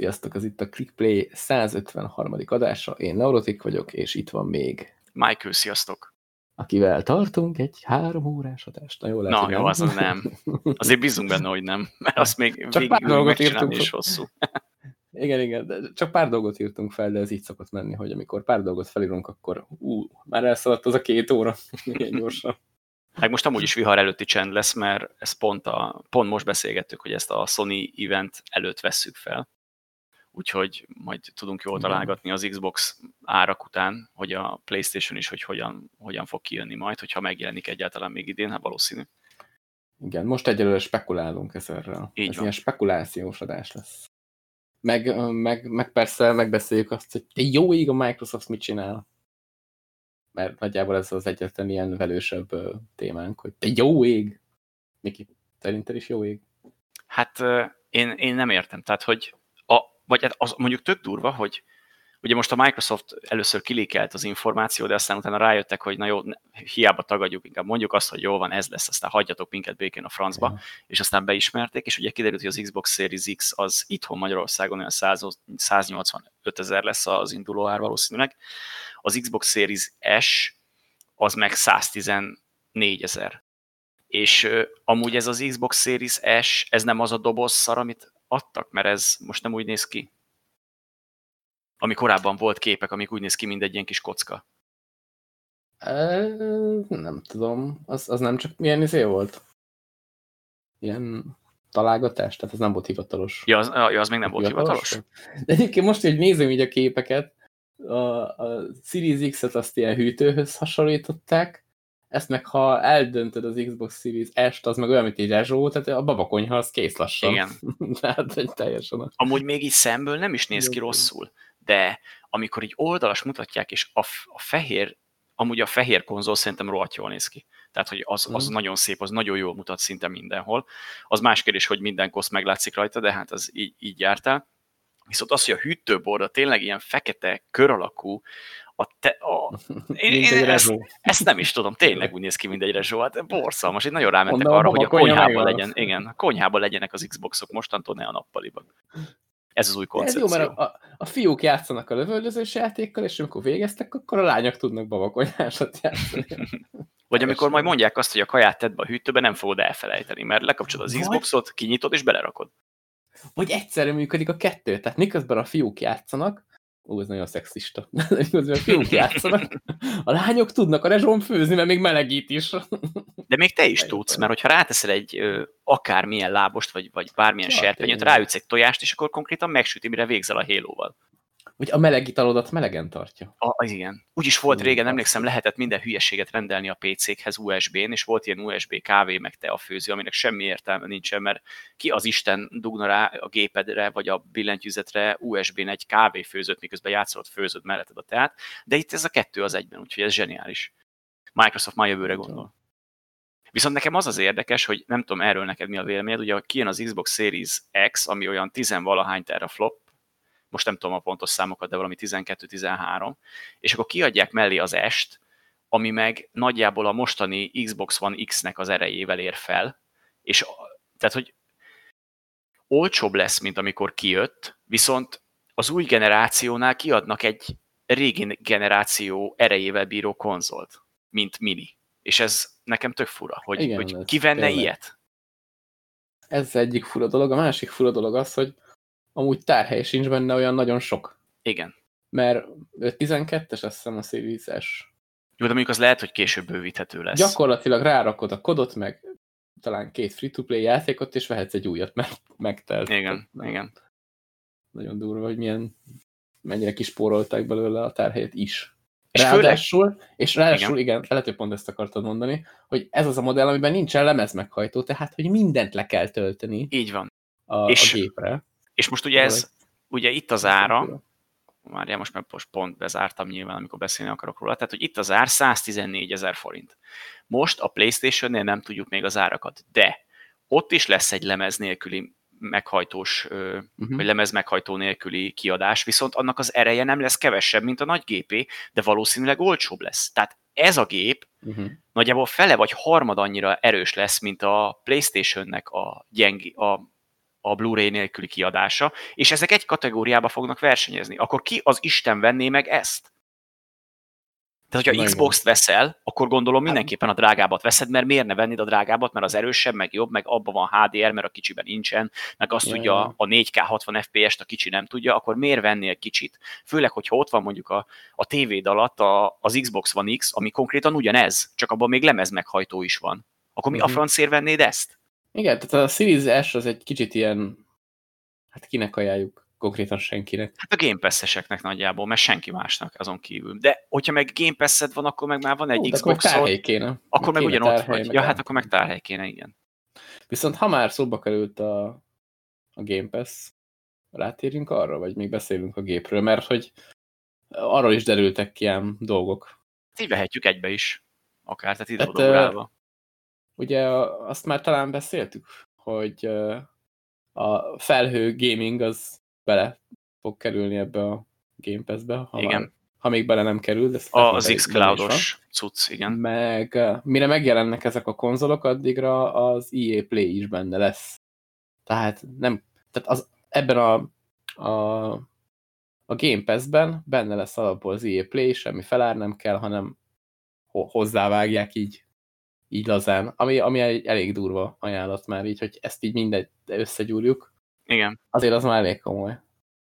Sziasztok, ez itt a ClickPlay 153. adása. Én Neurotik vagyok, és itt van még... Michael, sziasztok! Akivel tartunk egy három órás adást. Na jó, lehet, Na jó, az nem. Azért bízunk benne, hogy nem, mert azt még Csak végig dolgot írtunk is hosszú. Igen, igen, de csak pár dolgot írtunk fel, de ez így szokott menni, hogy amikor pár dolgot felírunk, akkor ú, már elszaladt az a két óra, ilyen gyorsan. Meg most amúgy is vihar előtti csend lesz, mert ezt pont, a, pont most beszélgettük, hogy ezt a Sony event előtt vesszük fel. Úgyhogy majd tudunk jól találgatni az Xbox árak után, hogy a Playstation is, hogy hogyan, hogyan fog kijönni majd, hogyha megjelenik egyáltalán még idén, hát valószínű. Igen, most egyelőre spekulálunk ezerrel. Így Ez van. ilyen spekulációs adás lesz. Meg, meg, meg persze megbeszéljük azt, hogy te jó ég a Microsoft mit csinál mert nagyjából ez az egyetlen ilyen velősebb témánk, hogy te jó ég! Miki, szerinted is jó ég? Hát én, én nem értem, tehát hogy vagy hát az mondjuk tök durva, hogy ugye most a Microsoft először kilékelt az információ, de aztán utána rájöttek, hogy na jó, hiába tagadjuk, inkább mondjuk azt, hogy jó van, ez lesz, aztán hagyjatok minket békén a francba, ja. és aztán beismerték, és ugye kiderült, hogy az Xbox Series X az itthon Magyarországon olyan 100, 185 ezer lesz az induló ár valószínűleg, az Xbox Series S az meg 114 ezer. És uh, amúgy ez az Xbox Series S, ez nem az a doboz szar, amit adtak, mert ez most nem úgy néz ki. Ami korábban volt képek, amik úgy néz ki, mint egy ilyen kis kocka. E, nem tudom. Az, az nem csak milyen izé volt? Ilyen találgatás? Tehát az nem volt hivatalos. Ja, az, ja, az még nem volt hivatalos? hivatalos? De egyébként most, hogy nézem így a képeket, a, a Series X-et azt ilyen hűtőhöz hasonlították, ezt meg ha eldöntöd az Xbox Series S-t, az meg olyan, mint egy Rezsó, tehát a babakonyha az kész lassan. Igen. tehát egy teljesen. Amúgy még így szemből nem is néz ki rosszul, de amikor így oldalas mutatják, és a, a fehér, amúgy a fehér konzol szerintem rohadt jól néz ki. Tehát, hogy az, az mm. nagyon szép, az nagyon jól mutat szinte mindenhol. Az más kérdés, hogy minden kosz meglátszik rajta, de hát az így, így jártál. Viszont az, hogy a hűtőborda tényleg ilyen fekete, kör alakú, a te, a, én, én ezt, ezt, nem is tudom, tényleg úgy néz ki, mint egy rezsó, hát borszalmas, én nagyon rámentek Mondom, arra, hogy a konyhában legyen, igen, a konyhában legyenek az Xboxok mostantól, ne a nappaliban. Ez az új koncepció. Ez jó, mert a, a fiúk játszanak a lövöldözős játékkal, és amikor végeztek, akkor a lányok tudnak babakonyásat játszani. Vagy amikor majd mondják azt, hogy a kaját tedd be a hűtőbe, nem fogod elfelejteni, mert lekapcsolod az Xboxot, kinyitod és belerakod. Vagy egyszerűen működik a kettő. Tehát miközben a fiúk játszanak, Ú, ez nagyon szexista. Miközben a fiúk játszanak, a lányok tudnak a rezsón főzni, mert még melegít is. De még te is tudsz, mert hogyha ráteszel egy ö, akármilyen lábost, vagy, vagy bármilyen serpenyőt, ráütsz egy tojást, és akkor konkrétan megsüti, mire végzel a hélóval hogy a meleg italodat melegen tartja. A, igen. Úgy is volt régen, emlékszem, lehetett minden hülyeséget rendelni a PC-khez USB-n, és volt ilyen USB kávé meg te a főző, aminek semmi értelme nincsen, mert ki az Isten dugna rá a gépedre, vagy a billentyűzetre USB-n egy kávéfőzőt, miközben játszott főződ melletted a teát, de itt ez a kettő az egyben, úgyhogy ez zseniális. Microsoft már jövőre gondol. Viszont nekem az az érdekes, hogy nem tudom erről neked mi a véleményed, ugye kijön az Xbox Series X, ami olyan tizenvalahány teraflop, most nem tudom a pontos számokat, de valami 12-13, és akkor kiadják mellé az est, ami meg nagyjából a mostani Xbox One X-nek az erejével ér fel, és tehát, hogy olcsóbb lesz, mint amikor kijött, viszont az új generációnál kiadnak egy régi generáció erejével bíró konzolt, mint mini. És ez nekem tök fura, hogy, Igen, hogy ki venne tényleg. ilyet? Ez egyik fura dolog. A másik fura dolog az, hogy amúgy tárhely sincs benne olyan nagyon sok. Igen. Mert 12-es azt hiszem a Series S. Jó, de mondjuk az lehet, hogy később bővíthető lesz. Gyakorlatilag rárakod a kodot, meg talán két free-to-play játékot, és vehetsz egy újat, mert megtelt. Igen, Na, igen. Nagyon durva, hogy milyen, mennyire kispórolták belőle a tárhelyet is. És ráadásul, főleg... és ráadásul, igen. igen, lehet, hogy pont ezt akartad mondani, hogy ez az a modell, amiben nincsen lemez meghajtó, tehát, hogy mindent le kell tölteni. Így van. A, és, a gépre. És most ugye ez, ugye itt az ára, már most meg most pont bezártam nyilván, amikor beszélni akarok róla, tehát hogy itt az ár 114 ezer forint. Most a Playstation-nél nem tudjuk még az árakat, de ott is lesz egy lemez nélküli meghajtós, uh-huh. vagy lemez meghajtó nélküli kiadás, viszont annak az ereje nem lesz kevesebb, mint a nagy gépé, de valószínűleg olcsóbb lesz. Tehát ez a gép uh-huh. nagyjából fele vagy harmad annyira erős lesz, mint a Playstation-nek a, gyengi, a a Blu-ray nélküli kiadása, és ezek egy kategóriába fognak versenyezni. Akkor ki az Isten venné meg ezt? Tehát, hogyha Xbox-t veszel, akkor gondolom mindenképpen a drágábbat veszed, mert miért ne vennéd a drágábbat, mert az erősebb, meg jobb, meg abban van HDR, mert a kicsiben nincsen, meg azt ja, tudja a 4K 60 FPS-t, a kicsi nem tudja, akkor miért vennél kicsit? Főleg, hogyha ott van mondjuk a, a tévéd alatt a, az Xbox One X, ami konkrétan ugyanez, csak abban még lemez meghajtó is van. Akkor mi uh-huh. a mhm. francér vennéd ezt? Igen, tehát a Series S az egy kicsit ilyen, hát kinek ajánljuk? konkrétan senkinek. Hát a Game Pass-eseknek nagyjából, mert senki másnak azon kívül. De hogyha meg Game pass van, akkor meg már van egy Ó, xbox akkor meg kéne. Akkor meg, meg ugyanott vagy. Ja, hát akkor meg tárhely kéne, igen. Viszont ha már szóba került a, a Game Pass, rátérjünk arra, vagy még beszélünk a gépről, mert hogy arról is derültek ki ilyen dolgok. Így vehetjük egybe is, akár, tehát ide hát, Ugye azt már talán beszéltük, hogy a felhő gaming az bele fog kerülni ebbe a Game Pass-be, ha, igen. Már, ha még bele nem kerül. De a, az X-Cloud-os cucc, igen. Meg mire megjelennek ezek a konzolok, addigra az EA Play is benne lesz. Tehát nem, tehát az, ebben a, a, a Game Pass-ben benne lesz alapból az EA Play, semmi felár nem kell, hanem hozzávágják így, így lazán, ami, ami egy elég durva ajánlat már így, hogy ezt így mindegy összegyúrjuk. Igen. Azért az már elég komoly.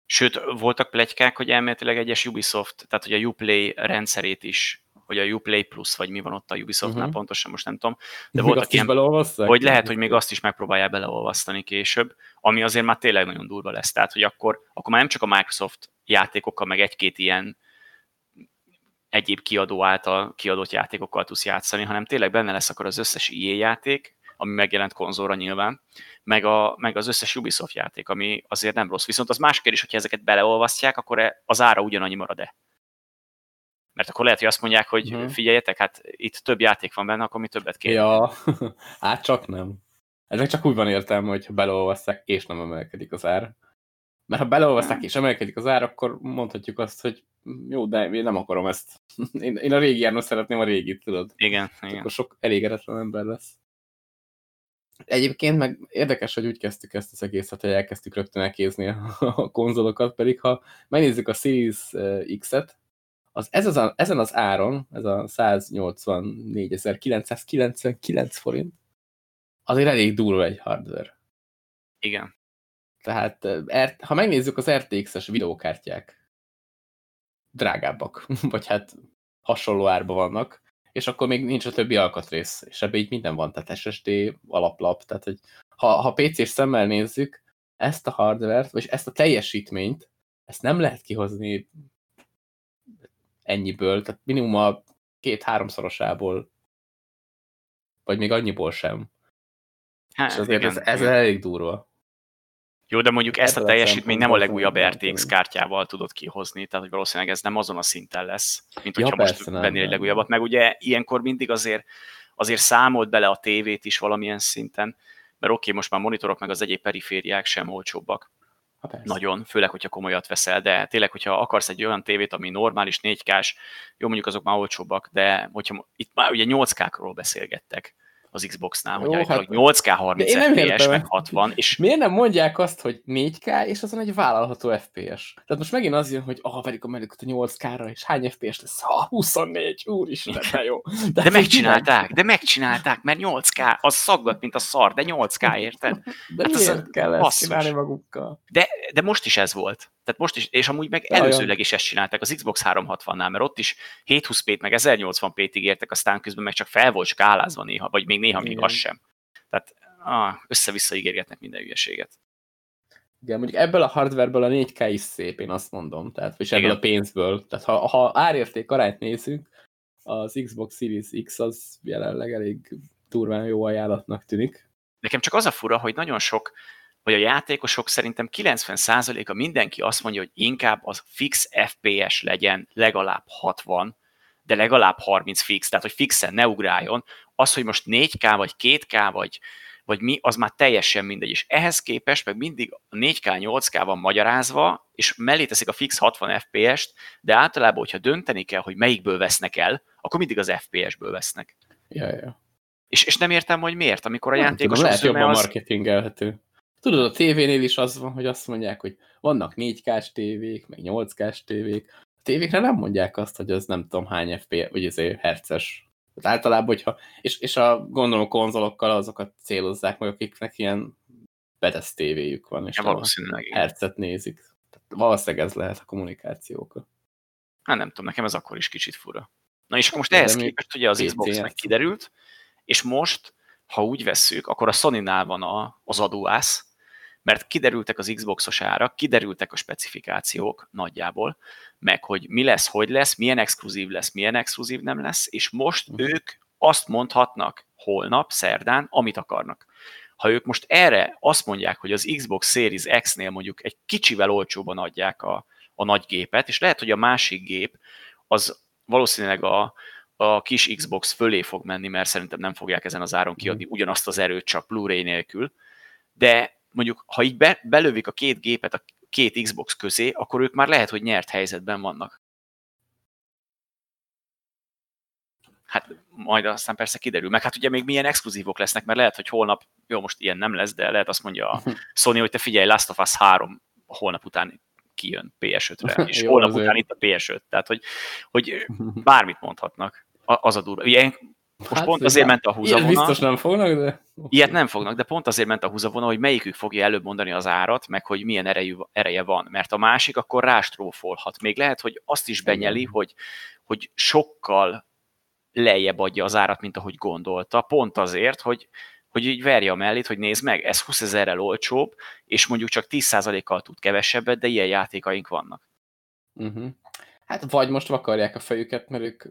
Sőt, voltak plegykák, hogy elméletileg egyes Ubisoft, tehát hogy a Uplay rendszerét is, hogy a Uplay Plus, vagy mi van ott a Ubisoftnál, uh-huh. pontosan most nem tudom, de még voltak ilyen, hogy lehet, hogy még azt is megpróbálják beleolvasztani később, ami azért már tényleg nagyon durva lesz. Tehát, hogy akkor, akkor már nem csak a Microsoft játékokkal, meg egy-két ilyen egyéb kiadó által kiadott játékokkal tudsz játszani, hanem tényleg benne lesz akkor az összes IE játék, ami megjelent konzolra nyilván, meg, a, meg az összes Ubisoft játék, ami azért nem rossz. Viszont az más kérdés, hogyha ezeket beleolvasztják, akkor e, az ára ugyanannyi marad-e? Mert akkor lehet, hogy azt mondják, hogy uh-huh. figyeljetek, hát itt több játék van benne, akkor mi többet kéne. Ja, hát csak nem. Ezek csak úgy van értelme, hogy ha beleolvasztják, és nem emelkedik az ár. Mert ha beleolvaszták és emelkedik az ár, akkor mondhatjuk azt, hogy jó, de én nem akarom ezt. Én, én a régi járnos szeretném a régit, tudod? Igen, igen. Akkor sok elégedetlen ember lesz. Egyébként meg érdekes, hogy úgy kezdtük ezt az egészet, hogy elkezdtük rögtön elkézni a konzolokat, pedig ha megnézzük a Series X-et, az, ez az a, ezen az áron, ez a 184.999 forint, azért elég durva egy hardware. Igen. Tehát ha megnézzük az RTX-es videókártyák, drágábbak, vagy hát hasonló árba vannak, és akkor még nincs a többi alkatrész, és ebbe így minden van, tehát SSD, alaplap, tehát hogy ha, ha PC-s szemmel nézzük, ezt a hardware-t, vagy ezt a teljesítményt, ezt nem lehet kihozni ennyiből, tehát minimum a két-háromszorosából, vagy még annyiból sem. Hát, és azért igen, ez, ez elég durva. Jó, de mondjuk ezt a teljesítményt nem a legújabb RTX kártyával tudod kihozni, tehát hogy valószínűleg ez nem azon a szinten lesz, mint hogyha ja, most vennél egy legújabbat. Meg ugye ilyenkor mindig azért, azért számolt bele a tévét is valamilyen szinten, mert oké, okay, most már monitorok meg az egyéb perifériák sem olcsóbbak. Ha Nagyon, főleg, hogyha komolyat veszel, de tényleg, hogyha akarsz egy olyan tévét, ami normális 4K-s, jó, mondjuk azok már olcsóbbak, de hogyha itt már ugye 8K-król beszélgettek, az Xbox-nál, hogy Jó, hát, 8K 30 FPS, meg 60. És... Miért nem mondják azt, hogy 4K, és azon egy vállalható FPS? Tehát most megint az jön, hogy ah, vegyük a mellékot a 8K-ra, és hány FPS lesz? Ha, 24, úristen, de jó. De, de megcsinálták, de megcsinálták, mert 8K, az szaggat, mint a szar, de 8K, érted? De hát miért az, kell ezt csinálni magukkal? De, de most is ez volt. Tehát most is, és amúgy meg előzőleg is ezt csinálták az Xbox 360-nál, mert ott is 720p-t meg 1080p-t ígértek, aztán közben meg csak fel volt skálázva néha, vagy még néha Igen. még az sem. Tehát ah, össze-vissza ígérgetnek minden ügyességet. Igen, mondjuk ebből a hardwareből a 4K is szép, én azt mondom. Tehát, és ebből Igen. a pénzből. Tehát ha, ha árérték arányt nézzük, az Xbox Series X az jelenleg elég durván jó ajánlatnak tűnik. Nekem csak az a fura, hogy nagyon sok hogy a játékosok szerintem 90%-a mindenki azt mondja, hogy inkább az fix FPS legyen legalább 60, de legalább 30 fix, tehát hogy fixen ne ugráljon. Az, hogy most 4K vagy 2K vagy, vagy mi, az már teljesen mindegy. És ehhez képest meg mindig a 4K, 8K van magyarázva, és mellé teszik a fix 60 FPS-t, de általában, hogyha dönteni kell, hogy melyikből vesznek el, akkor mindig az FPS-ből vesznek. Ja, ja. És, és nem értem, hogy miért, amikor a nem játékos tudom, lehet jobban az... marketingelhető. Tudod, a tévénél is az van, hogy azt mondják, hogy vannak 4K-s tévék, meg 8K-s tévék. A tévékre nem mondják azt, hogy az nem tudom hány FP, vagy azért herces. Tehát általában, hogyha, és, és a gondolom konzolokkal azokat célozzák meg, akiknek ilyen bedesz tévéjük van, és ja, valószínűleg hercet nézik. Tehát valószínűleg ez lehet a kommunikációk. Hát nem tudom, nekem ez akkor is kicsit fura. Na és akkor most ehhez képest ugye az Xbox meg kiderült, és most, ha úgy vesszük, akkor a Sony-nál van a, az adóász, mert kiderültek az Xboxos árak, kiderültek a specifikációk nagyjából, meg hogy mi lesz, hogy lesz, milyen exkluzív lesz, milyen exkluzív nem lesz, és most uh-huh. ők azt mondhatnak holnap, szerdán, amit akarnak. Ha ők most erre azt mondják, hogy az Xbox Series X-nél mondjuk egy kicsivel olcsóban adják a, a nagy gépet, és lehet, hogy a másik gép az valószínűleg a, a kis Xbox fölé fog menni, mert szerintem nem fogják ezen az áron kiadni mhm. ugyanazt az erőt, csak Blu-ray nélkül, de mondjuk, ha így be, belövik a két gépet a két Xbox közé, akkor ők már lehet, hogy nyert helyzetben vannak. Hát majd aztán persze kiderül. Meg hát ugye még milyen exkluzívok lesznek, mert lehet, hogy holnap, jó, most ilyen nem lesz, de lehet azt mondja a Sony, hogy te figyelj, Last of Us 3 holnap után kijön PS5-re, és jó, holnap azért. után itt a PS5. Tehát, hogy, hogy bármit mondhatnak. Az a durva. Ilyen most hát, pont azért ment a húzavona. biztos nem fognak, de... Ilyet nem fognak, de pont azért ment a húzavona, hogy melyikük fogja előbb mondani az árat, meg hogy milyen erejű, ereje van. Mert a másik akkor rástrófolhat. Még lehet, hogy azt is benyeli, hogy, hogy sokkal lejjebb adja az árat, mint ahogy gondolta, pont azért, hogy, hogy így verje a mellét, hogy nézd meg, ez 20 ezerrel olcsóbb, és mondjuk csak 10%-kal tud kevesebbet, de ilyen játékaink vannak. Uh-huh. Hát vagy most vakarják a fejüket, mert ők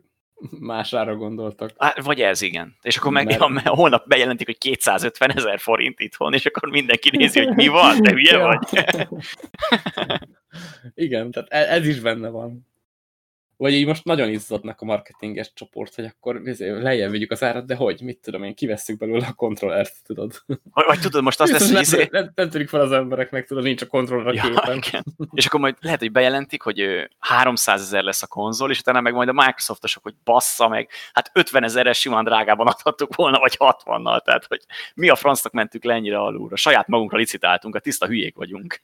más ára gondoltak. Hát, vagy ez, igen. És akkor meg Mert... ja, holnap bejelentik, hogy 250 ezer forint itthon, és akkor mindenki nézi, hogy mi van, te hülye vagy. igen, tehát e- ez is benne van. Vagy így most nagyon izzadnak a marketinges csoport, hogy akkor lejjebb vigyük az árat, de hogy, mit tudom én, kivesszük belőle a kontrollert, tudod. Vagy, vagy tudod, most azt lesz, hogy nem, izé... nem, nem törik fel az embereknek, tudod, nincs a kontroller a ja, képen. Igen. És akkor majd lehet, hogy bejelentik, hogy 300 ezer lesz a konzol, és utána meg majd a Microsoftosok, hogy bassza meg, hát 50 ezerre simán drágában adhattuk volna, vagy 60-nal, tehát hogy mi a francnak mentük le ennyire alulra. Saját magunkra licitáltunk, a tiszta hülyék vagyunk.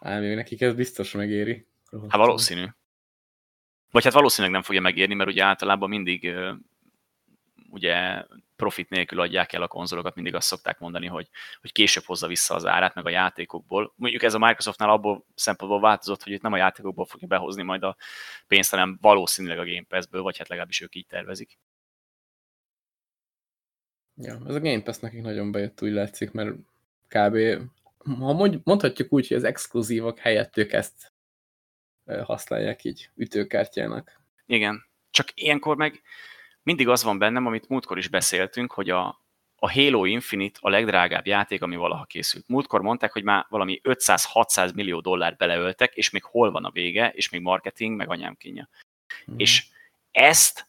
Á, még nekik ez biztos megéri. Hát valószínű. Vagy hát valószínűleg nem fogja megérni, mert ugye általában mindig ugye profit nélkül adják el a konzolokat, mindig azt szokták mondani, hogy, hogy később hozza vissza az árát, meg a játékokból. Mondjuk ez a Microsoftnál abból szempontból változott, hogy itt nem a játékokból fogja behozni majd a pénzt, hanem valószínűleg a Game Pass-ből, vagy hát legalábbis ők így tervezik. Ja, ez a Game Pass nekik nagyon bejött, úgy látszik, mert kb. Ha mondhatjuk úgy, hogy az exkluzívak helyett ők ezt használják így ütőkártyának. Igen, csak ilyenkor meg mindig az van bennem, amit múltkor is beszéltünk, hogy a, a Halo Infinite a legdrágább játék, ami valaha készült. Múltkor mondták, hogy már valami 500-600 millió dollárt beleöltek, és még hol van a vége, és még marketing, meg anyám kínja. Mm. És ezt,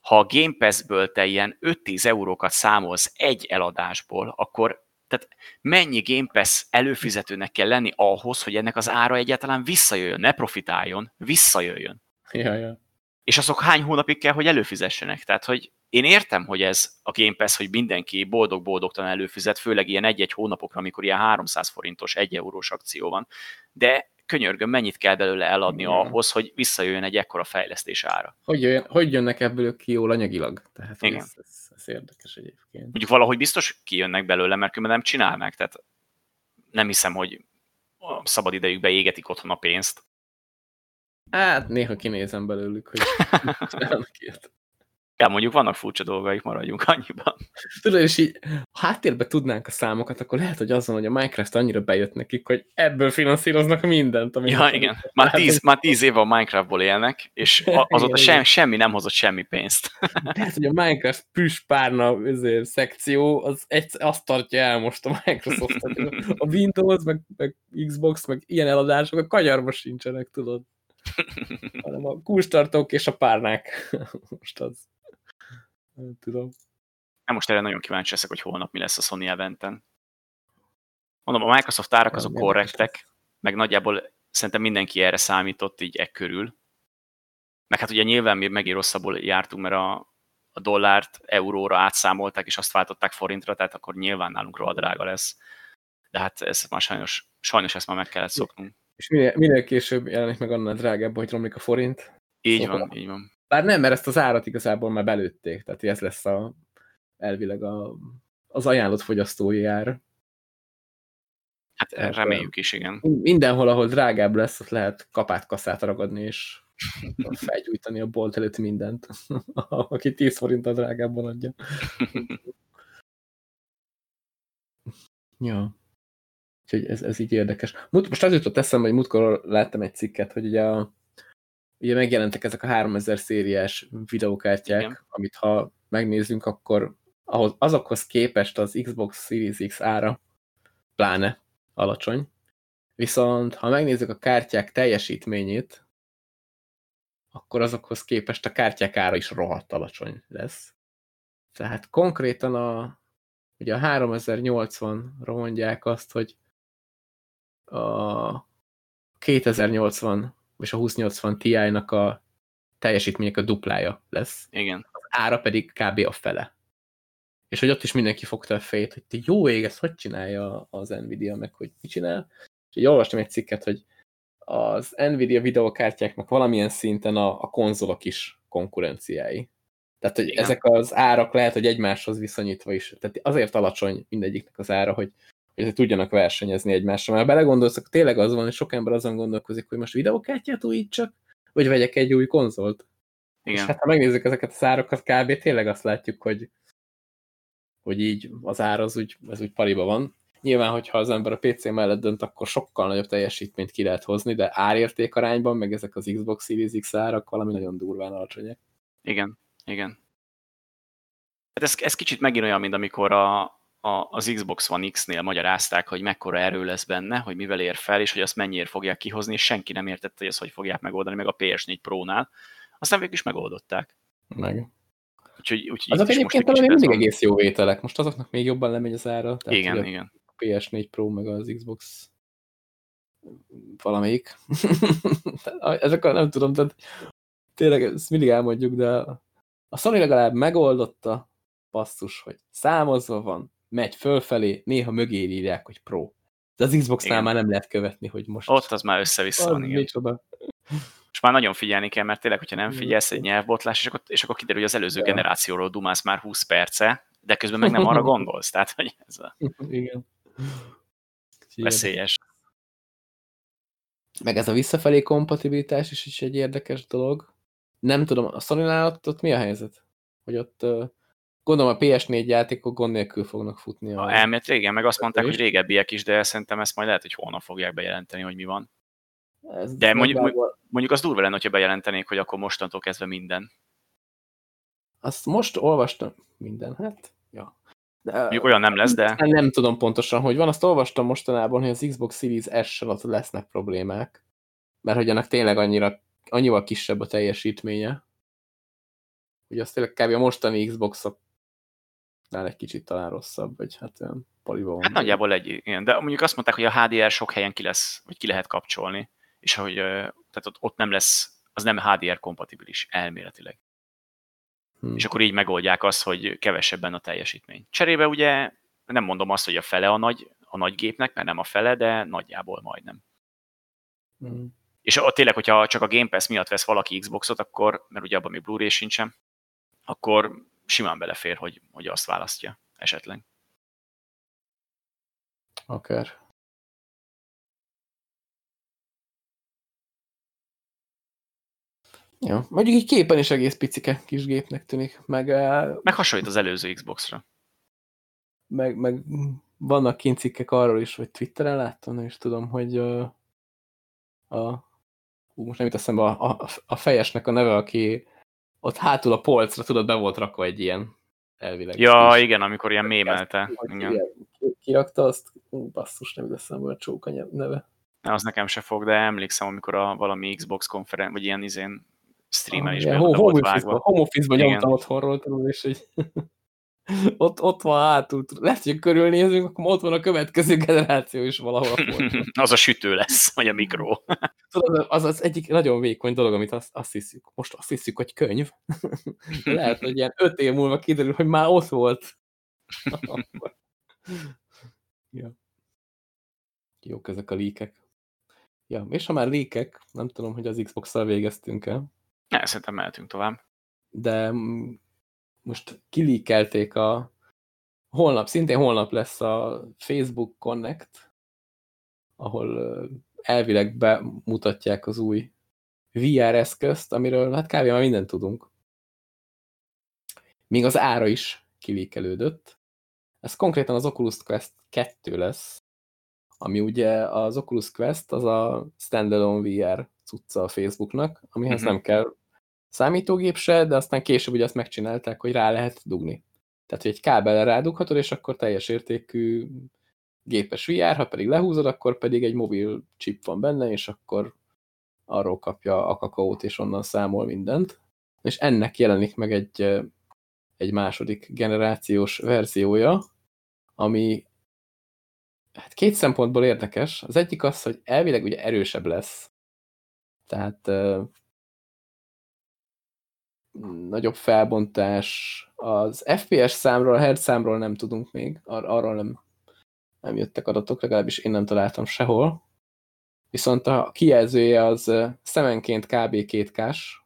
ha a Game Pass-ből te ilyen 5-10 eurókat számolsz egy eladásból, akkor tehát mennyi Game Pass előfizetőnek kell lenni ahhoz, hogy ennek az ára egyáltalán visszajöjjön, ne profitáljon, visszajöjjön. Ja, ja. És azok hány hónapig kell, hogy előfizessenek? Tehát, hogy én értem, hogy ez a Game Pass, hogy mindenki boldog-boldogtalan előfizet, főleg ilyen egy-egy hónapokra, amikor ilyen 300 forintos, 1 eurós akció van. De könyörgöm, mennyit kell belőle eladni Igen. ahhoz, hogy visszajöjjön egy ekkora fejlesztés ára. Hogy, jön, hogy jönnek ebből ki jól anyagilag? Tehát Igen. Ez, ez, ez érdekes egyébként. Mondjuk valahogy biztos kijönnek belőle, mert különben nem csinálnak, tehát nem hiszem, hogy a szabad idejükbe égetik otthon a pénzt. Hát néha kinézem belőlük, hogy Ja, mondjuk vannak furcsa dolgaik, maradjunk annyiban. Tudod, és így ha háttérbe tudnánk a számokat, akkor lehet, hogy azon, hogy a Minecraft annyira bejött nekik, hogy ebből finanszíroznak mindent. Amit ja, igen. Már tíz, már tíz éve a Minecraftból élnek, és azóta sem, semmi nem hozott semmi pénzt. Tehát, hogy a Minecraft párna szekció, az egy, azt tartja el most a Microsoft. A Windows, meg, meg Xbox, meg ilyen eladások a kanyarba sincsenek, tudod. Hanem a kulcstartók és a párnák. Most az. Nem tudom. Nem most erre nagyon kíváncsi leszek, hogy holnap mi lesz a Sony eventen. Mondom, a Microsoft árak azok korrektek, meg nagyjából szerintem mindenki erre számított így e körül. Meg hát ugye nyilván mi megint rosszabbul jártunk, mert a, a dollárt euróra átszámolták, és azt váltották forintra, tehát akkor nyilván nálunk rohadt drága lesz. De hát ez már sajnos, sajnos ezt már meg kellett szoknunk. És minél, minél később jelenik meg annál drágább, hogy romlik a forint. Így szóval, van, így van. Bár nem, mert ezt az árat igazából már belőtték, tehát ez lesz a, elvileg a, az ajánlott fogyasztói ár. Hát tehát, reméljük is, igen. Mindenhol, ahol drágább lesz, ott lehet kapát kaszát ragadni, és felgyújtani a bolt előtt mindent, aki 10 forinttal drágábban adja. ja. Úgyhogy ez, ez így érdekes. Most az jutott eszembe, hogy múltkor láttam egy cikket, hogy ugye, a, ugye megjelentek ezek a 3000 szériás videókártyák, Igen. amit ha megnézzünk, akkor ahhoz, azokhoz képest az Xbox Series X ára pláne alacsony. Viszont ha megnézzük a kártyák teljesítményét, akkor azokhoz képest a kártyák ára is rohadt alacsony lesz. Tehát konkrétan a, ugye a 3080-ra mondják azt, hogy a 2080 és a 2080 Ti-nak a teljesítmények a duplája lesz. Igen. Az ára pedig kb. a fele. És hogy ott is mindenki fogta a fejét, hogy te jó ég, ezt hogy csinálja az Nvidia, meg hogy mit csinál. És így olvastam egy cikket, hogy az Nvidia videokártyáknak valamilyen szinten a, a konzolok is konkurenciái. Tehát, hogy Igen. ezek az árak lehet, hogy egymáshoz viszonyítva is. Tehát azért alacsony mindegyiknek az ára, hogy, hogy tudjanak versenyezni egymással. Mert belegondolsz, akkor tényleg az van, hogy sok ember azon gondolkozik, hogy most videokártyát újítsak, vagy vegyek egy új konzolt. Igen. És hát ha megnézzük ezeket a árakat, kb. tényleg azt látjuk, hogy, hogy így az ár az úgy, az úgy pariba van. Nyilván, hogyha az ember a PC mellett dönt, akkor sokkal nagyobb teljesítményt ki lehet hozni, de árérték arányban, meg ezek az Xbox Series X árak valami nagyon durván alacsonyak. Igen, igen. Hát ez, ez kicsit megint olyan, mint amikor a, a, az Xbox One X-nél magyarázták, hogy mekkora erő lesz benne, hogy mivel ér fel, és hogy azt mennyire fogják kihozni, és senki nem értette, hogy ezt hogy fogják megoldani, meg a PS4 Pro-nál. Aztán végül is megoldották. Meg. Úgyhogy, úgyhogy azok egyébként talán még mindig egész jó vételek. Most azoknak még jobban lemegy az ára. Tehát igen, igen. PS4 Pro, meg az Xbox valamelyik. Ezek a, nem tudom, tehát tényleg ezt mindig elmondjuk, de a Sony legalább megoldotta, basszus, hogy számozva van, megy fölfelé, néha mögé írják, hogy Pro. De az Xbox-nál már nem lehet követni, hogy most... Ott az már össze-vissza van, igen. Micsoda. Most már nagyon figyelni kell, mert tényleg, hogyha nem figyelsz egy nyelvbotlás, és akkor, és akkor kiderül, hogy az előző generációról dumálsz már 20 perce, de közben meg nem arra gondolsz. Tehát, hogy ez a... Igen. Veszélyes. Meg ez a visszafelé kompatibilitás is, is egy érdekes dolog. Nem tudom, a sony ott, ott mi a helyzet? Hogy ott gondolom a PS4 játékok gond nélkül fognak futni. A, a elmélet régen, meg azt mondták, hogy régebbiek is, de szerintem ezt majd lehet, hogy holnap fogják bejelenteni, hogy mi van. Ez de mondjuk, nagyjából... mondjuk az durva lenne, hogyha bejelentenék, hogy akkor mostantól kezdve minden. Azt most olvastam minden, hát, ja. De, mondjuk olyan nem lesz, de... Nem tudom pontosan, hogy van. Azt olvastam mostanában, hogy az Xbox Series S-sel ott lesznek problémák. Mert hogy annak tényleg annyira, annyival kisebb a teljesítménye. Ugye az tényleg kb. a mostani Xboxok egy kicsit talán rosszabb, vagy hát olyan paliba van. Hát nagyjából egy, igen. De mondjuk azt mondták, hogy a HDR sok helyen ki lesz, vagy ki lehet kapcsolni és hogy tehát ott, ott nem lesz, az nem HDR kompatibilis elméletileg. Hmm. És akkor így megoldják azt, hogy kevesebben a teljesítmény. Cserébe ugye nem mondom azt, hogy a fele a nagy, a nagy gépnek, mert nem a fele, de nagyjából majdnem. Hmm. És ott tényleg, hogyha csak a Game Pass miatt vesz valaki Xboxot, akkor, mert ugye abban még Blu-ray sincsen, akkor simán belefér, hogy, hogy azt választja esetleg. Akár. Ja, mondjuk így képen is egész picike kis gépnek tűnik. Meg, meg hasonlít az előző Xbox-ra. Meg, meg vannak kint cikkek arról is, hogy Twitteren láttam, és tudom, hogy a, a hú, most nem jut eszembe, a, a, a fejesnek a neve, aki ott hátul a polcra, tudod, be volt rakva egy ilyen elvileg. Ja, is. igen, amikor ilyen mémelte. Igen. Kirakta azt, basszus, nem eszembe a csóka neve. Az nekem se fog, de emlékszem, amikor a valami Xbox konferen, vagy ilyen izén streamen is be volt vágva. Home office-ba nyomtam otthonról, tudod, és hogy ott, ott van hátul. Lehet, hogy körülnézünk, akkor ott van a következő generáció is valahol. az a sütő lesz, vagy a mikro. Tudod, az az egyik nagyon vékony dolog, amit azt, azt hiszük. Most azt hiszük, hogy könyv. Lehet, hogy ilyen öt év múlva kiderül, hogy már ott volt. ja. Jók ezek a líkek. Ja, és ha már líkek, nem tudom, hogy az Xbox-szal végeztünk el. Ne, szerintem mehetünk tovább. De most kilíkelték a holnap, szintén holnap lesz a Facebook Connect, ahol elvileg bemutatják az új VR eszközt, amiről hát kb. már mindent tudunk. Még az ára is kilíkelődött. Ez konkrétan az Oculus Quest 2 lesz, ami ugye az Oculus Quest az a standalone VR cucca a Facebooknak, amihez uh mhm. -huh. nem kell számítógép se, de aztán később ugye azt megcsinálták, hogy rá lehet dugni. Tehát, hogy egy kábelre rádughatod, és akkor teljes értékű gépes VR, ha pedig lehúzod, akkor pedig egy mobil chip van benne, és akkor arról kapja a kakaót, és onnan számol mindent. És ennek jelenik meg egy, egy második generációs verziója, ami hát két szempontból érdekes. Az egyik az, hogy elvileg ugye erősebb lesz. Tehát nagyobb felbontás. Az FPS számról, a hertz számról nem tudunk még, Ar arról nem, nem jöttek adatok, legalábbis én nem találtam sehol. Viszont a kijelzője az szemenként kb. 2K-s.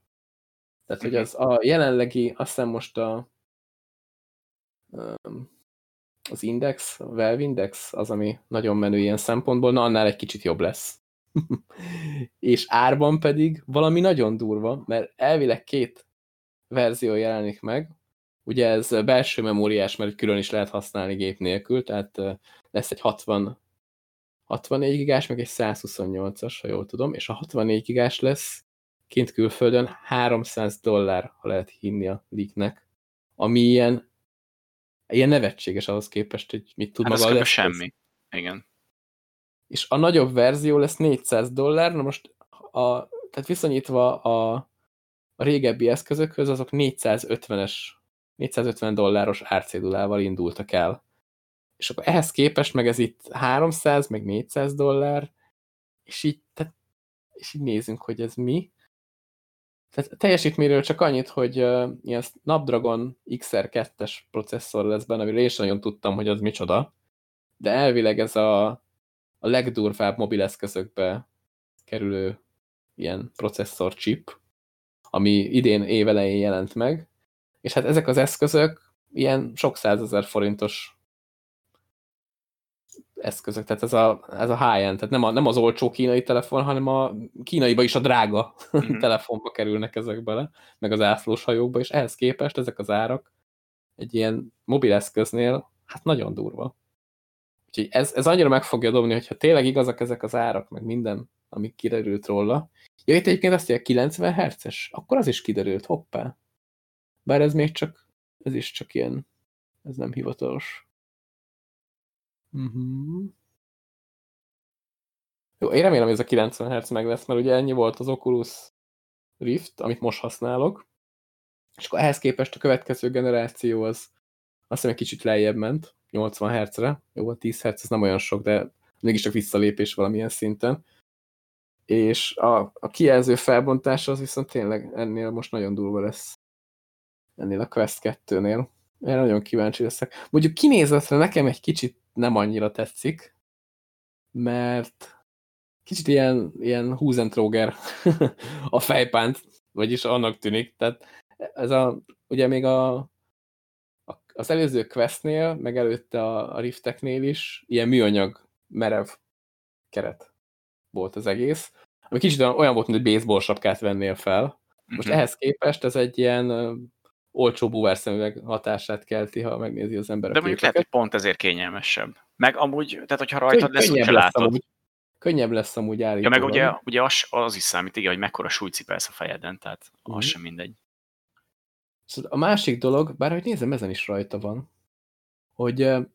Tehát, hogy az a jelenlegi, azt hiszem most a az Index, a Valve Index, az, ami nagyon menő ilyen szempontból, na annál egy kicsit jobb lesz. és árban pedig valami nagyon durva, mert elvileg két verzió jelenik meg. Ugye ez belső memóriás, mert külön is lehet használni gép nélkül, tehát lesz egy 60, 64 gigás, meg egy 128-as, ha jól tudom, és a 64 gigás lesz kint külföldön 300 dollár, ha lehet hinni a leaknek, ami ilyen, ilyen nevetséges ahhoz képest, hogy mit tud hát maga az semmi. Igen. És a nagyobb verzió lesz 400 dollár, na most a, tehát viszonyítva a, a régebbi eszközökhöz azok 450-es, 450 dolláros árcédulával indultak el. És akkor ehhez képest meg ez itt 300, meg 400 dollár, és így, tehát, és így nézünk, hogy ez mi. Tehát teljesítményről csak annyit, hogy uh, ilyen Snapdragon XR2-es processzor lesz benne, amiről én sem nagyon tudtam, hogy az micsoda. De elvileg ez a, a legdurvább mobileszközökbe kerülő ilyen processzor chip, ami idén évelején jelent meg, és hát ezek az eszközök ilyen sok százezer forintos eszközök, tehát ez a, ez a high-end, tehát nem, a, nem az olcsó kínai telefon, hanem a kínaiba is a drága mm -hmm. telefonba kerülnek ezek bele, meg az ászlós hajókba, és ehhez képest ezek az árak egy ilyen mobileszköznél, hát nagyon durva. Úgyhogy ez, ez annyira meg fogja dobni, hogyha tényleg igazak ezek az árak, meg minden, ami kiderült róla, Ja, itt egyébként azt mondja, 90 Hz-es, akkor az is kiderült, hoppá. Bár ez még csak, ez is csak ilyen, ez nem hivatalos. Uh mhm. -huh. Jó, én remélem, hogy ez a 90 Hz meg lesz, mert ugye ennyi volt az Oculus Rift, amit most használok, és akkor ehhez képest a következő generáció az azt hiszem egy kicsit lejjebb ment, 80 Hz-re. Jó, a 10 Hz ez nem olyan sok, de mégiscsak visszalépés valamilyen szinten és a, a kijelző felbontása az viszont tényleg ennél most nagyon durva lesz. Ennél a Quest 2-nél. Én nagyon kíváncsi leszek. Mondjuk kinézetre nekem egy kicsit nem annyira tetszik, mert kicsit ilyen, ilyen húzentróger a fejpánt, vagyis annak tűnik. Tehát ez a, ugye még a, a az előző Questnél, meg előtte a, a Rifteknél is ilyen műanyag merev keret volt az egész, ami kicsit olyan volt, mint egy baseball sapkát vennél fel. Most uh -huh. ehhez képest ez egy ilyen olcsó búvárszemüveg hatását kelti, ha megnézi az ember. De mondjuk lehet, hogy pont ezért kényelmesebb. Meg amúgy, tehát hogyha rajtad lesz, hogyha látod. Amúgy, könnyebb lesz amúgy állítólag. Ja, meg ugye, ugye az, az is számít, igen, hogy mekkora súlyt cipelsz a fejeden, tehát uh -huh. az mhm. sem mindegy. Szóval a másik dolog, bár hogy nézem, ezen is rajta van, hogy uh,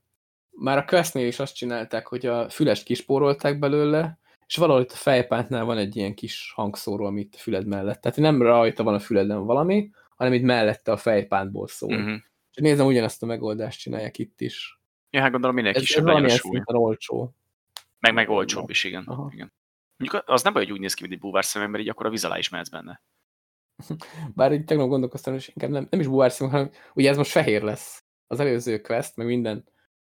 már a Questnél is azt csinálták, hogy a fülest kispórolták belőle, és valahol itt a fejpántnál van egy ilyen kis hangszóró, amit a füled mellett. Tehát nem rajta van a füleden valami, hanem itt mellette a fejpántból szól. Uh mhm. -huh. És nézem, ugyanezt a megoldást csinálják itt is. Ja, hát gondolom minél kisebb legyen a súly. olcsó. Meg, meg olcsóbb is, igen. igen. Mondjuk az nem baj, hogy úgy néz ki, mint egy búvár szemem, mert így akkor a víz alá is mehetsz benne. Bár így tegnap gondolkoztam, és inkább nem, nem is búvár szemem, hanem ugye ez most fehér lesz. Az előző quest, meg minden,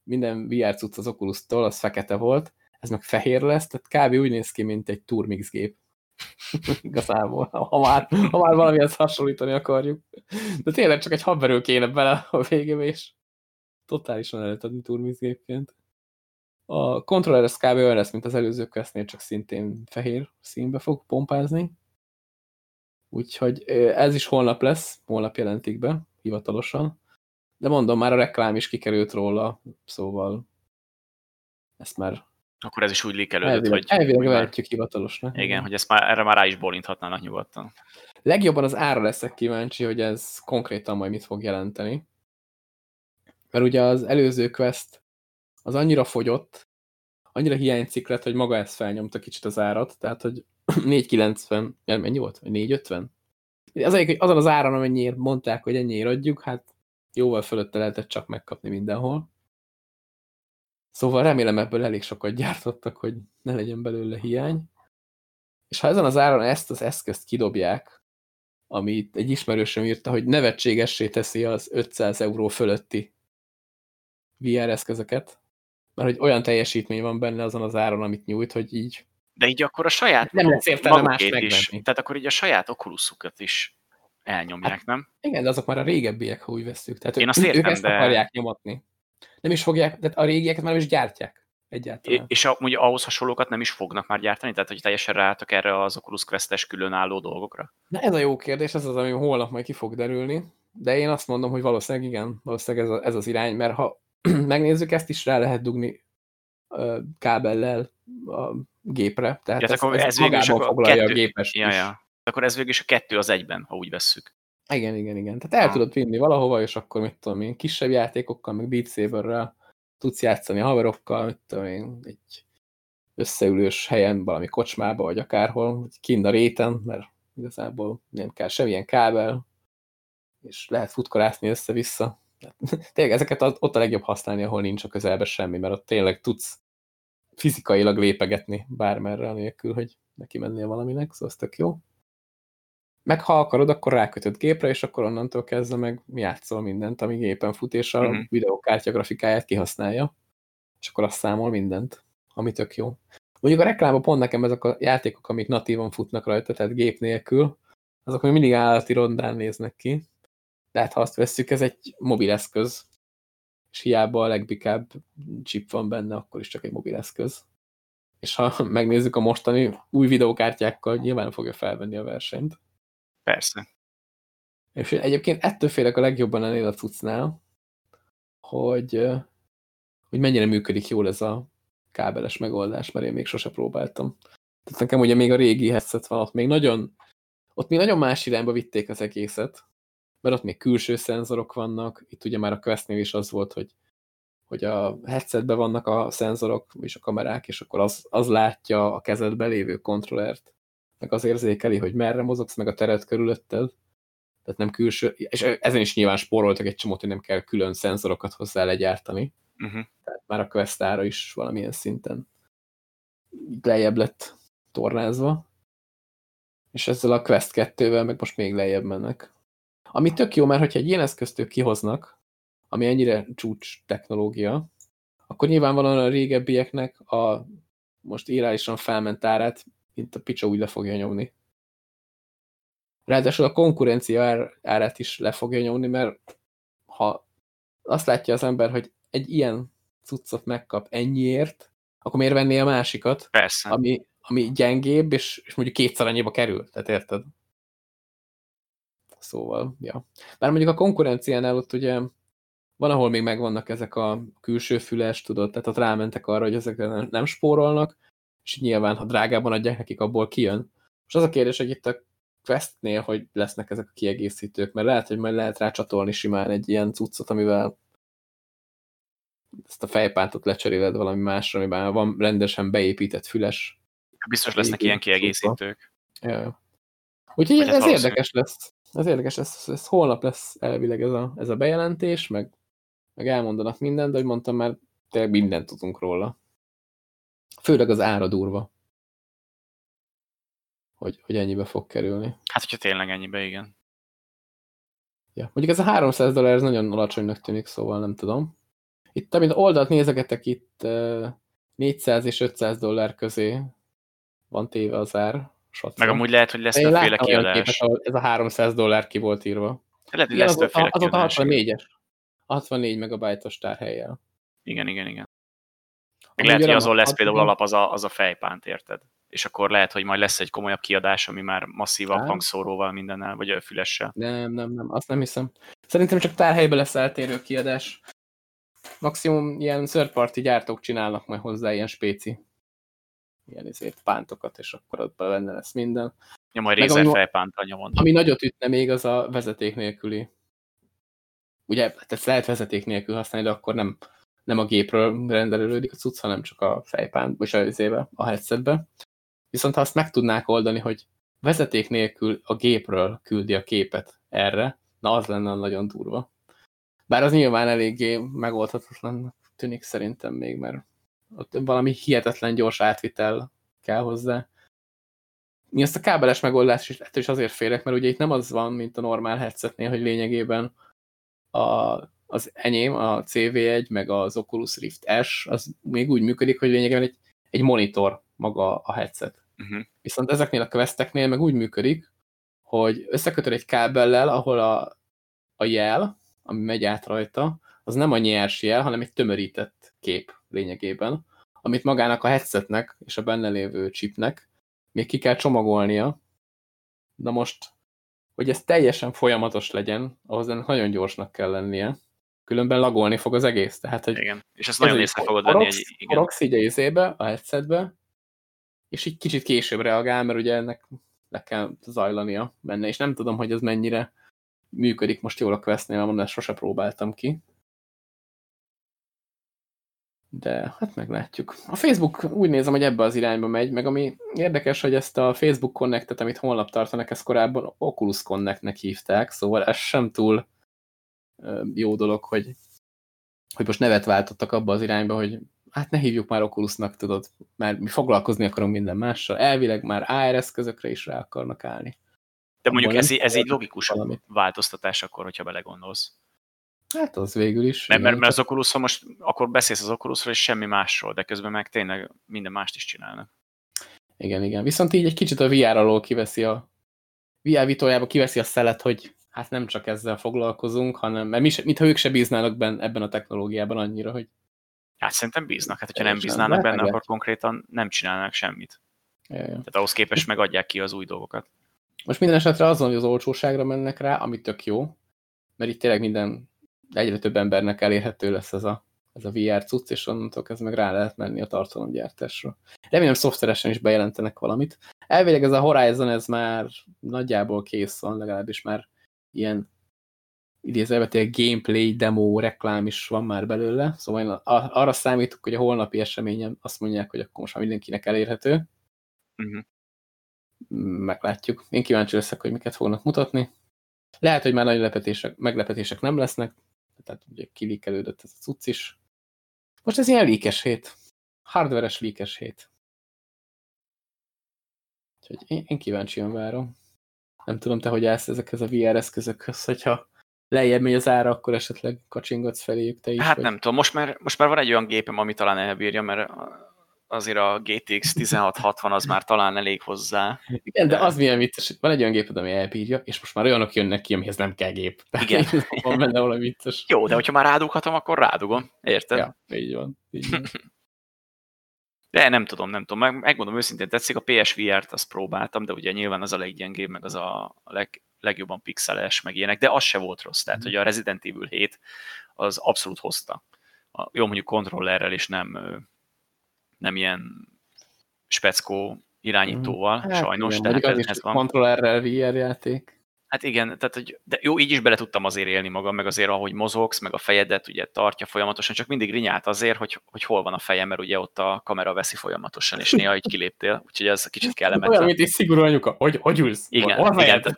minden VR cucc az Oculus-tól, az fekete volt, ez meg fehér lesz, tehát kb. úgy néz ki, mint egy Turmix gép. Igazából, ha már, ha már valamihez hasonlítani akarjuk. De tényleg csak egy habverő kéne bele a végébe, és totálisan el lehet adni Turmix gépként. A kontroller ez kb. olyan lesz, mint az előző questnél, csak szintén fehér színbe fog pompázni. Úgyhogy ez is holnap lesz, holnap jelentik be, hivatalosan. De mondom, már a reklám is kikerült róla, szóval ezt már... Akkor ez is úgy lékelődött, hogy... Elvileg vehetjük hivatalosnak. Igen, hogy ezt már, erre már rá is bolinthatnának nyugodtan. Legjobban az ára leszek kíváncsi, hogy ez konkrétan majd mit fog jelenteni. Mert ugye az előző quest az annyira fogyott, annyira hiányzik lett, hogy maga ezt felnyomta kicsit az árat, tehát hogy 490, mennyi volt? 450? Az azon az áron, amennyiért mondták, hogy ennyiért adjuk, hát jóval fölötte lehetett csak megkapni mindenhol. Szóval remélem ebből elég sokat gyártottak, hogy ne legyen belőle hiány. És ha ezen az áron ezt az eszközt kidobják, amit egy ismerősöm írta, hogy nevetségessé teszi az 500 euró fölötti VR eszközöket, mert hogy olyan teljesítmény van benne azon az áron, amit nyújt, hogy így... De így akkor a saját nem lesz értelme más is. Tehát akkor így a saját okulusukat is elnyomják, hát, nem? Igen, de azok már a régebbiek, ha úgy veszük. Tehát Én azt értem, ők ezt de... akarják nyomatni. Nem is fogják, de a régieket már is gyártják egyáltalán. És a, ugye ahhoz hasonlókat nem is fognak már gyártani? Tehát, hogy teljesen ráálltak erre az Oculus Quest-es különálló dolgokra? Na ez a jó kérdés, ez az, ami holnap majd ki fog derülni. De én azt mondom, hogy valószínűleg igen, valószínűleg ez, a, ez az irány, mert ha megnézzük, ezt is rá lehet dugni kábellel a gépre. Tehát ja, ez, akkor ez, ez magában a foglalja kettő. a gépes ja, ja. Akkor ez végül is a kettő az egyben, ha úgy vesszük. Igen, igen, igen. Tehát el tudod vinni valahova, és akkor mit tudom én, kisebb játékokkal, meg Beat Saberrel tudsz játszani a haverokkal, mit tudom én, egy összeülős helyen, valami kocsmába, vagy akárhol, kint a réten, mert igazából nem kell semmilyen kábel, és lehet futkorászni össze-vissza. Tényleg ezeket ott a legjobb használni, ahol nincs a közelben semmi, mert ott tényleg tudsz fizikailag lépegetni bármerre, nélkül, hogy neki mennél valaminek, szóval az tök jó. Meg ha akarod, akkor rákötöd gépre, és akkor onnantól kezdve meg játszol mindent, ami gépen fut, és a uh mhm. -huh. videókártya grafikáját kihasználja, és akkor azt számol mindent, ami tök jó. Mondjuk a reklámban pont nekem ezek a játékok, amik natívan futnak rajta, tehát gép nélkül, azok még mindig állati rondán néznek ki. De hát ha azt vesszük, ez egy mobileszköz, és hiába a legbikább chip van benne, akkor is csak egy mobileszköz. És ha megnézzük a mostani új videókártyákkal, nyilván fogja felvenni a versenyt. Persze. És egyébként ettől félek a legjobban ennél a cuccnál, hogy, hogy mennyire működik jól ez a kábeles megoldás, mert én még sose próbáltam. Tehát nekem ugye még a régi headset van, ott még nagyon, ott még nagyon más irányba vitték az egészet, mert ott még külső szenzorok vannak, itt ugye már a Questnél is az volt, hogy, hogy a headsetben vannak a szenzorok és a kamerák, és akkor az, az látja a kezedbe lévő kontrollert, meg az érzékeli, hogy merre mozogsz, meg a teret körülötted, tehát nem külső, és ezen is nyilván spóroltak egy csomót, hogy nem kell külön szenzorokat hozzá legyártani. Uh -huh. Tehát már a Quest ára is valamilyen szinten lejjebb lett tornázva. És ezzel a Quest 2-vel meg most még lejjebb mennek. Ami tök jó, mert hogyha egy ilyen eszközt kihoznak, ami ennyire csúcs technológia, akkor nyilvánvalóan a régebbieknek a most írálisan felment árát, mint a picsa úgy le fogja nyomni. Ráadásul a konkurencia árát is le fogja nyomni, mert ha azt látja az ember, hogy egy ilyen cuccot megkap ennyiért, akkor miért venné a másikat, Persze. Ami, ami gyengébb, és, és mondjuk kétszer annyiba kerül, tehát érted? Szóval, ja. Bár mondjuk a konkurenciánál ott ugye van, ahol még megvannak ezek a külső füles, tudod, tehát ott rámentek arra, hogy ezek nem spórolnak, és nyilván, ha drágában adják nekik, abból kijön. És az a kérdés, hogy itt a Questnél, hogy lesznek ezek a kiegészítők, mert lehet, hogy majd lehet rá csatolni simán egy ilyen cuccot, amivel ezt a fejpántot lecseréled valami másra, amiben van rendesen beépített füles. Biztos lesznek ilyen kiegészítők. Ja. Úgyhogy ez, hát ez érdekes lesz ez érdekes, ez, ez holnap lesz elvileg ez a, ez a bejelentés, meg, meg elmondanak mindent, de hogy mondtam már, tényleg mindent tudunk róla. Főleg az ára durva. Hogy, hogy ennyibe fog kerülni. Hát, hogyha tényleg ennyibe, igen. Ja. Mondjuk ez a 300 dollár ez nagyon alacsonynak tűnik, szóval nem tudom. Itt, amint oldalt nézegetek, itt uh, 400 és 500 dollár közé van téve az ár. Satszom. Meg amúgy lehet, hogy lesz többféle kiadás. Képet, ez a 300 dollár ki volt írva. Lehet, hogy lesz többféle az, az a 64-es. 64 megabajtos tárhelyjel. Igen, igen, igen. Meg lehet, hogy azon lesz például alap az a, az a fejpánt, érted? És akkor lehet, hogy majd lesz egy komolyabb kiadás, ami már masszívabb nem. hangszóróval mindennel, vagy fülessel. Nem, nem, nem, azt nem hiszem. Szerintem csak tárhelyben lesz eltérő kiadás. Maximum ilyen third party gyártók csinálnak majd hozzá ilyen spéci ilyen izét, pántokat, és akkor ott benne lesz minden. Ja, majd Razer fejpántal nyomon. Ami nagyot ütne még, az a vezeték nélküli. Ugye, hát ezt lehet vezeték nélkül használni, de akkor nem, nem a gépről rendelődik a cucc, hanem csak a fejpánt, vagy a, izébe, a headsetbe. Viszont ha azt meg tudnák oldani, hogy vezeték nélkül a gépről küldi a képet erre, na az lenne nagyon durva. Bár az nyilván eléggé megoldhatatlan tűnik szerintem még, mert ott valami hihetetlen gyors átvitel kell hozzá. Mi azt a kábeles megoldás is, ettől is azért félek, mert ugye itt nem az van, mint a normál headsetnél, hogy lényegében a, az enyém, a CV1, meg az Oculus Rift S, az még úgy működik, hogy lényegében egy, egy monitor maga a headset. Uh mhm. -huh. Viszont ezeknél a questeknél meg úgy működik, hogy összekötöd egy kábellel, ahol a, a jel, ami megy át rajta, az nem a nyers jel, hanem egy tömörített kép lényegében, amit magának a headsetnek és a benne lévő chipnek még ki kell csomagolnia. De most, hogy ez teljesen folyamatos legyen, ahhoz ennek nagyon gyorsnak kell lennie. Különben lagolni fog az egész. Tehát, hogy igen, és ezt nagyon észre fogod venni. Egy, igen. Forogsz így a izébe, a headsetbe, és így kicsit később reagál, mert ugye ennek le kell zajlania benne, és nem tudom, hogy ez mennyire működik most jól a Questnél, mert mondom, sose próbáltam ki de hát meglátjuk. A Facebook úgy nézem, hogy ebbe az irányba megy, meg ami érdekes, hogy ezt a Facebook Connectet, amit holnap tartanak, ezt korábban Oculus Connectnek hívták, szóval ez sem túl jó dolog, hogy, hogy most nevet váltottak abba az irányba, hogy hát ne hívjuk már Oculusnak, tudod, mert mi foglalkozni akarunk minden mással. Elvileg már AR eszközökre is rá akarnak állni. De mondjuk ez, ez egy logikus valamit. változtatás akkor, hogyha belegondolsz. Hát az végül is. Mert, mert, mert az oculus most akkor beszélsz az Oculusról, és semmi másról, de közben meg tényleg minden mást is csinálnak. Igen, igen. Viszont így egy kicsit a VR alól kiveszi a VR vitójába kiveszi a szelet, hogy hát nem csak ezzel foglalkozunk, hanem, mert mi se, mintha ők se bíznának benne, ebben a technológiában annyira, hogy... Hát szerintem bíznak. Hát, hogyha nem bíznának benne, akkor konkrétan nem csinálnak semmit. Ja, ja. Tehát ahhoz képest megadják ki az új dolgokat. Most minden esetre azon, hogy az olcsóságra mennek rá, ami tök jó, mert itt tényleg minden egyre több embernek elérhető lesz ez a, ez a VR cucc, és onnantól ez meg rá lehet menni a tartalomgyártásra. Remélem szoftveresen is bejelentenek valamit. Elvileg ez a Horizon, ez már nagyjából kész van, legalábbis már ilyen idézelbetűen gameplay, demo, reklám is van már belőle, szóval arra számítok, hogy a holnapi eseményen azt mondják, hogy akkor most már mindenkinek elérhető. Uh mhm. -huh. Meglátjuk. Én kíváncsi leszek, hogy miket fognak mutatni. Lehet, hogy már nagy lepetések, meglepetések nem lesznek, tehát ugye kilikelődött ez a cucc is. Most ez ilyen líkes hét. Hardveres líkes hét. Úgyhogy én, én kíváncsian várom. Nem tudom, te hogy állsz ezekhez a VR eszközökhöz, hogyha lejjebb megy az ára, akkor esetleg kacsingatsz feléjük te is. Hát vagy... nem tudom, most már, most már van egy olyan gépem, ami talán elbírja, mert azért a GTX 1660 az már talán elég hozzá. Igen, de, de az milyen vicces, van egy olyan géped, ami elbírja, és most már olyanok jönnek ki, amihez nem kell gép. Igen. van benne valami vicces. Jó, de hogyha már rádughatom, akkor rádugom. Érted? Ja, így van. Így van. De nem tudom, nem tudom. Meg, megmondom őszintén, tetszik, a PSVR-t azt próbáltam, de ugye nyilván az a leggyengébb, meg az a leg, legjobban pixeles, meg ilyenek, de az se volt rossz. Tehát, mm. hogy a Resident Evil 7 az abszolút hozta. A, jó, mondjuk kontrollerrel, és nem nem ilyen speckó irányítóval, hát, sajnos. Igen, tehát ez, ez van. kontrollerrel VR játék. Hát igen, tehát, hogy, de jó, így is bele tudtam azért élni magam, meg azért, ahogy mozogsz, meg a fejedet ugye tartja folyamatosan, csak mindig rinyált azért, hogy, hogy hol van a fejem, mert ugye ott a kamera veszi folyamatosan, és néha így kiléptél, úgyhogy ez kicsit kellemetlen. Olyan, mint egy szigorú anyuka, hogy, hogy ülsz? Igen, hol igen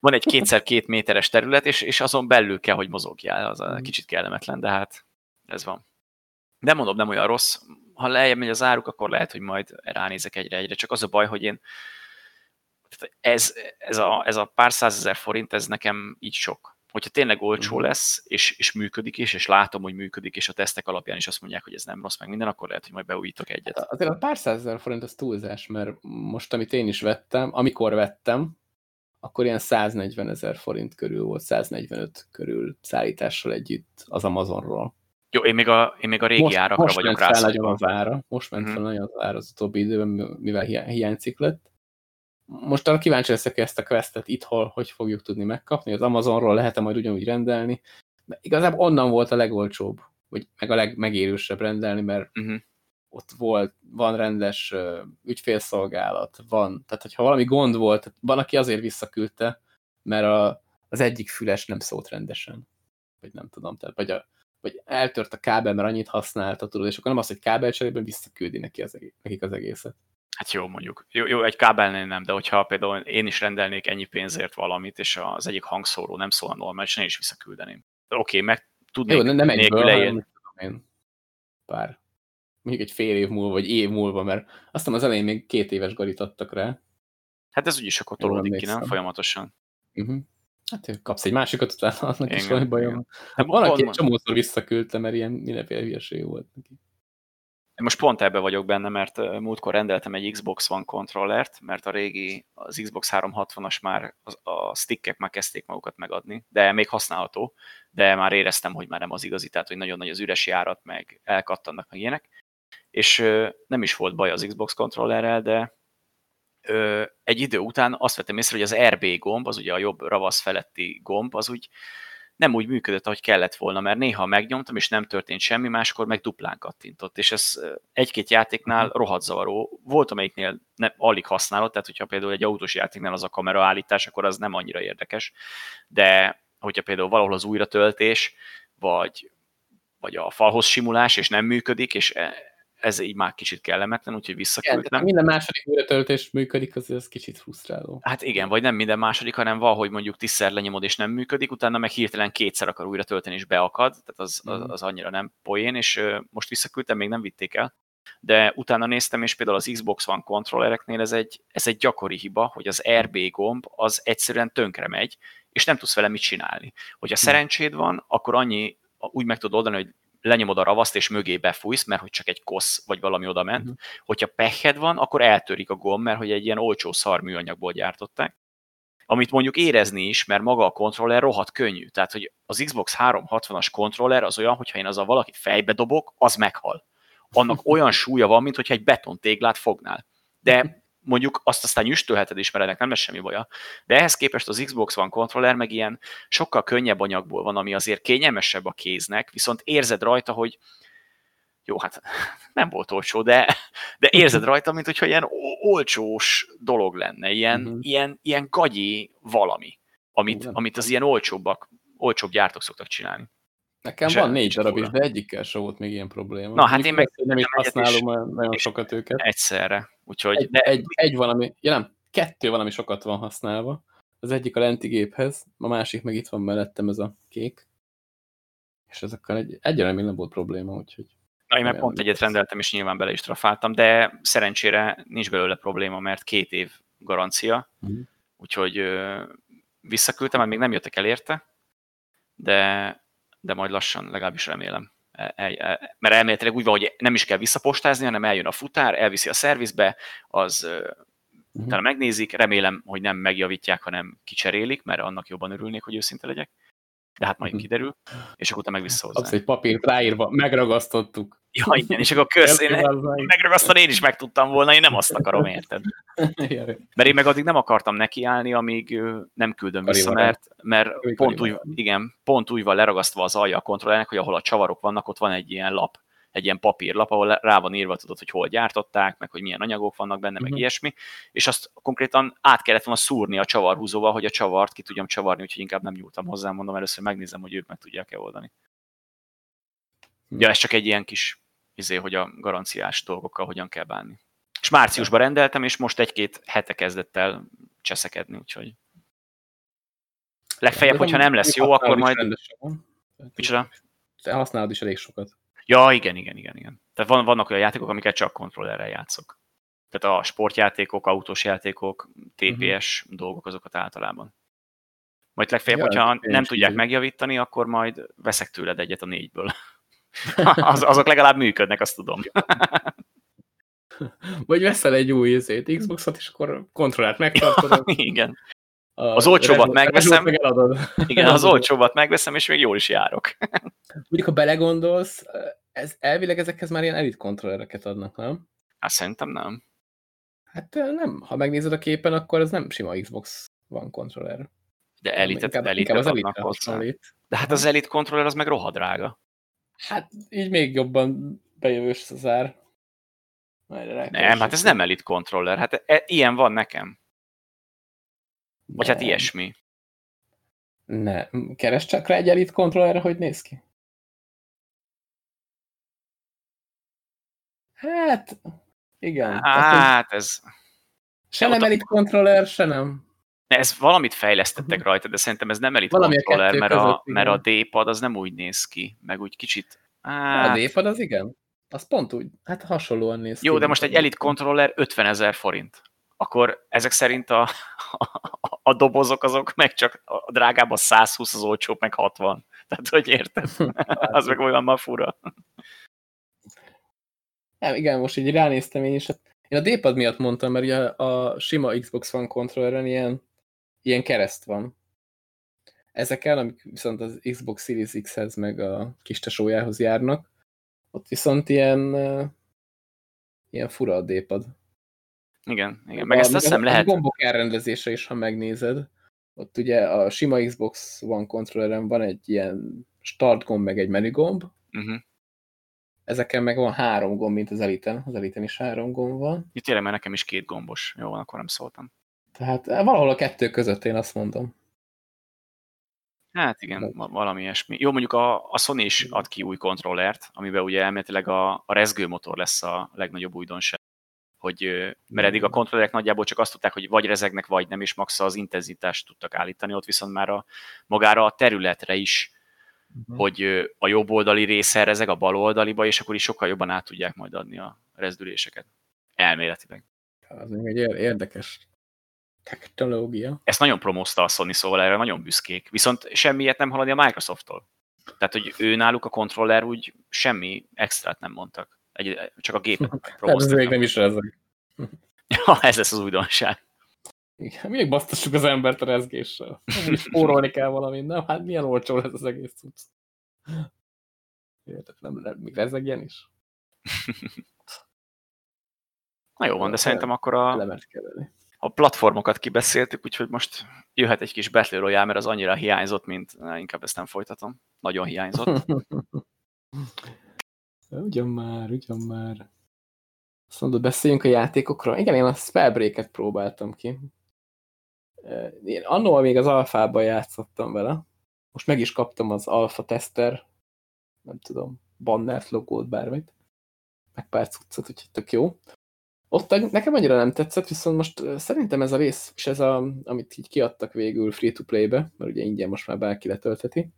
van egy kétszer két méteres terület, és, és azon belül kell, hogy mozogjál, az a mm. kicsit kellemetlen, de hát ez van. De mondom, nem olyan rossz ha lejjebb megy az áruk, akkor lehet, hogy majd ránézek egyre-egyre. Csak az a baj, hogy én ez, ez, a, ez a pár százezer forint, ez nekem így sok. hogyha tényleg olcsó uh-huh. lesz, és, és működik is, és látom, hogy működik, és a tesztek alapján is azt mondják, hogy ez nem rossz, meg minden, akkor lehet, hogy majd beújítok egyet. Hát azért a pár százezer forint az túlzás, mert most, amit én is vettem, amikor vettem, akkor ilyen 140 ezer forint körül volt, 145 körül szállítással együtt az Amazonról. Jó, én még a, én még a régi most, árakra most vagyok rá. nagyon az ára, most ment uh-huh. fel nagyon az ára az utóbbi időben, mivel hiányzik lett. Most arra kíváncsi leszek ezt a questet itthon, hogy fogjuk tudni megkapni. Az Amazonról lehet -e majd ugyanúgy rendelni. De igazából onnan volt a legolcsóbb, vagy meg a legmegérősebb rendelni, mert uh-huh. ott volt, van rendes uh, ügyfélszolgálat, van. Tehát, hogyha valami gond volt, van, aki azért visszaküldte, mert a, az egyik füles nem szólt rendesen. Vagy nem tudom, tehát, vagy, a, vagy eltört a kábel, mert annyit használta, tudod, és akkor nem az, hogy kábelcserében visszaküldi neki az, nekik az egészet. Hát jó, mondjuk. Jó, jó, egy kábelnél nem, de hogyha például én is rendelnék ennyi pénzért valamit, és az egyik hangszóró nem szól normálisan, én is visszaküldeném. Oké, okay, meg tudnék jó, nem egyből, hanem én pár, mondjuk egy fél év múlva, vagy év múlva, mert aztán az elején még két éves garit adtak rá. Hát ez úgyis akkor tolódik ki, nem? Folyamatosan. Uh -huh. Hát kapsz egy másikat, utána annak igen, is valami bajom. Hát van, aki egy csomószor visszaküldte, mert ilyen mindenféle hülyeség volt neki. Most pont ebbe vagyok benne, mert múltkor rendeltem egy Xbox One kontrollert, mert a régi, az Xbox 360-as már, a stickek már kezdték magukat megadni, de még használható, de már éreztem, hogy már nem az igazi, tehát hogy nagyon nagy az üres járat, meg elkattannak meg ilyenek. És nem is volt baj az Xbox kontrollerrel, de egy idő után azt vettem észre, hogy az RB gomb, az ugye a jobb ravasz feletti gomb, az úgy nem úgy működött, ahogy kellett volna, mert néha megnyomtam, és nem történt semmi, máskor meg duplán kattintott, és ez egy-két játéknál mhm. rohadt zavaró. Volt, amelyiknél ne, alig használott, tehát hogyha például egy autós játéknál az a kamera állítás, akkor az nem annyira érdekes, de hogyha például valahol az újratöltés, vagy, vagy a falhoz simulás, és nem működik, és e, ez így már kicsit kellemetlen, úgyhogy visszaküldtem. Igen, minden második újratöltés működik, az ez kicsit frusztráló. Hát igen, vagy nem minden második, hanem valahogy mondjuk tízszer lenyomod és nem működik, utána meg hirtelen kétszer akar újra tölteni és beakad, tehát az, az, mhm. az annyira nem poén, és most visszaküldtem, még nem vitték el, de utána néztem, és például az Xbox One kontrollereknél ez egy, ez egy gyakori hiba, hogy az RB gomb az egyszerűen tönkre megy, és nem tudsz vele mit csinálni. Hogyha mhm. szerencséd van, akkor annyi, úgy meg tudod oldani, hogy lenyomod a ravaszt, és mögé befújsz, mert hogy csak egy kosz, vagy valami oda ment. Uh-huh. Hogyha pehed van, akkor eltörik a gomb, mert hogy egy ilyen olcsó szarműanyagból gyártották. Amit mondjuk érezni is, mert maga a kontroller rohadt könnyű. Tehát, hogy az Xbox 360-as kontroller az olyan, hogyha én az a valakit fejbe dobok, az meghal. Annak olyan súlya van, mint hogyha egy betontéglát fognál. De mondjuk azt aztán nyüstölheted is, mert ennek nem lesz semmi baja. De ehhez képest az Xbox One kontroller meg ilyen sokkal könnyebb anyagból van, ami azért kényelmesebb a kéznek, viszont érzed rajta, hogy jó, hát nem volt olcsó, de, de érzed rajta, mint hogyha ilyen olcsós dolog lenne, ilyen, uh-huh. ilyen, ilyen gagyi valami, amit, amit az ilyen olcsóbbak, olcsóbb gyártók szoktak csinálni. Nekem van négy darab is, de egyikkel sem volt még ilyen probléma. Na, hát én meg nem is használom is, nagyon sokat őket. Egyszerre. Úgyhogy, egy, egy, egy valami, ja nem, kettő valami sokat van használva. Az egyik a lenti géphez, a másik meg itt van mellettem ez a kék. És ezekkel egy, egyre még nem volt probléma, úgyhogy... Na, én meg pont egyet rendeltem, és nyilván bele is trafáltam, de szerencsére nincs belőle probléma, mert két év garancia, mm. úgyhogy ö, visszaküldtem, mert még nem jöttek el érte, de de majd lassan, legalábbis remélem. El, el, e, mert elméletileg úgy van, hogy nem is kell visszapostázni, hanem eljön a futár, elviszi a szervizbe, az uh-huh. utána megnézik, remélem, hogy nem megjavítják, hanem kicserélik, mert annak jobban örülnék, hogy őszinte legyek. De hát majd mhm. kiderül, és akkor utána meg visszahozzá. Az egy papírt ráírva, megragasztottuk. Ja, igen, és akkor kösz, én megragasztani én is meg tudtam volna, én nem azt akarom, érted? Mert én meg addig nem akartam nekiállni, amíg nem küldöm vissza, mert, mert pont, úgy, igen, pont úgy van leragasztva az alja a kontrollernek, hogy ahol a csavarok vannak, ott van egy ilyen lap, egy ilyen papírlap, ahol rá van írva, tudod, hogy hol gyártották, meg hogy milyen anyagok vannak benne, uh-huh. meg mhm. ilyesmi, és azt konkrétan át kellett volna szúrni a csavarhúzóval, hogy a csavart ki tudjam csavarni, úgyhogy inkább nem nyúltam hozzá, mondom, először megnézem, hogy ők meg tudják-e oldani. Ja, ez csak egy ilyen kis izé, hogy a garanciás dolgokkal hogyan kell bánni. És márciusban rendeltem, és most egy-két hete kezdett el cseszekedni, úgyhogy legfeljebb, hogyha nem lesz jó, akkor majd... Micsoda? Te használod is elég sokat. Ja, igen, igen, igen, igen. Tehát van, vannak olyan játékok, amiket csak kontrollerrel játszok. Tehát a sportjátékok, autós játékok, TPS uh-huh. Dolgok, azokat általában. Majd legfeljebb, ja, hogyha nem tudják így. megjavítani, akkor majd veszek tőled egyet a négyből. Az, azok legalább működnek, azt tudom. Vagy veszel egy új izét, Xboxot, és akkor kontrollát megtartod. Igen. Az olcsóbbat megveszem. Meg igen, az olcsóbbat megveszem, és még jól is járok. Mondjuk, ha belegondolsz, ez, elvileg ezekhez már ilyen elit kontrollereket adnak, nem? Hát szerintem nem. Hát nem. Ha megnézed a képen, akkor ez nem sima Xbox van kontroller. De elitet, inkább, elitet inkább az adnak hozzá. De hát az elit kontroller az meg rohadrága. Hát így még jobban bejövős az ár. Nem, hát ez nem elit kontroller. Hát e, ilyen van nekem. Vagy hát ilyesmi. Ne. Keres csak rá egy elit kontrollerre, hogy néz ki. Hát, igen. Hát, ez... Se nem elit kontroller, se nem. Ez valamit fejlesztettek rajta, de szerintem ez nem elit Valami kontroller, mert a, mert a D-pad az nem úgy néz ki, meg úgy kicsit... Hát... A D-pad az igen. Az pont úgy, hát hasonlóan néz ki. Jó, de most egy elit kontroller 50 ezer forint. Akkor ezek szerint a, a, a dobozok azok meg csak a drágább a 120, az olcsóbb meg 60. Tehát, hogy érted? az meg olyan ma fura. Nem, igen, most így ránéztem én is. Hát én a D-pad miatt mondtam, mert ugye a sima Xbox One kontrolleren ilyen, ilyen kereszt van. Ezeken, amik viszont az Xbox Series X-hez meg a kis tesójához járnak, ott viszont ilyen, ilyen fura a D-pad. Igen, igen. meg a, ezt azt hiszem lehet. A gombok elrendezése is, ha megnézed. Ott ugye a sima Xbox One kontrolleren van egy ilyen start gomb, meg egy menü gomb. Uh mhm. -huh. Ezeken meg van három gomb, mint az Eliten. Az Eliten is három gomb van. Itt tényleg, mert nekem is két gombos. Jó van, akkor nem szóltam. Tehát eh, valahol a kettő között én azt mondom. Hát igen, valami ilyesmi. Jó, mondjuk a, a Sony is ad ki új kontrollert, amiben ugye elméletileg a, a rezgő motor lesz a legnagyobb újdonság. Hogy, mert eddig a kontrollerek nagyjából csak azt tudták, hogy vagy rezegnek, vagy nem, és max az intenzitást tudtak állítani, ott viszont már a, magára a területre is, uh-huh. hogy a jobb oldali része rezeg a bal oldaliba, és akkor is sokkal jobban át tudják majd adni a rezdüléseket. Elméletileg. Az még egy érdekes Technológia. Ezt nagyon promózta a Sony, szóval erre nagyon büszkék. Viszont semmiet nem haladni a Microsofttól. Tehát, hogy ő náluk a kontroller úgy semmi extrát nem mondtak. Egy, csak a gépet promóztak. ez még nem is rezeg. Ja, ez lesz az újdonság. Igen, még basztassuk az embert a rezgéssel. Spórolni kell valamit, nem? Hát milyen olcsó lesz az egész cucc. Nem, nem, még rezegjen is. Na jó van, de szerintem akkor a, a platformokat kibeszéltük, úgyhogy most jöhet egy kis Battle Royale, mert az annyira hiányzott, mint na, inkább ezt nem folytatom. Nagyon hiányzott. ugyan már, ugyan már. Azt mondod, beszéljünk a játékokról. Igen, én a Spellbreak-et próbáltam ki. Én annól még az alfában játszottam vele. Most meg is kaptam az alfa tester, nem tudom, bannert, logót, bármit. Meg pár cuccot, úgyhogy tök jó. Ott nekem annyira nem tetszett, viszont most szerintem ez a rész, és ez a, amit így kiadtak végül free-to-play-be, mert ugye ingyen most már bárki letölteti,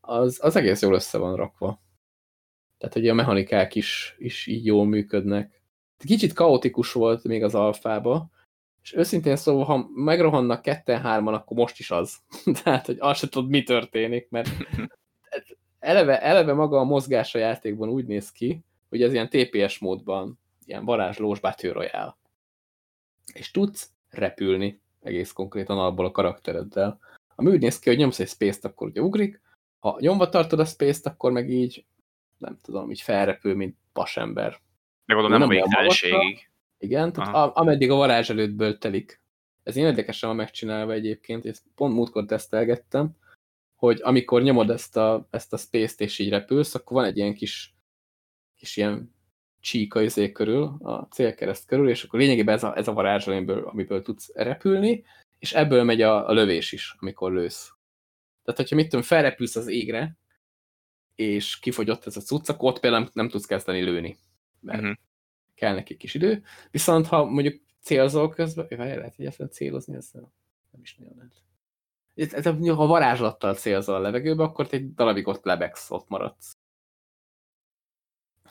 az, az egész jól össze van rakva. Tehát, hogy a mechanikák is, is így jól működnek. Kicsit kaotikus volt még az alfába, és őszintén szóval, ha megrohannak ketten-hárman, akkor most is az. Tehát, hogy azt se tudod, mi történik, mert eleve, eleve maga a mozgás a játékban úgy néz ki, hogy ez ilyen TPS módban ilyen varázslós Battle Royale. És tudsz repülni egész konkrétan abból a karaktereddel. Ami úgy néz ki, hogy nyomsz egy space-t, akkor ugye ugrik, ha nyomva tartod a space-t, akkor meg így, nem tudom, így felrepül, mint pasember. De gondolom nem, nem a végtelenségig. Igen, tehát a, ameddig a varázs előttből telik. Ez én érdekesen van megcsinálva egyébként, ezt pont múltkor tesztelgettem, hogy amikor nyomod ezt a, ezt a space-t és így repülsz, akkor van egy ilyen kis, kis ilyen csíka izé körül, a célkereszt körül, és akkor lényegében ez a, ez a varázslóimből, amiből tudsz repülni, és ebből megy a, a lövés is, amikor lősz. Tehát, hogyha mit tudom, felrepülsz az égre, és kifogyott ez a cucc, akkor ott például nem, nem tudsz kezdeni lőni, mert uh mhm. -huh. kell neki kis idő. Viszont ha mondjuk célzol közben, várj, lehet egyáltalán célozni ezzel? Nem is nagyon lehet. Ez, ez, ha varázslattal célzol a levegőbe, akkor egy darabig ott lebegsz, ott maradsz.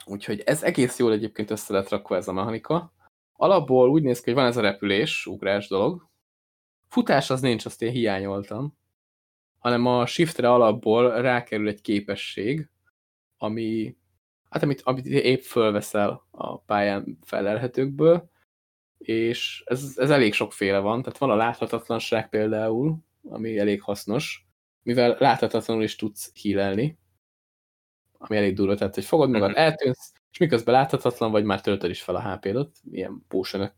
Úgyhogy ez egész jól egyébként össze lett rakva ez a mechanika. Alapból úgy néz ki, hogy van ez a repülés, ugrás dolog. Futás az nincs, azt én hiányoltam. Hanem a shiftre alapból rákerül egy képesség, ami, hát amit, amit épp fölveszel a pályán felelhetőkből, és ez, ez elég sokféle van, tehát van a láthatatlanság például, ami elég hasznos, mivel láthatatlanul is tudsz hílelni, ami elég durva, tehát hogy fogod magad, mhm. eltűnsz, és miközben láthatatlan vagy, már töltöd is fel a HP-dot, ilyen potion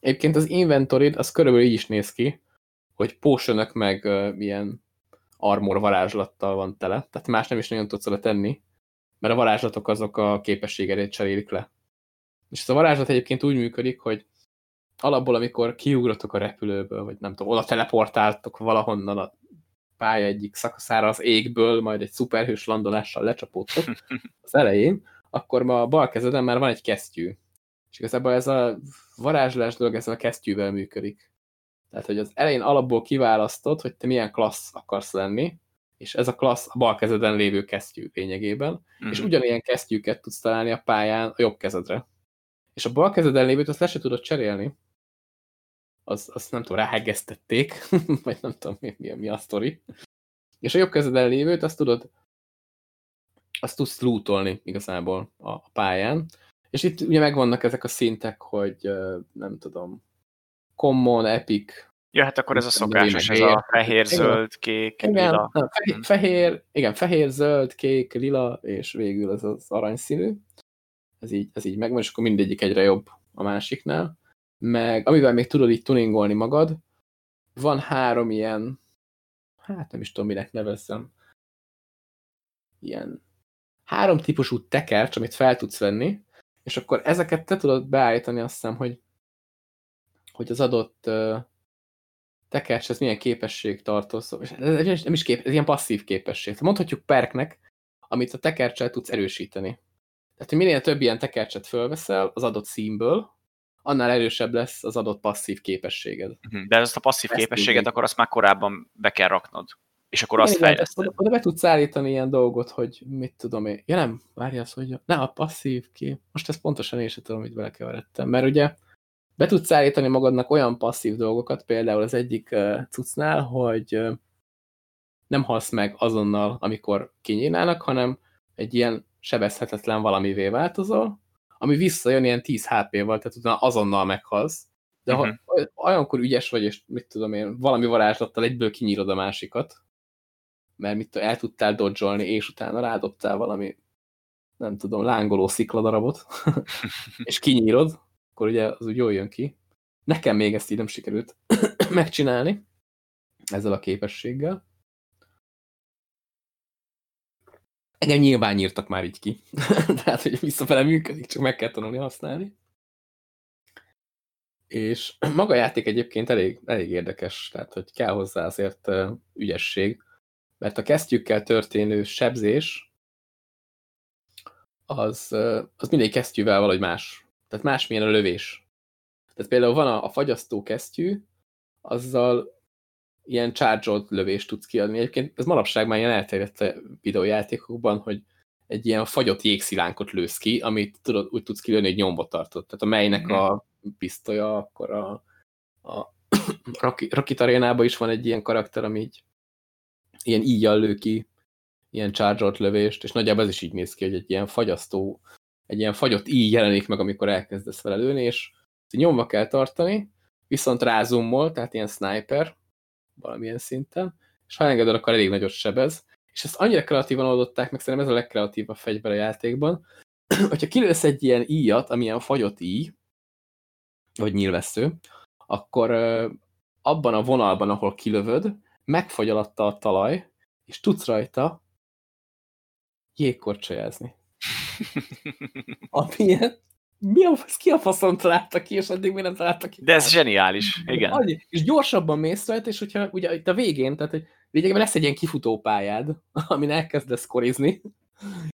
Egyébként az inventorid, az körülbelül így is néz ki, hogy potion meg uh, ilyen armor varázslattal van tele, tehát más nem is nagyon tudsz oda tenni, mert a varázslatok azok a képességedét cserélik le. És ez a varázslat egyébként úgy működik, hogy alapból, amikor kiugratok a repülőből, vagy nem tudom, oda teleportáltok valahonnan a pálya egyik szakaszára az égből, majd egy szuperhős landolással lecsapódtok az elején, akkor ma a bal kezeden már van egy kesztyű. És igazából ez a varázslás dolog ezzel a kesztyűvel működik. Tehát, hogy az elején alapból kiválasztod, hogy te milyen klassz akarsz lenni, és ez a klassz a bal kezeden lévő kesztyű lényegében, mm. és mhm. ugyanilyen kesztyűket tudsz találni a pályán a jobb kezedre. És a bal kezeden lévőt azt le se tudod cserélni. Az, azt nem tudom, ráhegesztették, vagy nem tudom, mi, mi, mi a sztori. És a jobb kezeden lévőt azt tudod, azt tudsz lootolni igazából a, a pályán. És itt ugye megvannak ezek a szintek, hogy nem tudom, common, epic, Ja, hát akkor ez a szokásos, ez a fehér, zöld, kék, igen, lila. Nem, fehér, mhm. fehér, igen, fehér, zöld, kék, lila, és végül ez az aranyszínű. Ez így, ez így megvan, és akkor mindegyik egyre jobb a másiknál. Meg amivel még tudod így tuningolni magad, van három ilyen, hát nem is tudom, minek nevezzem, ilyen három típusú tekercs, amit fel tudsz venni, és akkor ezeket te tudod beállítani azt hiszem, hogy, hogy az adott uh, tekercs, ez milyen képesség tartoz, és ez nem is kép, ez ilyen passzív képesség. Mondhatjuk perknek, amit a tekercsel tudsz erősíteni. Tehát, hogy minél több ilyen tekercset fölveszel az adott színből, annál erősebb lesz az adott passzív képességed. Mhm, de ezt a passzív ezt képességet, így. akkor azt már korábban be kell raknod. És akkor azt fejleszted. Oda, oda be tudsz állítani ilyen dolgot, hogy mit tudom én. Ja nem, várj azt, hogy ne a passzív kép. Most ezt pontosan én sem tudom, hogy belekeveredtem. Mert ugye be tudsz állítani magadnak olyan passzív dolgokat, például az egyik cuccnál, hogy nem halsz meg azonnal, amikor kinyílnának, hanem egy ilyen sebezhetetlen valamivé változol, ami visszajön ilyen 10 HP-val, tehát utána azonnal meghalsz. De uh -huh. ha mhm. olyankor ügyes vagy, és mit tudom én, valami varázslattal egyből kinyírod a másikat, mert mit el tudtál dodzsolni, és utána rádobtál valami, nem tudom, lángoló szikladarabot, és kinyírod, akkor ugye az úgy jól jön ki. Nekem még ezt így nem sikerült megcsinálni ezzel a képességgel. Engem nyilván nyírtak már így ki. Tehát, hogy visszafele működik, csak meg kell tanulni használni. És maga a játék egyébként elég, elég érdekes, tehát, hogy kell hozzá azért ügyesség, mert a kesztyűkkel történő sebzés az, az mindegy kesztyűvel valahogy más. Tehát másmilyen a lövés. Tehát például van a, a fagyasztó kesztyű, azzal ilyen charge lövést tudsz kiadni. Egyébként ez manapság már ilyen elterjedt a videójátékokban, hogy egy ilyen fagyott jégszilánkot lősz ki, amit tudod, úgy tudsz kilőni, hogy nyomba tartod. Tehát a melynek mm. a pisztolya, akkor a, a Rocket Arénában is van egy ilyen karakter, ami így ilyen íjjal lő ki ilyen charge lövést, és nagyjából ez is így néz ki, hogy egy ilyen fagyasztó, egy ilyen fagyott íj jelenik meg, amikor elkezdesz vele lőni, és nyomva kell tartani, viszont rázumol, tehát ilyen sniper, valamilyen szinten, és ha engeded, akkor elég nagyot sebez, és ezt annyira kreatívan oldották, meg szerintem ez a legkreatívabb fegyver a játékban, hogyha kilősz egy ilyen íjat, amilyen fagyott íj, vagy nyilvessző, akkor abban a vonalban, ahol kilövöd, megfagy alatta a talaj, és tudsz rajta jégkorcsolyázni. Ami mi a, ki a faszon találta ki, és addig mi nem találta ki. De ez zseniális, igen. Annyi, és gyorsabban mész rajta, és hogyha ugye itt a végén, tehát hogy lényegében lesz egy ilyen kifutópályád, amin elkezdesz korizni,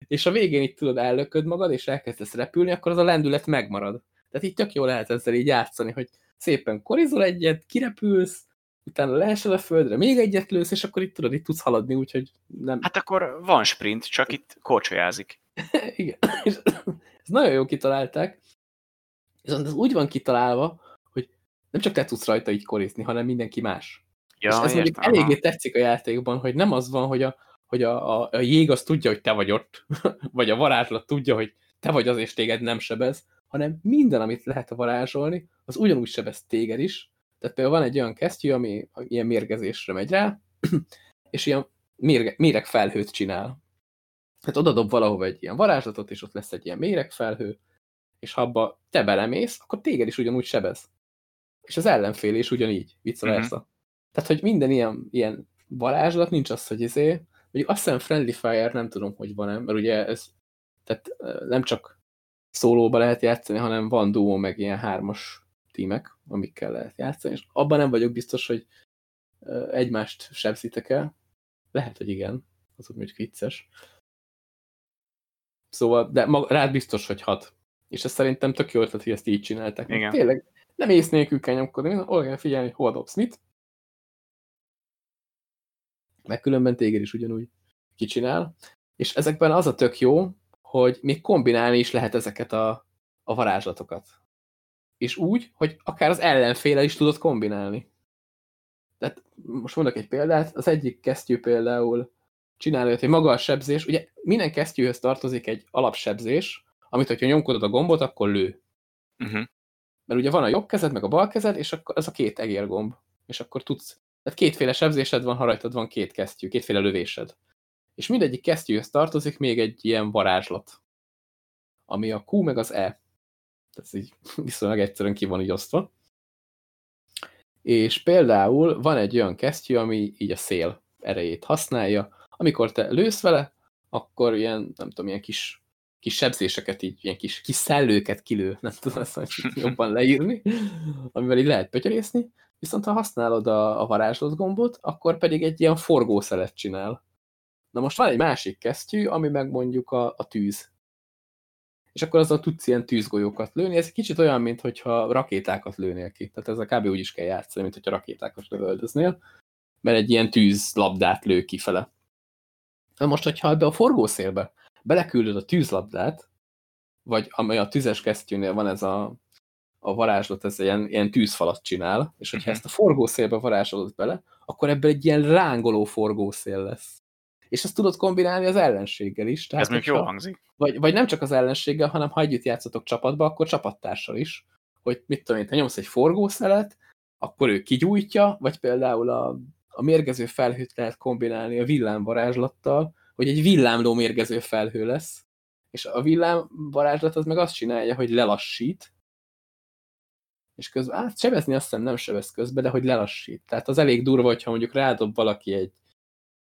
és a végén itt tudod ellököd magad, és elkezdesz repülni, akkor az a lendület megmarad. Tehát így tök jó lehet ezzel így játszani, hogy szépen korizol egyet, kirepülsz, utána leesel a földre, még egyet lősz, és akkor itt tudod, itt tudsz haladni, úgyhogy nem... Hát akkor van sprint, csak itt korcsolyázik. Igen. És ez nagyon jó kitalálták. Viszont ez úgy van kitalálva, hogy nem csak te tudsz rajta így korizni, hanem mindenki más. Ja, és ez mondjuk eléggé tetszik a játékban, hogy nem az van, hogy a, hogy a, a, a jég az tudja, hogy te vagy ott, vagy a varázslat tudja, hogy te vagy az, és téged nem sebez, hanem minden, amit lehet varázsolni, az ugyanúgy sebez téged is. Tehát például van egy olyan kesztyű, ami ilyen mérgezésre megy rá, és ilyen mérge, méregfelhőt csinál. Hát odadob valahova egy ilyen varázslatot, és ott lesz egy ilyen méregfelhő, és ha abba te belemész, akkor téged is ugyanúgy sebez. És az ellenfél is ugyanígy, vice versa. Uh -huh. Tehát, hogy minden ilyen, ilyen varázslat nincs az, hogy izé, mondjuk azt hiszem Friendly Fire nem tudom, hogy van-e, mert ugye ez tehát nem csak szólóba lehet játszani, hanem van duó meg ilyen hármas tímek, amikkel lehet játszani, és abban nem vagyok biztos, hogy egymást sebzitek el. Lehet, hogy igen, az úgy mondjuk vicces. Szóval, de mag, rád biztos, hogy hat. És ez szerintem tök jó ötlet, hogy ezt így csinálták. Igen. Tényleg, nem ész nélkül kell nyomkodni, olyan kell figyelni, hol dobsz mit. Meg különben téged is ugyanúgy kicsinál. És ezekben az a tök jó, hogy még kombinálni is lehet ezeket a, a varázslatokat. És úgy, hogy akár az ellenféle is tudod kombinálni. Tehát most mondok egy példát, az egyik kesztyű például csinálja, hogy maga a sebzés, ugye minden kesztyűhöz tartozik egy alapsebzés, amit, hogyha nyomkodod a gombot, akkor lő. Uh -huh. Mert ugye van a jobb kezed, meg a bal kezed, és akkor ez a két egérgomb. És akkor tudsz, tehát kétféle sebzésed van, ha rajtad van két kesztyű, kétféle lövésed. És mindegyik kesztyűhöz tartozik még egy ilyen varázslat, ami a Q meg az E. Tehát így viszonylag egyszerűen ki van így osztva. És például van egy olyan kesztyű, ami így a szél erejét használja. Amikor te lősz vele, akkor ilyen, nem tudom, ilyen kis, kis sebzéseket, így, ilyen kis, kis szellőket kilő, nem tudom ezt jobban leírni, amivel így lehet pötyörészni. Viszont ha használod a, a varázslat gombot, akkor pedig egy ilyen forgószelet csinál. Na most van egy másik kesztyű, ami meg mondjuk a, a tűz. És akkor azzal tudsz ilyen tűzgolyókat lőni. Ez kicsit olyan, mint hogyha rakétákat lőnél ki. Tehát ez a kb. úgy is kell játszani, mint hogyha rakétákat lövöldöznél. Mert egy ilyen tűzlabdát lő kifele. Na most, hogyha ebbe a forgószélbe beleküldöd a tűzlabdát, vagy amely a tüzes kesztyűnél van ez a, a varázslat, ez ilyen, ilyen tűzfalat csinál, és hogyha uh mhm. -huh. ezt a forgószélbe varázsolod bele, akkor ebből egy ilyen rángoló forgószél lesz és ezt tudod kombinálni az ellenséggel is. Tehát, Ez még jó hangzik. Vagy, vagy nem csak az ellenséggel, hanem ha együtt játszatok csapatba, akkor csapattársal is. Hogy mit tudom én, ha nyomsz egy forgószelet, akkor ő kigyújtja, vagy például a, a mérgező felhőt lehet kombinálni a villámvarázslattal, hogy egy villámló mérgező felhő lesz. És a villámvarázslat az meg azt csinálja, hogy lelassít, és közben, hát sebezni azt hiszem nem sebez közben, de hogy lelassít. Tehát az elég durva, hogyha mondjuk rádob valaki egy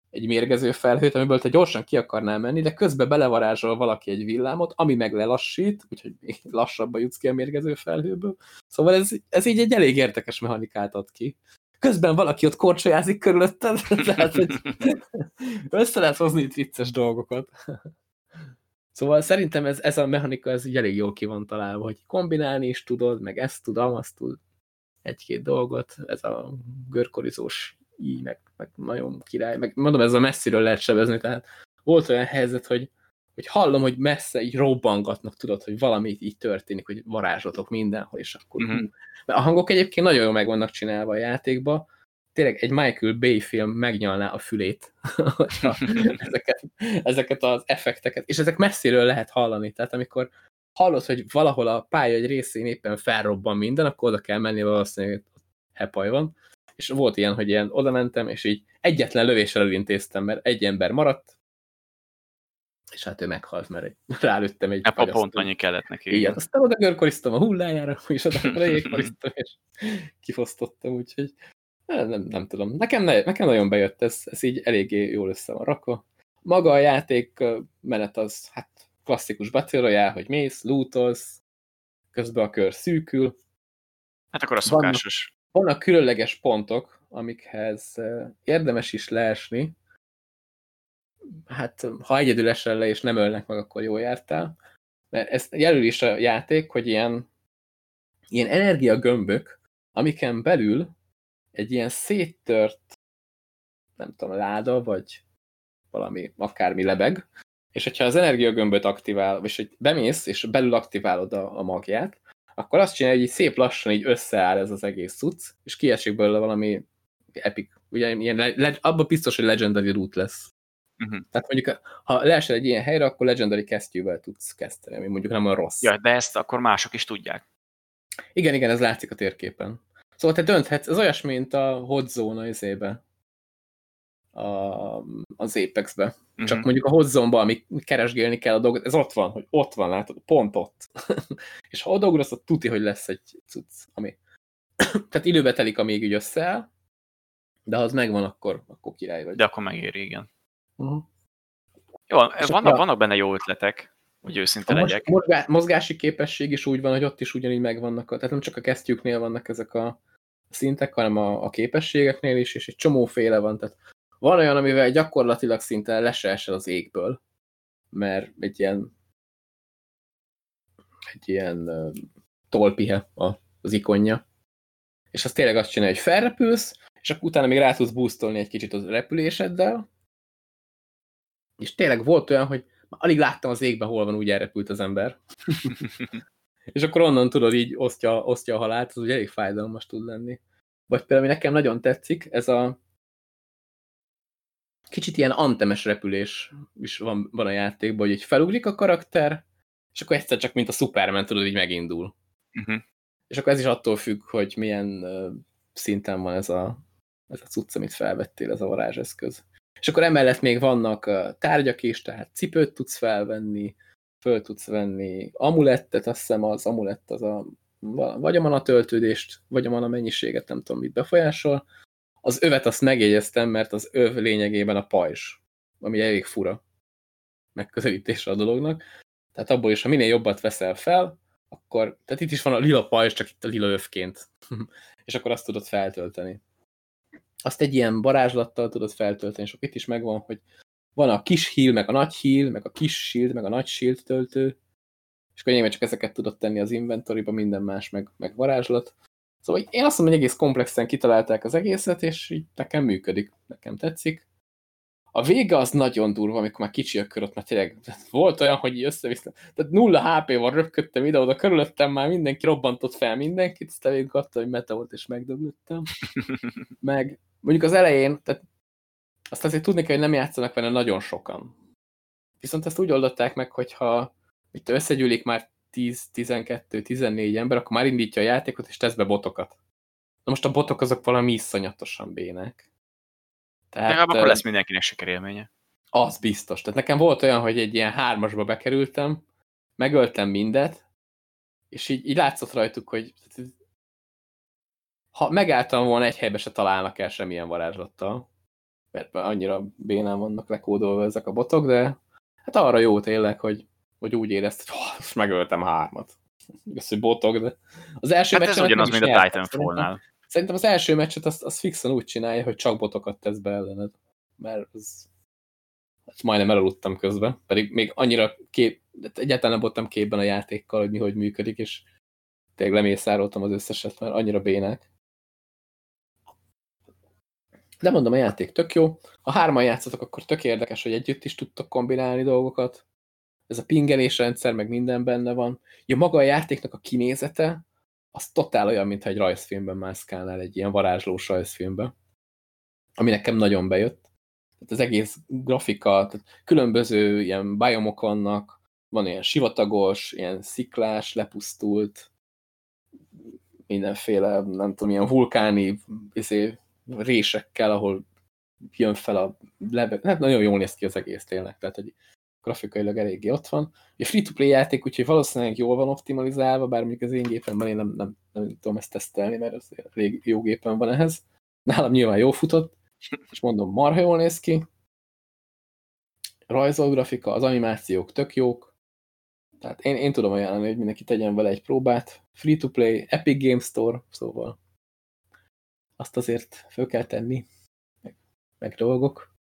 egy mérgező felhőt, amiből te gyorsan ki akarnál menni, de közben belevarázsol valaki egy villámot, ami meg lelassít, úgyhogy még lassabban jutsz ki a mérgező felhőből. Szóval ez, ez így egy elég érdekes mechanikát ad ki. Közben valaki ott korcsolyázik körülötted, tehát hogy össze lehet hozni itt vicces dolgokat. Szóval szerintem ez, ez a mechanika ez így elég jól ki van találva, hogy kombinálni is tudod, meg ezt tudom, azt tud egy-két dolgot, ez a görkorizós így, meg, meg nagyon király, meg mondom, ez a messziről lehet sebezni, tehát volt olyan helyzet, hogy, hogy hallom, hogy messze így robbangatnak, tudod, hogy valami így történik, hogy varázslatok mindenhol, és akkor uh mhm. -huh. Mert a hangok egyébként nagyon jól meg vannak csinálva a játékba, tényleg egy Michael Bay film megnyalná a fülét, ezeket, ezeket az effekteket, és ezek messziről lehet hallani, tehát amikor hallod, hogy valahol a pálya egy részén éppen felrobban minden, akkor oda kell menni, valószínűleg hepaj van, és volt ilyen, hogy ilyen oda mentem, és így egyetlen lövéssel elintéztem, mert egy ember maradt, és hát ő meghalt, mert rálőttem egy Epa pont annyi kellett neki. Igen, aztán oda görkoriztam a hullájára, és oda rejékoriztam, és kifosztottam, úgyhogy nem, nem, tudom. Nekem, ne, nekem nagyon bejött ez, ez így eléggé jól össze van rakva. Maga a játék menet az, hát klasszikus Battle Royale, hogy mész, lootolsz, közben a kör szűkül. Hát akkor a szokásos vannak különleges pontok, amikhez érdemes is leesni. Hát, ha egyedül esel le és nem ölnek meg, akkor jól jártál. Mert ezt jelöl is a játék, hogy ilyen, ilyen energiagömbök, amiken belül egy ilyen széttört, nem tudom, láda, vagy valami, akármi lebeg, és hogyha az energiagömböt aktivál, vagy hogy bemész, és belül aktiválod a, a magját, akkor azt csinálja, hogy így szép lassan így összeáll ez az egész cucc, és kiesik belőle valami epic ugye ilyen, abban biztos, hogy Legendary root lesz. Uh-huh. Tehát mondjuk, ha leesel egy ilyen helyre, akkor Legendary kesztyűvel tudsz kezdeni, ami mondjuk nem olyan rossz. Ja, de ezt akkor mások is tudják. Igen, igen, ez látszik a térképen. Szóval te dönthetsz, ez olyas, mint a hot zone izébe, a, az Apex-be. Uh-huh. Csak mondjuk a hot zone-ba, ami keresgélni kell a dolgot, ez ott van, hogy ott van, látod, pont ott. és ha odaugrasz, ott tuti, hogy lesz egy cucc, ami... Tehát időbe telik, amíg így összeáll, de ha az megvan, akkor, akkor király vagy. De akkor megéri, igen. Uh-huh. Jó, vannak, vannak benne jó ötletek, hogy őszinte a legyek. Mozgá, mozgási képesség is úgy van, hogy ott is ugyanígy megvannak, tehát nem csak a kesztyűknél vannak ezek a szintek, hanem a, a képességeknél is, és egy csomóféle van, tehát van olyan, amivel gyakorlatilag szinte le se esel az égből, mert egy ilyen egy ilyen uh, tolpihe az ikonja, és az tényleg azt csinálja, hogy felrepülsz, és akkor utána még rá tudsz boostolni egy kicsit az repüléseddel, és tényleg volt olyan, hogy alig láttam az égben, hol van, úgy elrepült az ember. és akkor onnan tudod, így osztja, osztja a halált, az ugye elég fájdalmas tud lenni. Vagy például, ami nekem nagyon tetszik, ez a kicsit ilyen antemes repülés is van, van a játékban, hogy így felugrik a karakter, és akkor egyszer csak, mint a Superman, tudod, így megindul. Uh mhm. -huh. És akkor ez is attól függ, hogy milyen uh, szinten van ez a, ez a cucc, amit felvettél, ez a varázseszköz. És akkor emellett még vannak tárgyak is, tehát cipőt tudsz felvenni, föl tudsz venni amulettet, azt hiszem az amulett az a vagy a mana töltődést, vagy a mana mennyiséget, nem tudom mit befolyásol. Az övet azt megjegyeztem, mert az öv lényegében a pajzs, ami elég fura megközelítése a dolognak. Tehát abból is, ha minél jobbat veszel fel, akkor, tehát itt is van a lila pajzs, csak itt a lila övként. és akkor azt tudod feltölteni azt egy ilyen varázslattal tudod feltölteni, és itt is megvan, hogy van a kis heal, meg a nagy heal, meg a kis shield, meg a nagy shield töltő, és akkor csak ezeket tudod tenni az inventoryba, minden más, meg, meg varázslat. Szóval én azt mondom, hogy egész komplexen kitalálták az egészet, és így nekem működik, nekem tetszik. A vége az nagyon durva, amikor már kicsi a körött, mert tényleg volt olyan, hogy összevisztem. Tehát nulla HP-val röpködtem ide-oda, körülöttem már mindenki robbantott fel mindenkit, aztán végig adta, hogy meta volt, és megdöglöttem. Meg mondjuk az elején, tehát azt azért tudni kell, hogy nem játszanak vele nagyon sokan. Viszont ezt úgy oldották meg, hogyha itt összegyűlik már 10, 12, 14 ember, akkor már indítja a játékot, és tesz be botokat. Na most a botok azok valami iszonyatosan bének. Tehát, De akkor lesz mindenkinek sikerélménye. Az biztos. Tehát nekem volt olyan, hogy egy ilyen hármasba bekerültem, megöltem mindet, és így, így látszott rajtuk, hogy ha megálltam volna egy helybe se találnak el semmilyen varázslattal, mert annyira bénán vannak lekódolva ezek a botok, de hát arra jó tényleg, hogy, hogy úgy érezt, hogy oh, most megöltem hármat. Igaz, hogy botok, de az első hát ez ugyanaz, mint a Titanfall-nál. Szerintem az első meccset azt, azt fixen úgy csinálja, hogy csak botokat tesz be ellened. Mert az... Hát majdnem elaludtam közben, pedig még annyira kép... egyáltalán nem voltam képben a játékkal, hogy mi hogy működik, és tényleg lemészároltam az összeset, mert annyira bének. De mondom, a játék tök jó. Ha hárman játszatok, akkor tök érdekes, hogy együtt is tudtok kombinálni dolgokat. Ez a pingelés rendszer, meg minden benne van. Ja, maga a játéknak a kinézete, az totál olyan, mintha egy rajzfilmben mászkálnál, egy ilyen varázslós rajzfilmben. Ami nekem nagyon bejött. Tehát az egész grafika, tehát különböző ilyen biomok vannak, van ilyen sivatagos, ilyen sziklás, lepusztult, mindenféle, nem tudom, ilyen vulkáni izé, résekkel, ahol jön fel a lebe... Hát nagyon jól néz ki az egész tényleg, tehát egy grafikailag eléggé ott van. A free-to-play játék, úgyhogy valószínűleg jól van optimalizálva, bár mondjuk az én gépemben én nem, nem, nem, tudom ezt tesztelni, mert az elég jó gépen van ehhez. Nálam nyilván jó futott, és mondom, marha jól néz ki. Rajzol grafika, az animációk tök jók. Tehát én, én tudom ajánlani, hogy mindenki tegyen vele egy próbát. Free-to-play, Epic Game Store, szóval azt azért föl kell tenni, meg, meg dolgok.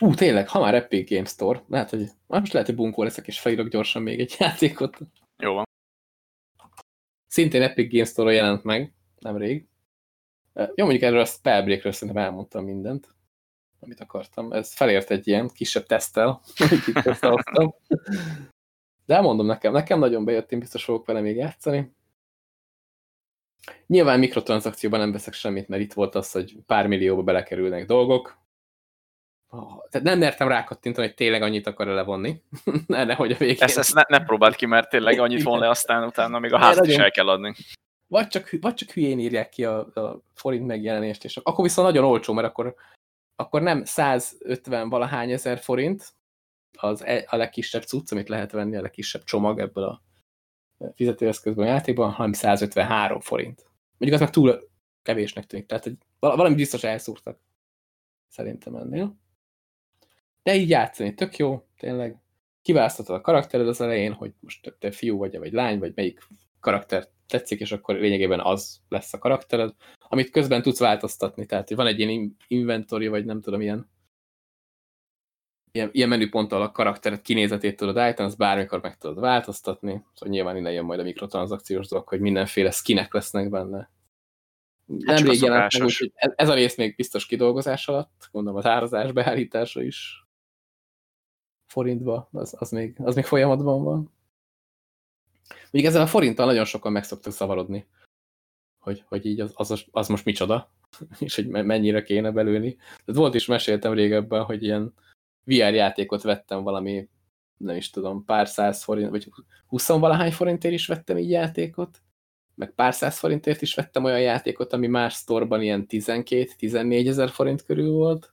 Ú, tényleg, ha már Epic Game Store, lehet, hogy most lehet, hogy bunkó leszek, és felírok gyorsan még egy játékot. Jó van. Szintén Epic Game Store-on jelent meg, nemrég. Jó, mondjuk erről a Spellbreakről szerintem elmondtam mindent, amit akartam. Ez felért egy ilyen kisebb tesztel, amit itt. De elmondom nekem, nekem nagyon bejött, én biztos fogok vele még játszani. Nyilván mikrotranszakcióban nem veszek semmit, mert itt volt az, hogy pár millióba belekerülnek dolgok. Tehát nem mertem rákattintani, hogy tényleg annyit akar levonni. ne, hogy a végén... Ezt, ezt ne, ne próbáld ki, mert tényleg annyit von le, aztán utána még a házat is el kell adni. Vagy csak, vagy csak hülyén írják ki a, a forint megjelenést, és akkor viszont nagyon olcsó, mert akkor, akkor nem 150 valahány ezer forint, az e, a legkisebb cucc, amit lehet venni, a legkisebb csomag ebből a fizetőeszközből a játékban, hanem 153 forint. Mondjuk az meg túl kevésnek tűnik, tehát hogy valami biztos elszúrtak szerintem ennél. De így játszani tök jó, tényleg. Kiválaszthatod a karaktered az elején, hogy most te fiú vagy, vagy lány, vagy melyik karakter tetszik, és akkor lényegében az lesz a karaktered, amit közben tudsz változtatni. Tehát, hogy van egy ilyen inventory, vagy nem tudom, ilyen ilyen, ilyen menüponttal a karakteret kinézetét tudod állítani, azt bármikor meg tudod változtatni, szóval nyilván innen jön majd a mikrotranszakciós dolog, hogy mindenféle skinek lesznek benne. Hát Nem rég jelent meg, úgyhogy ez a rész még biztos kidolgozás alatt, gondolom az árazás beállítása is forintba, az, az, még, az még folyamatban van. Még ezzel a forinttal nagyon sokan meg szoktak szavarodni, hogy, hogy így az, az, az most micsoda, és hogy mennyire kéne belülni. Tehát volt is, meséltem régebben, hogy ilyen VR játékot vettem valami, nem is tudom, pár száz forint, vagy huszonvalahány forintért is vettem így játékot, meg pár száz forintért is vettem olyan játékot, ami más sztorban ilyen 12-14 ezer forint körül volt.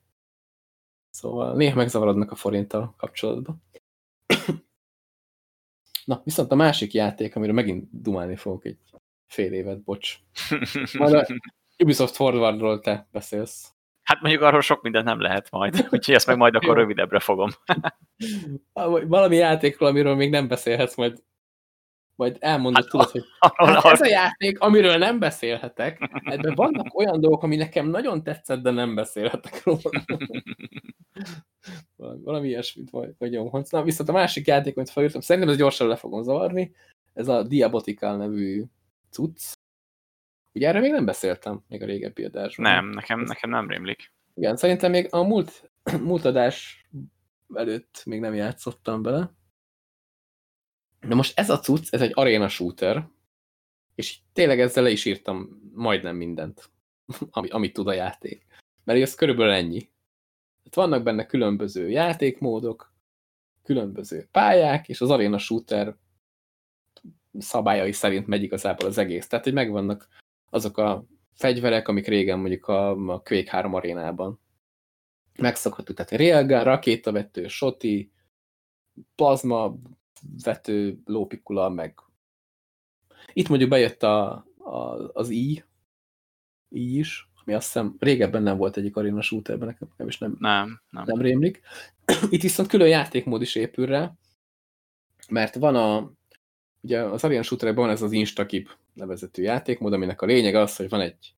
Szóval néha megzavarodnak a forinttal kapcsolatban. Na, viszont a másik játék, amiről megint dumálni fogok egy fél évet, bocs. Majd a Ubisoft Forwardról te beszélsz. Hát mondjuk arról sok mindent nem lehet majd, úgyhogy ezt meg majd akkor rövidebbre fogom. Valami játékról, amiről még nem beszélhetsz, majd, majd elmondod, hát, tudod, hogy hát ez a játék, amiről nem beszélhetek, ebben vannak olyan dolgok, ami nekem nagyon tetszett, de nem beszélhetek róla. Valami ilyesmit vagy nyomhatsz. Na, viszont a másik játék, amit felírtam, szerintem ez gyorsan le fogom zavarni, ez a Diabotical nevű cucc, Ugye erre még nem beszéltem, még a régebbi adásban. Nem, nekem, nekem nem rémlik. Igen, szerintem még a múlt, múlt adás előtt még nem játszottam bele. De most ez a cucc, ez egy arena shooter, és tényleg ezzel le is írtam majdnem mindent, ami, amit tud a játék. Mert ez körülbelül ennyi. Hát vannak benne különböző játékmódok, különböző pályák, és az arena shooter szabályai szerint megy igazából az egész. Tehát, hogy megvannak azok a fegyverek, amik régen mondjuk a, a Quake 3 arénában megszokhattuk, tehát railgun, rakétavető, soti, plazma vető, lópikula, meg itt mondjuk bejött a, a, az i, i is, ami azt hiszem régebben nem volt egyik arena shooterben, nekem, nekem is nem, nem, nem. nem rémlik. Itt viszont külön játékmód is épül rá, mert van a, ugye az arena shooterekben van ez az instakip nevezetű játékmód, aminek a lényeg az, hogy van egy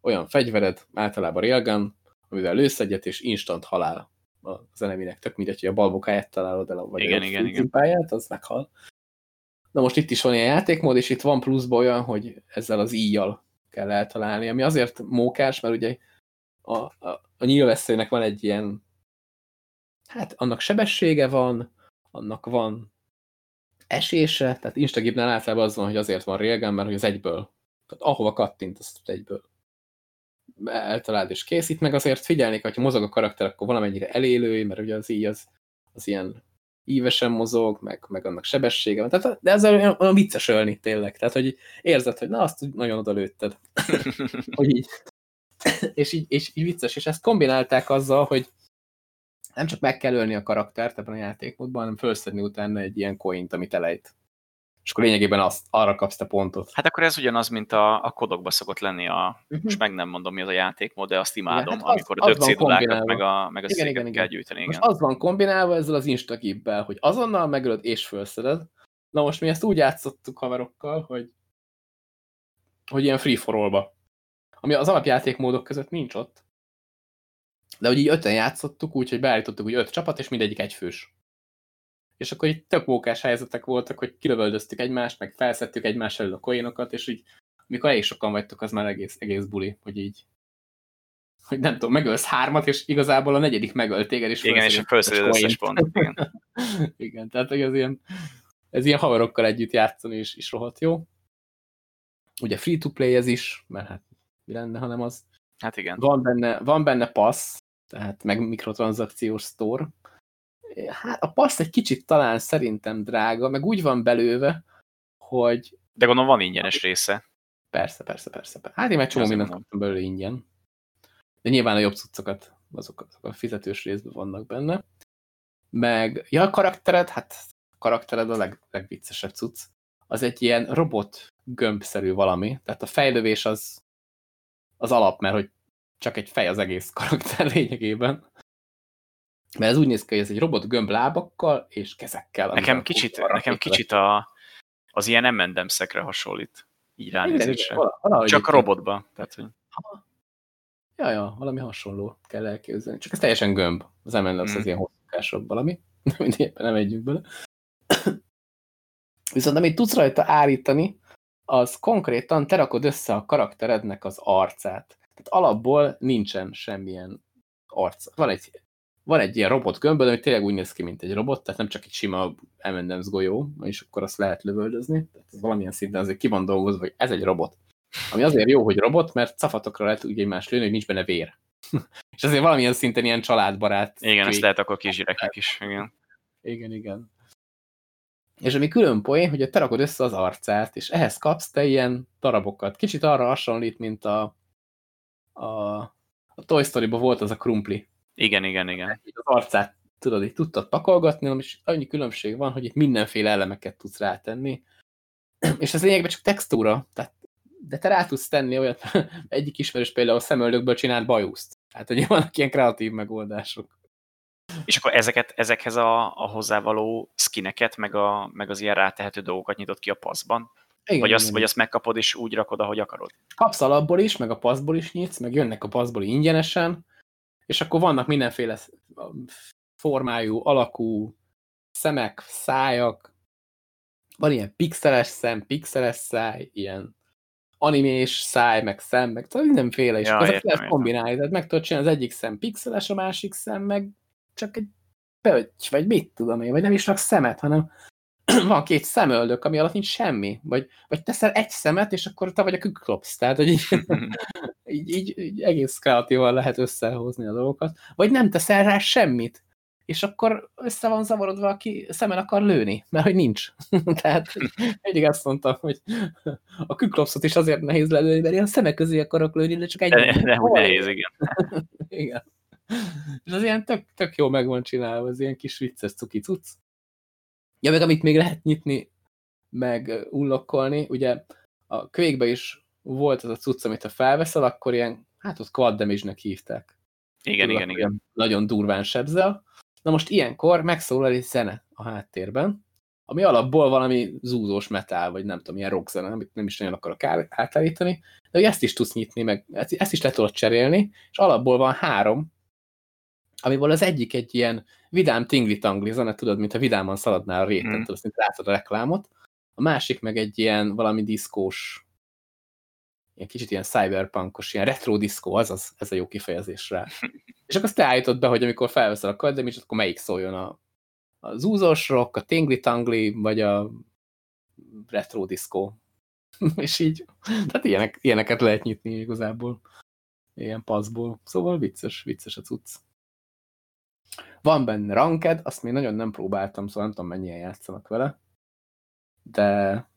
olyan fegyvered, általában railgun, amivel lősz egyet, és instant halál az eneminek. Tök mindegy, hogy a balbokáját találod el, vagy igen, a igen, igen. pályát, az meghal. Na most itt is van ilyen játékmód, és itt van pluszban olyan, hogy ezzel az íjjal kell eltalálni, ami azért mókás, mert ugye a, a, a nyílveszélynek van egy ilyen, hát annak sebessége van, annak van esése, tehát Instagramnál általában az van, hogy azért van railgun, mert hogy az egyből, tehát ahova kattint, azt egyből eltaláld és készít, meg azért figyelnék, hogyha mozog a karakter, akkor valamennyire elélő, mert ugye az így az, az ilyen ívesen mozog, meg, meg annak sebessége van. Tehát, de ez olyan, olyan vicces ölni tényleg. Tehát, hogy érzed, hogy na, azt nagyon oda lőtted. hogy így. és, így, és így vicces. És ezt kombinálták azzal, hogy nem csak meg kell ölni a karaktert ebben a játékmódban, hanem felszedni utána egy ilyen coint, amit elejt. És akkor lényegében azt, arra kapsz te pontot. Hát akkor ez ugyanaz, mint a, a kodokban szokott lenni a, uh-huh. most meg nem mondom, mi az a játékmód, de azt imádom, igen, hát amikor az, a dögcédulákat meg a, meg a igen, igen, igen. kell gyűjteni. Igen. Most az van kombinálva ezzel az instagibbel, hogy azonnal megölöd és felszeded. Na most mi ezt úgy játszottuk haverokkal, hogy, hogy ilyen free for all-ba. Ami az alapjátékmódok között nincs ott. De hogy így öten játszottuk, úgyhogy beállítottuk hogy öt csapat, és mindegyik egyfős. És akkor így tök mókás helyzetek voltak, hogy kilövöldöztük egymást, meg felszedtük egymás elől a koinokat, és így mikor elég sokan vagytok, az már egész, egész buli, hogy így hogy nem tudom, megölsz hármat, és igazából a negyedik megölt téged, és Igen, és felszeded összes pont. Igen. Igen, tehát ez ilyen, ez ilyen haverokkal együtt játszani is, is rohadt jó. Ugye free-to-play ez is, mert hát mi lenne, hanem az. Hát igen. Van benne, van benne passz, tehát meg mikrotranszakciós store. Hát a passz egy kicsit talán szerintem drága, meg úgy van belőve, hogy... De gondolom van ingyenes része. Persze, persze, persze. Hát én meg csomó mindent kaptam belőle ingyen. De nyilván a jobb cuccokat, azok, azok a fizetős részben vannak benne. Meg, ja, a karaktered, hát a karaktered a leg, legviccesebb cucc. Az egy ilyen robot gömbszerű valami. Tehát a fejlővés az, az alap, mert hogy csak egy fej az egész karakter lényegében. Mert ez úgy néz ki, hogy ez egy robot gömb lábakkal és kezekkel. Nekem kicsit, nekem kicsit a, az ilyen M&M-szekre hasonlít. Így ránézésre. Csak a robotba. Tehát, hogy... Ja, ja, valami hasonló kell elképzelni. Csak ez teljesen gömb. Az M&M hmm. az ilyen hosszúkásabb valami. Mindig nem együk bele. Viszont amit tudsz rajta állítani, az konkrétan te rakod össze a karakterednek az arcát. Tehát alapból nincsen semmilyen arc. Van egy, van egy ilyen robot gömböd, ami tényleg úgy néz ki, mint egy robot, tehát nem csak egy sima M&M's golyó, és akkor azt lehet lövöldözni. Tehát ez valamilyen szinten azért ki van dolgozva, hogy ez egy robot. Ami azért jó, hogy robot, mert szafatokra lehet úgy egymást lőni, hogy nincs benne vér. és azért valamilyen szinten ilyen családbarát. Igen, ezt lehet akkor kisgyereknek is. Igen. igen, igen. És ami külön poén, hogy te rakod össze az arcát, és ehhez kapsz te ilyen darabokat. Kicsit arra hasonlít, mint a, a, a Toy Story-ban volt az a krumpli. Igen, igen, igen. Az arcát tudod, így tudtad pakolgatni, és annyi különbség van, hogy itt mindenféle elemeket tudsz rátenni. És ez lényegben csak textúra, tehát, de te rá tudsz tenni olyat, egyik ismerős például a szemöldökből csinált bajuszt. Tehát, hogy vannak ilyen kreatív megoldások. És akkor ezeket, ezekhez a, a hozzávaló skineket, meg, a, meg az ilyen rátehető dolgokat nyitott ki a passzban? Igen, vagy, azt, igen. vagy azt megkapod és úgy rakod, ahogy akarod? Kapsz alapból is, meg a passzból is nyitsz, meg jönnek a passzból ingyenesen, és akkor vannak mindenféle formájú, alakú szemek, szájak, van ilyen pixeles szem, pixeles száj, ilyen animés száj, meg szem, meg mindenféle, és ja, ezeket lehet kombinálni, tehát meg tudod csinálni, az egyik szem pixeles, a másik szem meg csak egy pöcs, vagy mit tudom én, vagy nem is csak szemet, hanem van két szemöldök, ami alatt nincs semmi, vagy, vagy teszel egy szemet, és akkor te vagy a küklopsz, tehát hogy így, így, így, így egész kreatívan lehet összehozni a dolgokat, vagy nem teszel rá semmit, és akkor össze van zavarodva, aki szemen akar lőni, mert hogy nincs. Tehát egyik azt mondtam, hogy a küklopszot is azért nehéz lelőni, mert én a szemek közé akarok lőni, de csak egy... De, de nehéz, igen. igen. És az ilyen tök, tök jó meg van csinálva, az ilyen kis vicces cuki cucc. Ja, meg amit még lehet nyitni, meg unlokkolni, ugye a Quake is volt az a cucc, amit ha felveszel, akkor ilyen, hát ott quad damage-nek hívták. Igen, Tudod, igen, igen. Nagyon durván sebzel. Na most ilyenkor megszólal egy zene a háttérben, ami alapból valami zúzós metál, vagy nem tudom, ilyen rock zene, amit nem is nagyon akarok átállítani, de hogy ezt is tudsz nyitni, meg ezt is le tudod cserélni, és alapból van három amiből az egyik egy ilyen vidám tingli-tangli zene, tudod, mint a vidáman szaladnál a réten, mm. tudod, mint látod a reklámot. A másik meg egy ilyen valami diszkós, ilyen kicsit ilyen cyberpunkos, ilyen retro diszkó, azaz, ez a jó kifejezés rá. és akkor azt te állítod be, hogy amikor felveszel a kademit, akkor melyik szóljon a, a zúzós rock, a tingli-tangli, vagy a retro diszkó. és így, tehát ilyenek, ilyeneket lehet nyitni igazából. Ilyen paszból. Szóval vicces, vicces a cucc. Van benne ranked, azt még nagyon nem próbáltam, szóval nem tudom mennyien játszanak vele, de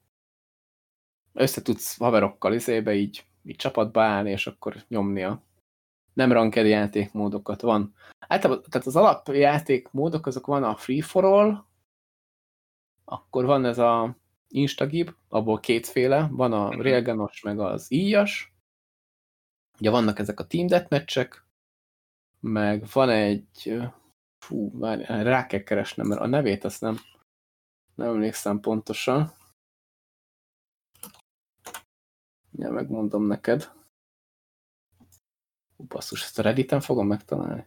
össze tudsz haverokkal izébe így, így csapatba állni, és akkor nyomni a nem ranked játékmódokat van. Általában, tehát az alapjátékmódok, azok van a free for all, akkor van ez a instagib, abból kétféle, van a mhm. railgunos meg az íjas, ugye vannak ezek a team deathmatch meg van egy Fú, várj, rá kell keresnem, mert a nevét azt nem, nem emlékszem pontosan. Ja, megmondom neked. Hú, basszus, ezt a Redditen fogom megtalálni.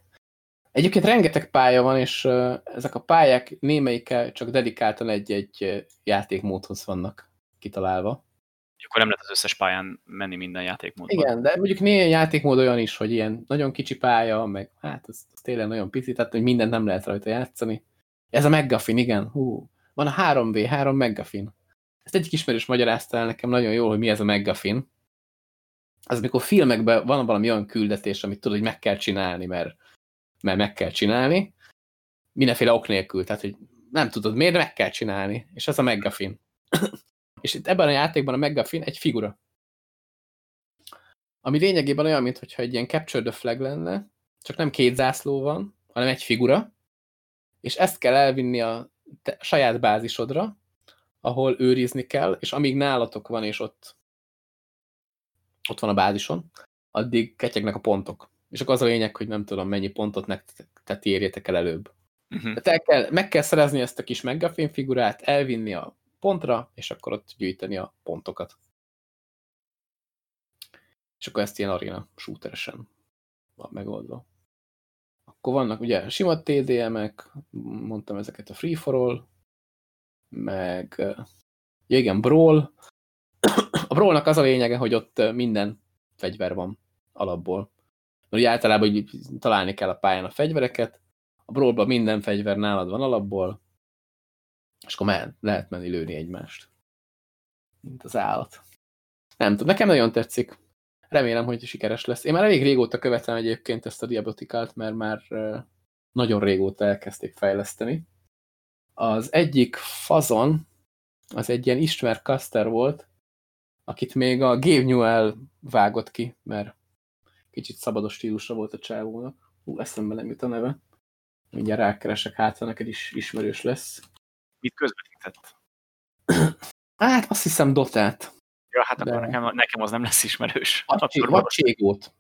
Egyébként rengeteg pálya van, és ezek a pályák némelyikkel csak dedikáltan egy-egy játékmódhoz vannak kitalálva akkor nem lehet az összes pályán menni minden játékmódban. Igen, de mondjuk néhány játékmód olyan is, hogy ilyen nagyon kicsi pálya, meg hát ez, tényleg nagyon pici, tehát hogy mindent nem lehet rajta játszani. Ez a McGuffin, igen. Hú, van a 3v3 McGuffin. ezt egyik ismerős magyarázta el nekem nagyon jól, hogy mi ez a McGuffin. Az, amikor filmekben van valami olyan küldetés, amit tudod, hogy meg kell csinálni, mert, mert meg kell csinálni, mindenféle ok nélkül, tehát, hogy nem tudod miért, meg kell csinálni, és ez a McGuffin. És itt ebben a játékban a McGuffin egy figura. Ami lényegében olyan, mintha egy ilyen Capture the Flag lenne, csak nem két zászló van, hanem egy figura, és ezt kell elvinni a te, saját bázisodra, ahol őrizni kell, és amíg nálatok van, és ott, ott van a bázison, addig ketyegnek a pontok. És akkor az a lényeg, hogy nem tudom, mennyi pontot nektek érjétek el előbb. Uh -huh. Tehát el kell, meg kell szerezni ezt a kis megafén figurát, elvinni a pontra, és akkor ott gyűjteni a pontokat. És akkor ezt ilyen arena shooteresen van megoldva. Akkor vannak ugye sima TDM-ek, mondtam ezeket a Free for All, meg ja igen, Brawl. A Brawlnak az a lényege, hogy ott minden fegyver van alapból. Mert ugye általában hogy találni kell a pályán a fegyvereket, a Brawlban minden fegyver nálad van alapból, és akkor mehet, lehet menni lőni egymást. Mint az állat. Nem tudom, nekem nagyon tetszik. Remélem, hogy sikeres lesz. Én már elég régóta követem egyébként ezt a diabotikát, mert már nagyon régóta elkezdték fejleszteni. Az egyik fazon, az egy ilyen ismert caster volt, akit még a Gabe Newell vágott ki, mert kicsit szabados stílusra volt a csávónak. Hú, eszembe nem jut a neve. Mindjárt rákeresek, hát neked is ismerős lesz. Mit közvetített? Hát azt hiszem Dotát. Ja, hát De... akkor nekem, nekem az nem lesz ismerős. Vacségót.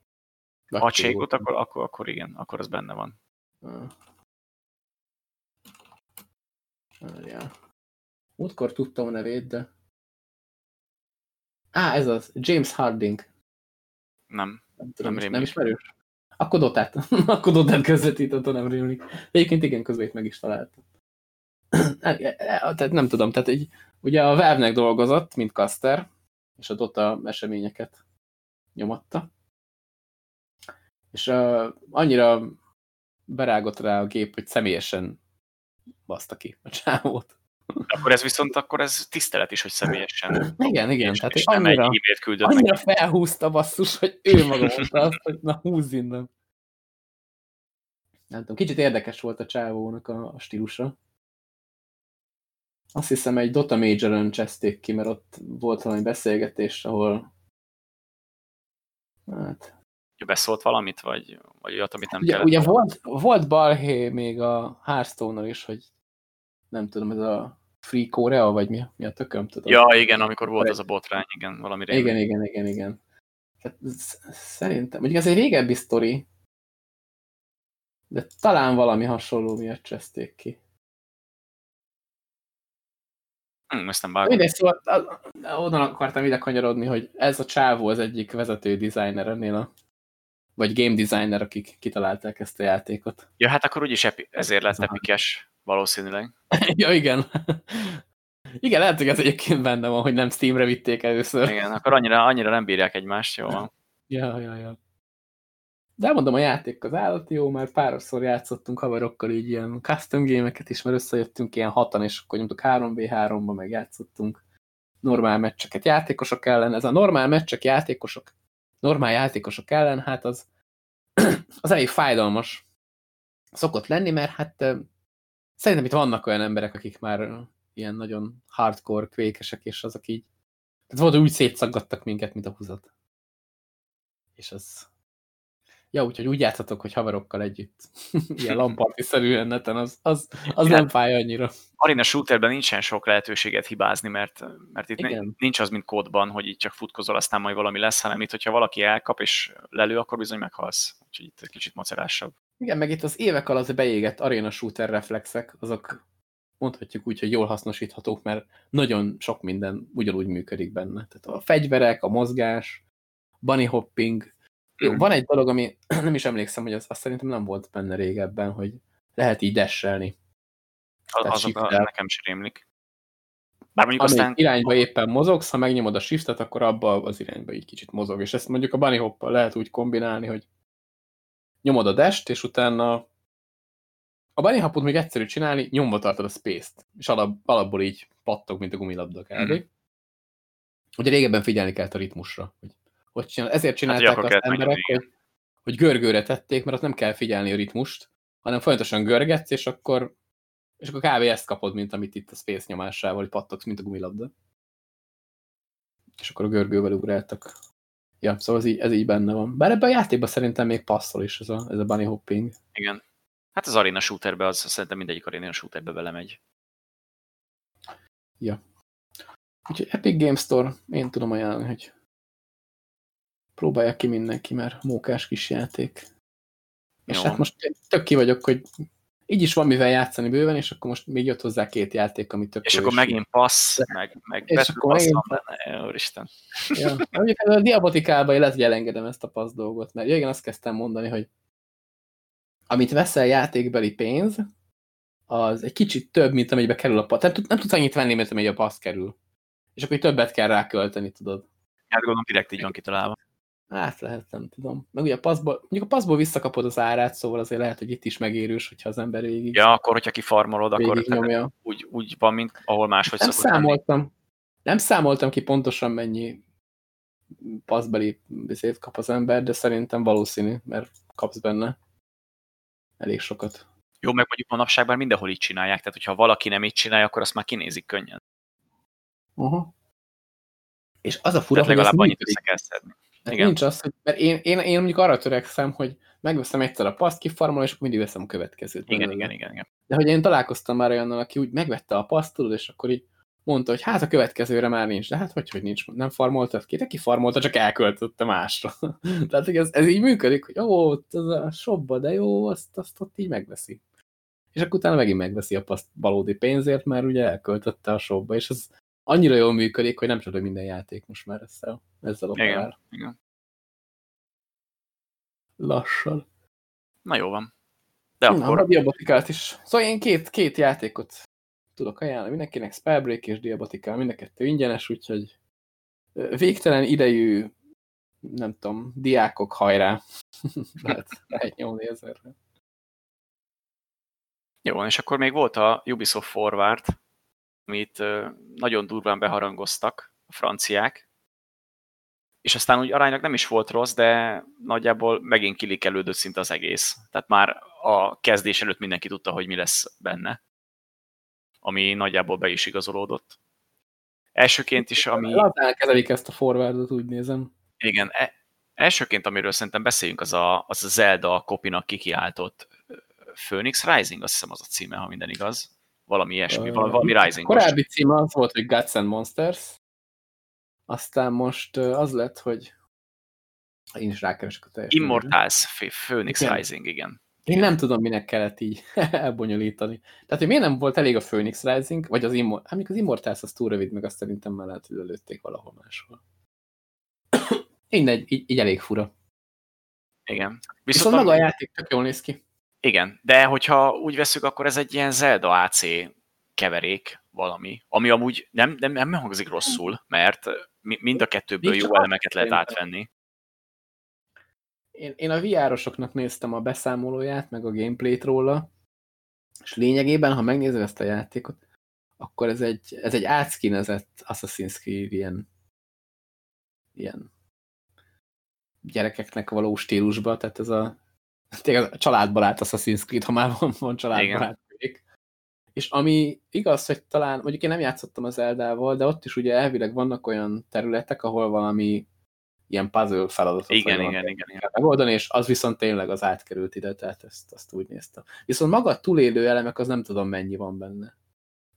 Vacségót, akkor, akkor, akkor igen, akkor az benne van. Ja. Múltkor tudtam a nevét, de... Á, ez az, James Harding. Nem, nem, tudom, nem, nem ismerős? Akkor Dotát, akkor Dotát közvetített, nem rémlik. Egyébként igen, közben meg is találtam. Tehát nem tudom, tehát egy, ugye a Valve-nek dolgozott, mint Caster, és a Dota eseményeket nyomatta. És uh, annyira berágott rá a gép, hogy személyesen baszta ki a csávót. Akkor ez viszont akkor ez tisztelet is, hogy személyesen. Igen, igen. És, tehát és annyira, nem egy e-mailt küldött annyira neki. felhúzta basszus, hogy ő maga mondta azt, hogy na húzz innen. Nem tudom, kicsit érdekes volt a csávónak a, a stílusa. Azt hiszem egy Dota Major-ön cseszték ki, mert ott volt valami beszélgetés, ahol hát... Beszólt valamit, vagy, vagy olyat, amit nem ugye, kellett? Ugye volt, volt balhé még a hearthstone is, hogy nem tudom, ez a Free Korea, vagy mi, mi a tököm? Tudom. Ja, igen, amikor volt az a botrány, igen, valami régen. Igen, igen, igen, igen. Hát, szerintem, mondjuk ez egy régebbi sztori, de talán valami hasonló miatt cseszték ki. Hm, ezt nem vágom. Mindegy, szóval onnan akartam ide kanyarodni, hogy ez a csávó az egyik vezető designer ennél a vagy game designer, akik kitalálták ezt a játékot. Ja, hát akkor úgyis epi ezért lett epikes, valószínűleg. ja, igen. igen, lehet, hogy ez egyébként benne van, hogy nem Steamre vitték először. Igen, akkor annyira, annyira nem bírják egymást, jó van. ja, ja, ja. De elmondom, a játék az állati jó, mert párszor játszottunk haverokkal így ilyen custom gémeket is, mert összejöttünk ilyen hatan, és akkor nyomtuk 3v3-ba, meg játszottunk normál meccseket játékosok ellen. Ez a normál meccsek játékosok, normál játékosok ellen, hát az, az elég fájdalmas szokott lenni, mert hát szerintem itt vannak olyan emberek, akik már ilyen nagyon hardcore kvékesek, és azok így, tehát volt, úgy szétszaggattak minket, mint a húzat. És az, Ja, úgyhogy úgy játszhatok, hogy haverokkal együtt. Ilyen lamparti-szerűen neten, az, az, az nem fáj annyira. Arena shooterben nincsen sok lehetőséget hibázni, mert, mert itt Igen. nincs az, mint kódban, hogy itt csak futkozol, aztán majd valami lesz, hanem itt, hogyha valaki elkap és lelő, akkor bizony meghalsz. Úgyhogy itt egy kicsit macerásabb. Igen, meg itt az évek alatt beégett arena shooter reflexek, azok mondhatjuk úgy, hogy jól hasznosíthatók, mert nagyon sok minden ugyanúgy működik benne. Tehát a fegyverek, a mozgás, bunny hopping, jó, hmm. van egy dolog, ami nem is emlékszem, hogy az, azt szerintem nem volt benne régebben, hogy lehet így desselni. Az, az a, nekem sem rémlik. Bár mondjuk aztán... irányba éppen mozogsz, ha megnyomod a shiftet, akkor abba az irányba így kicsit mozog. És ezt mondjuk a bunny hoppal lehet úgy kombinálni, hogy nyomod a dash és utána a bunny hoppot még egyszerű csinálni, nyomva tartod a space-t, és alap, alapból így pattog, mint a gumilabda kb. Mm. Ugye régebben figyelni kellett a ritmusra. Hogy, hogy csinál, ezért hát, csinálták hát, azt emberek, hogy, hogy görgőre tették, mert ott nem kell figyelni a ritmust, hanem folyamatosan görgetsz, és akkor, és akkor kb. ezt kapod, mint amit itt a Space nyomásával, hogy pattogsz, mint a gumilabda. És akkor a görgővel ugráltak. Ja, szóval ez így, ez így benne van. Bár ebben a játékban szerintem még passzol is ez a, ez a bunny hopping. Igen. Hát az arena shooterbe, az szerintem mindegyik arena shooterbe belemegy. Ja. Úgyhogy Epic Game Store, én tudom ajánlani, hogy próbálják ki mindenki, mert mókás kis játék. És Jó. hát most tök ki vagyok, hogy így is van mivel játszani bőven, és akkor most még jött hozzá két játék, amit tök És akkor megint passz, meg, meg és akkor megint... benne, úristen. Ja. A diabotikában lehet, hogy elengedem ezt a passz dolgot, mert igen, azt kezdtem mondani, hogy amit veszel játékbeli pénz, az egy kicsit több, mint amelybe kerül a passz. Nem, nem tudsz annyit venni, mint amely a passz kerül. És akkor többet kell rákölteni, tudod. Hát gondolom direkt így van kitalálva. Hát lehet, nem tudom. Meg ugye a passzból, mondjuk a passzból visszakapod az árát, szóval azért lehet, hogy itt is megérős, hogyha az ember végig... Ja, akkor, hogyha kifarmolod, akkor úgy, úgy van, mint ahol máshogy nem számoltam. Lenni. Nem számoltam ki pontosan mennyi passzbeli bizét kap az ember, de szerintem valószínű, mert kapsz benne elég sokat. Jó, meg mondjuk manapság már mindenhol így csinálják, tehát hogyha valaki nem így csinálja, akkor azt már kinézik könnyen. Uh -huh. És az a fura, tehát legalább annyit össze kell szedni. Igen. Nincs az, hogy, mert én, én, én mondjuk arra törekszem, hogy megveszem egyszer a paszt, kifarmolom, és akkor mindig veszem a következőt. Igen, igen, igen, igen. De hogy én találkoztam már olyannal, aki úgy megvette a paszt, tudod, és akkor így mondta, hogy hát a következőre már nincs. De hát hogy, hogy nincs, nem farmoltad ki? De ki farmolta, csak elköltötte másra. Tehát, hogy ez, ez így működik, hogy ó, az a shopba, de jó, azt, azt ott így megveszi. És akkor utána megint megveszi a paszt valódi pénzért, mert ugye elköltötte a shopba, és az annyira jól működik, hogy nem hogy minden játék most már ezzel, ezzel operál. Igen, igen. Lassan. Na jó van. De Na, akkor... a diabotikát is. Szóval én két, két játékot tudok ajánlani mindenkinek, Spellbreak és Diabotikál, mind a kettő ingyenes, úgyhogy végtelen idejű, nem tudom, diákok hajrá. lehet, lehet nyomni ezerre. Jó, és akkor még volt a Ubisoft Forward, amit nagyon durván beharangoztak a franciák, és aztán úgy aránylag nem is volt rossz, de nagyjából megint kilikelődött szinte az egész. Tehát már a kezdés előtt mindenki tudta, hogy mi lesz benne, ami nagyjából be is igazolódott. Elsőként is, ami... Lazán kezelik ezt a forwardot, úgy nézem. Igen, e elsőként, amiről szerintem beszéljünk, az a, az a Zelda kopinak kikiáltott Phoenix Rising, azt hiszem az a címe, ha minden igaz valami ilyesmi, uh, valami Rising. Korábbi címe az volt, hogy Guts and Monsters, aztán most az lett, hogy én is rákeresek a teljes. Immortals, Phoenix igen. Rising, igen. Én nem tudom, minek kellett így elbonyolítani. Tehát, hogy miért nem volt elég a Phoenix Rising, vagy az Immortals, hát az Immortals az túl rövid, meg azt szerintem már lehet, hogy lőtték valahol máshol. Mindegy, így, így elég fura. Igen. Viszont, Viszont maga a játék tök jól néz ki. Igen, de hogyha úgy veszük, akkor ez egy ilyen Zelda AC keverék valami, ami amúgy nem, nem, nem hangzik rosszul, mert mind a kettőből jó elemeket lehet átvenni. Én, én a VR-osoknak néztem a beszámolóját, meg a gameplayt róla, és lényegében, ha megnézed ezt a játékot, akkor ez egy, ez egy átszkinezett Assassin's Creed ilyen, ilyen gyerekeknek való stílusba, tehát ez a tényleg a családbarát Assassin's Creed, ha már van, van családbarát. És ami igaz, hogy talán, mondjuk én nem játszottam az Eldával, de ott is ugye elvileg vannak olyan területek, ahol valami ilyen puzzle feladatot igen, igen, igen, igen. megoldani, és az viszont tényleg az átkerült ide, tehát ezt, azt úgy néztem. Viszont maga a túlélő elemek, az nem tudom mennyi van benne.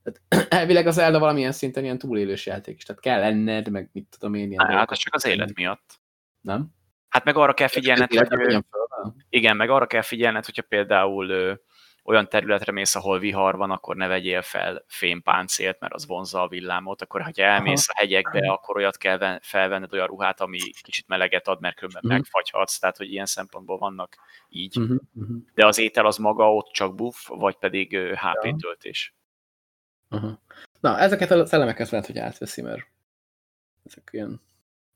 Tehát elvileg az Elda valamilyen szinten ilyen túlélős játék is, tehát kell enned, meg mit tudom én. Ilyen hát, az csak az élet miatt. Nem? Hát meg arra kell figyelned, hogy... Igen, meg arra kell figyelned, hogyha például ö, olyan területre mész, ahol vihar van, akkor ne vegyél fel fémpáncélt, mert az vonzza a villámot, akkor ha elmész Aha. a hegyekbe, akkor olyat kell felvenned olyan ruhát, ami kicsit meleget ad, mert különben uh-huh. megfagyhatsz, tehát hogy ilyen szempontból vannak így. Uh-huh. Uh-huh. De az étel az maga ott csak buff, vagy pedig HP ja. töltés. Uh-huh. Na, ezeket a szellemeket lehet, hogy átveszi, mert ezek ilyen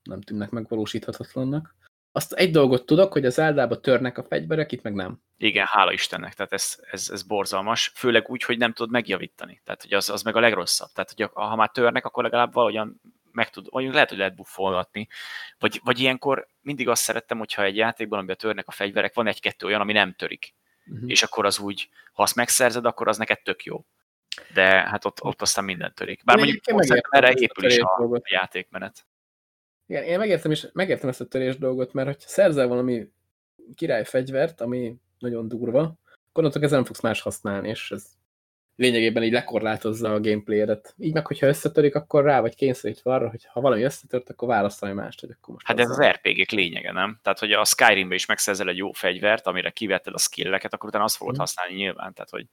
nem tűnnek megvalósíthatatlannak. Azt egy dolgot tudok, hogy az Eldába törnek a fegyverek, itt meg nem. Igen, hála Istennek, tehát ez, ez, ez borzalmas, főleg úgy, hogy nem tudod megjavítani. Tehát hogy az, az meg a legrosszabb. Tehát, hogy ha már törnek, akkor legalább valahogyan meg tud, vagy lehet, hogy lehet buffolgatni, vagy, vagy ilyenkor mindig azt szerettem, hogyha egy játékban, amiben törnek a fegyverek, van egy-kettő olyan, ami nem törik. Uh-huh. És akkor az úgy, ha azt megszerzed, akkor az neked tök jó. De hát ott, ott aztán minden törik. Bár mondjuk erre épül is a, a játékmenet. Igen, én megértem, is, megértem ezt a törés dolgot, mert hogyha szerzel valami király fegyvert, ami nagyon durva, akkor ez nem fogsz más használni, és ez lényegében így lekorlátozza a gameplayet. Így meg, hogyha összetörik, akkor rá vagy kényszerítve arra, hogy ha valami összetört, akkor válaszolj mást, hogy akkor most Hát ez az RPG-k lényege, nem? Tehát, hogy a Skyrimbe is megszerzel egy jó fegyvert, amire kivetted a skilleket, akkor utána azt fogod hmm. használni nyilván. Tehát, hogy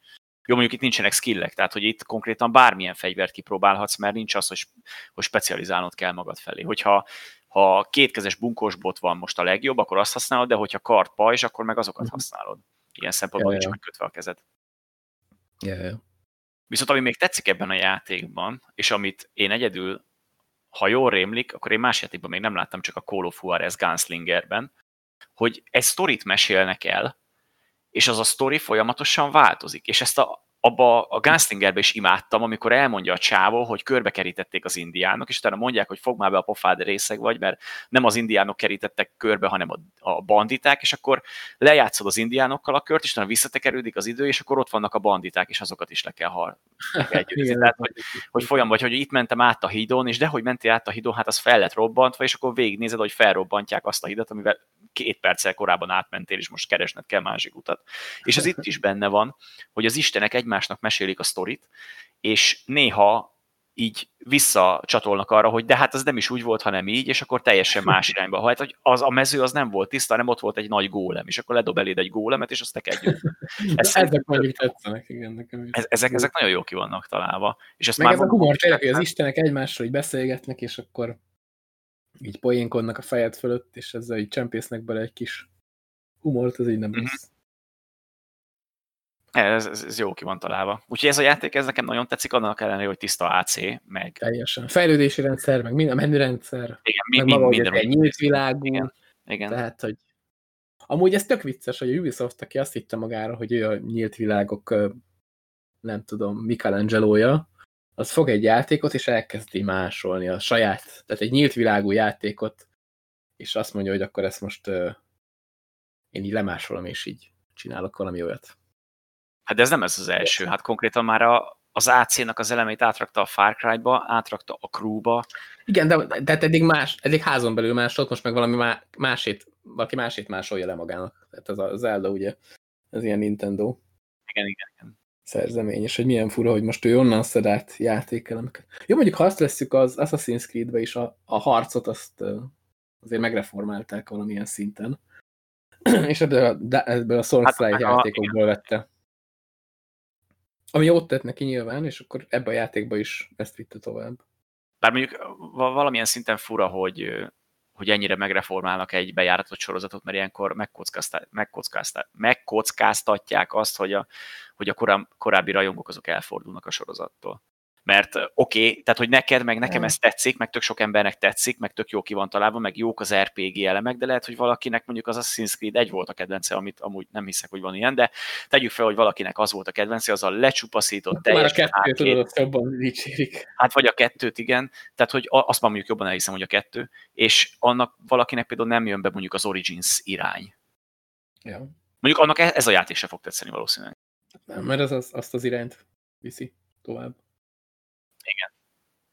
jó, mondjuk itt nincsenek skillek, tehát hogy itt konkrétan bármilyen fegyvert kipróbálhatsz, mert nincs az, hogy, hogy specializálnod kell magad felé. Hogyha ha kétkezes bunkós bot van most a legjobb, akkor azt használod, de hogyha kart pajzs, akkor meg azokat uh-huh. használod. Ilyen szempontból nincs megkötve a kezed. Yeah. Viszont ami még tetszik ebben a játékban, és amit én egyedül, ha jól rémlik, akkor én más játékban még nem láttam, csak a Call of Juarez Gunslingerben, hogy egy sztorit mesélnek el, és az a sztori folyamatosan változik. És ezt a, abba a Gunslingerbe is imádtam, amikor elmondja a csávó, hogy körbekerítették az indiánok, és utána mondják, hogy fog már be a pofád részeg vagy, mert nem az indiánok kerítettek körbe, hanem a, a banditák, és akkor lejátszod az indiánokkal a kört, és utána visszatekerődik az idő, és akkor ott vannak a banditák, és azokat is le kell hal. Tehát, hogy, hogy folyam vagy, hogy itt mentem át a hídon, és de hogy mentél át a hídon, hát az fel lett robbantva, és akkor végignézed, hogy felrobbantják azt a hidat, amivel két perccel korábban átmentél, és most keresned kell másik utat. És ez itt is benne van, hogy az istenek egymásnak mesélik a sztorit, és néha így visszacsatolnak arra, hogy de hát az nem is úgy volt, hanem így, és akkor teljesen más irányba. Ha hát az, a mező az nem volt tiszta, hanem ott volt egy nagy gólem, és akkor ledob eléd egy gólemet, és azt te Ez ezek mondjuk tetszenek, igen, nekem is. Ez, ezek, ezek nagyon jó ki vannak találva. És ezt Meg már ez a humor tényleg, hogy az istenek egymásról hogy beszélgetnek, és akkor így poénkodnak a fejed fölött, és ezzel így csempésznek bele egy kis humort, az így nem mhm. lesz. Ez, ez, ez jó ki van találva. Úgyhogy ez a játék, ez nekem nagyon tetszik, annak ellenére, hogy tiszta AC, meg... Teljesen. Fejlődési rendszer, meg minden menürendszer. Igen, mi, meg mi, maga, minden. Egy nyílt világú. Igen. Igen. Tehát, hogy... Amúgy ez tök vicces, hogy a Ubisoft, aki azt hitte magára, hogy ő a nyílt világok, nem tudom, Michelangelo-ja, az fog egy játékot, és elkezdi másolni a saját, tehát egy nyílt világú játékot, és azt mondja, hogy akkor ezt most én így lemásolom, és így csinálok valami olyat. Hát de ez nem ez az első, hát konkrétan már a, az AC-nak az elemeit átrakta a Far Cry-ba, átrakta a Crew-ba. Igen, de, de eddig más, eddig házon belül másolt, most meg valami má, másét, valaki másét másolja le magának. Tehát ez a Zelda ugye, ez ilyen Nintendo. Igen, igen, igen szerzemény, és hogy milyen fura, hogy most ő onnan szed át játékelemeket. Jó, mondjuk ha azt veszük az Assassin's Creed-be is a, a harcot, azt azért megreformálták valamilyen szinten. és ebből a, ebből a Soulslide hát, játékokból vette. Ami jót tett neki nyilván, és akkor ebbe a játékba is ezt vitte tovább. Bár mondjuk valamilyen szinten fura, hogy hogy ennyire megreformálnak egy bejáratott sorozatot, mert ilyenkor megkockáztatják azt, hogy a, hogy a korábbi rajongók azok elfordulnak a sorozattól. Mert oké, okay, tehát hogy neked, meg nekem ez tetszik, meg tök sok embernek tetszik, meg tök jó ki van találva, meg jók az RPG elemek, de lehet, hogy valakinek mondjuk az Assassin's Creed egy volt a kedvence, amit amúgy nem hiszek, hogy van ilyen, de tegyük fel, hogy valakinek az volt a kedvence, az a lecsupaszított hát, teljes Már a kettőt tudod, jobban dicsérik. Hát vagy a kettőt, igen, tehát hogy azt már mondjuk jobban elhiszem, hogy a kettő, és annak valakinek például nem jön be mondjuk az Origins irány. Ja. Mondjuk annak e- ez a játék sem fog tetszeni valószínűleg. Nem, mert az, az, azt az irányt viszi tovább. Igen.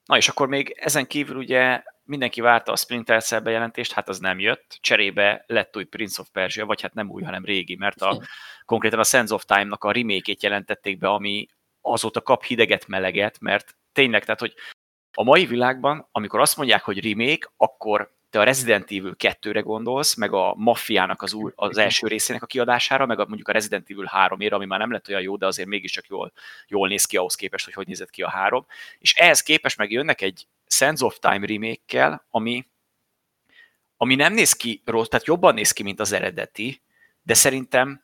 Na és akkor még ezen kívül ugye mindenki várta a Splinter Cell bejelentést, hát az nem jött. Cserébe lett új Prince of Persia, vagy hát nem új, hanem régi, mert a, konkrétan a Sense of Time-nak a remake jelentették be, ami azóta kap hideget, meleget, mert tényleg, tehát hogy a mai világban, amikor azt mondják, hogy remake, akkor te a Resident Evil 2-re gondolsz, meg a Maffiának az, új, az első részének a kiadására, meg a, mondjuk a Resident Evil 3 ére, ami már nem lett olyan jó, de azért mégiscsak jól, jól néz ki ahhoz képest, hogy hogy nézett ki a három. És ehhez képest meg jönnek egy Sense of Time remake ami, ami nem néz ki rossz, tehát jobban néz ki, mint az eredeti, de szerintem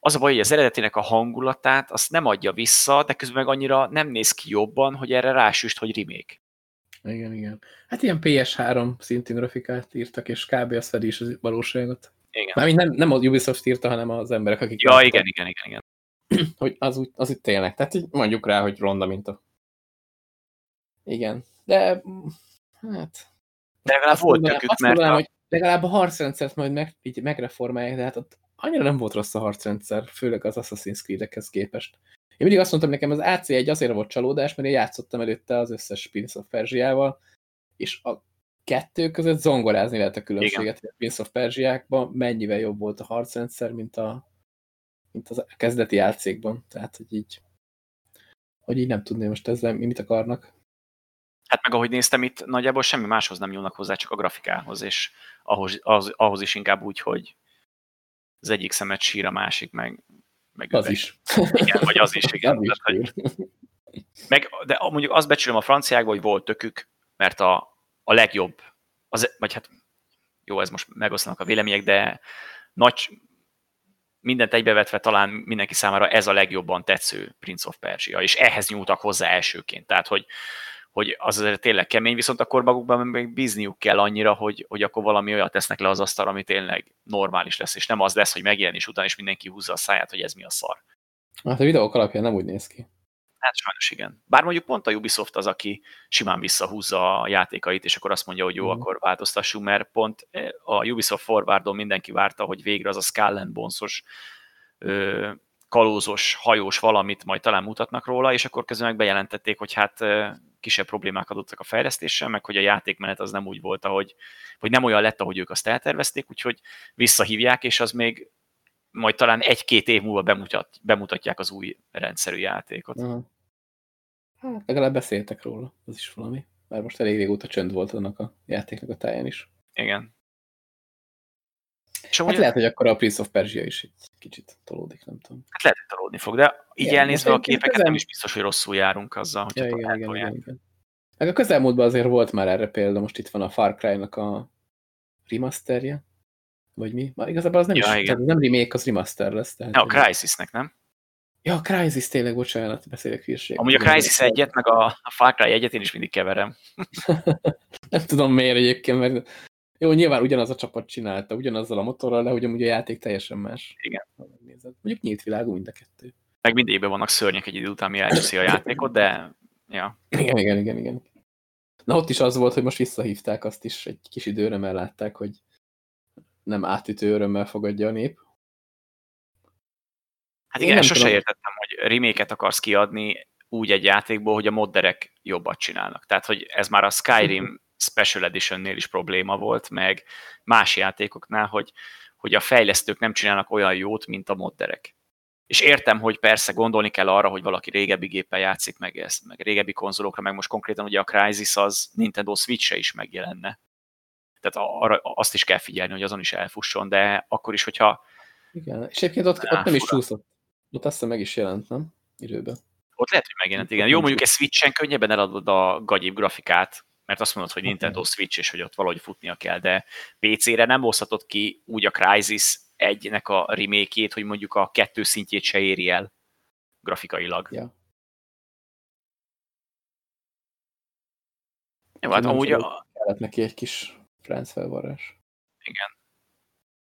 az a baj, hogy az eredetinek a hangulatát azt nem adja vissza, de közben meg annyira nem néz ki jobban, hogy erre rásüst, hogy remake. Igen, igen. Hát ilyen PS3 szintű grafikát írtak, és kb. az fedi is a valóságot. Igen. Mármint nem, nem az Ubisoft írta, hanem az emberek, akik... Ja, láttak, igen, igen, igen, igen. Hogy az úgy, az úgy tényleg. Tehát így mondjuk rá, hogy ronda, mint a... Igen. De Hát... De legalább volt tökük, mert... Mondanám, a... hogy legalább a harcrendszert majd meg, így megreformálják, de hát ott annyira nem volt rossz a harcrendszer, főleg az Assassin's Creed-ekhez képest. Én mindig azt mondtam nekem, az AC1 azért volt csalódás, mert én játszottam előtte az összes Prince of Persia-val, és a kettő között zongorázni lehet a különbséget. Igen. A Prince of Persia-ban mennyivel jobb volt a harcrendszer, mint a, mint az kezdeti játszékban. Tehát, hogy így, hogy így nem tudném most ezzel mit akarnak. Hát meg ahogy néztem itt, nagyjából semmi máshoz nem nyúlnak hozzá, csak a grafikához, és ahhoz, az, ahhoz is inkább úgy, hogy az egyik szemet sír, a másik meg, meg az üveg. is. Igen, vagy az is, igen. Az Tehát, is hogy, meg, de mondjuk azt becsülöm a franciákban, hogy volt tökük, mert a, a legjobb, az, vagy hát jó, ez most megosztanak a vélemények, de nagy, mindent egybevetve talán mindenki számára ez a legjobban tetsző Prince of Persia, és ehhez nyúltak hozzá elsőként. Tehát, hogy, hogy az azért tényleg kemény, viszont akkor magukban még bízniuk kell annyira, hogy, hogy akkor valami olyat tesznek le az asztal, ami tényleg normális lesz, és nem az lesz, hogy megjelenés után is mindenki húzza a száját, hogy ez mi a szar. Hát a videók alapján nem úgy néz ki. Hát sajnos igen. Bár mondjuk pont a Ubisoft az, aki simán visszahúzza a játékait, és akkor azt mondja, hogy jó, mm. akkor változtassunk, mert pont eh, a Ubisoft forwardon mindenki várta, hogy végre az a Skull and Bones-os kalózos, hajós valamit majd talán mutatnak róla, és akkor közben meg bejelentették, hogy hát kisebb problémák adottak a fejlesztéssel, meg hogy a játékmenet az nem úgy volt, ahogy, vagy nem olyan lett, ahogy ők azt eltervezték, úgyhogy visszahívják, és az még majd talán egy-két év múlva bemutat, bemutatják az új rendszerű játékot. Aha. Hát legalább beszéltek róla, az is valami. Mert most elég régóta csönd volt annak a játéknak a táján is. Igen. És hát lehet, hogy akkor a Prince of Persia is egy kicsit tolódik, nem tudom. Hát lehet, hogy tolódni fog, de így igen, elnézve a képeket közel... nem is biztos, hogy rosszul járunk azzal, hogy ja, igen, igen, igen, igen. Meg a közelmúltban azért volt már erre példa, most itt van a Far Cry-nak a remasterje, vagy mi? Már igazából az nem, ja, is, nem remake, az remaster lesz. Tehát, ja, a Crysis-nek, nem? Ja, a Crysis tényleg, bocsánat, beszélek hülyeség. Amúgy a Crysis egyet, meg a, a Far Cry egyet én is mindig keverem. nem tudom miért egyébként, mert jó, nyilván ugyanaz a csapat csinálta, ugyanazzal a motorral, de ugyanúgy a játék teljesen más. Igen. Mondjuk nyílt világú mind a kettő. Meg mindegyikben vannak szörnyek egy idő után, mi elcseszi a játékot, de ja. Igen, igen, igen, igen. Na ott is az volt, hogy most visszahívták azt is egy kis időre, mert látták, hogy nem átütő örömmel fogadja a nép. Hát igen, sose tudom. értettem, hogy reméket akarsz kiadni úgy egy játékból, hogy a modderek jobbat csinálnak. Tehát, hogy ez már a Skyrim Special Editionnél is probléma volt, meg más játékoknál, hogy, hogy a fejlesztők nem csinálnak olyan jót, mint a modderek. És értem, hogy persze gondolni kell arra, hogy valaki régebbi géppel játszik meg ezt, meg régebbi konzolokra, meg most konkrétan ugye a Crysis az Nintendo Switch-e is megjelenne. Tehát arra azt is kell figyelni, hogy azon is elfusson, de akkor is, hogyha... Igen, és egyébként ott, ott nem is csúszott. Ott azt meg is jelent, nem? Időben. Ott lehet, hogy megjelent, igen. Jó, mondjuk egy Switch-en könnyebben eladod a gagyibb grafikát, mert azt mondod, hogy Nintendo Switch, és hogy ott valahogy futnia kell, de PC-re nem hozhatod ki úgy a Crysis egynek a remake hogy mondjuk a kettő szintjét se éri el grafikailag. Ja. Jó, hát amúgy a... Kellett neki egy kis franc felvarrás. Igen.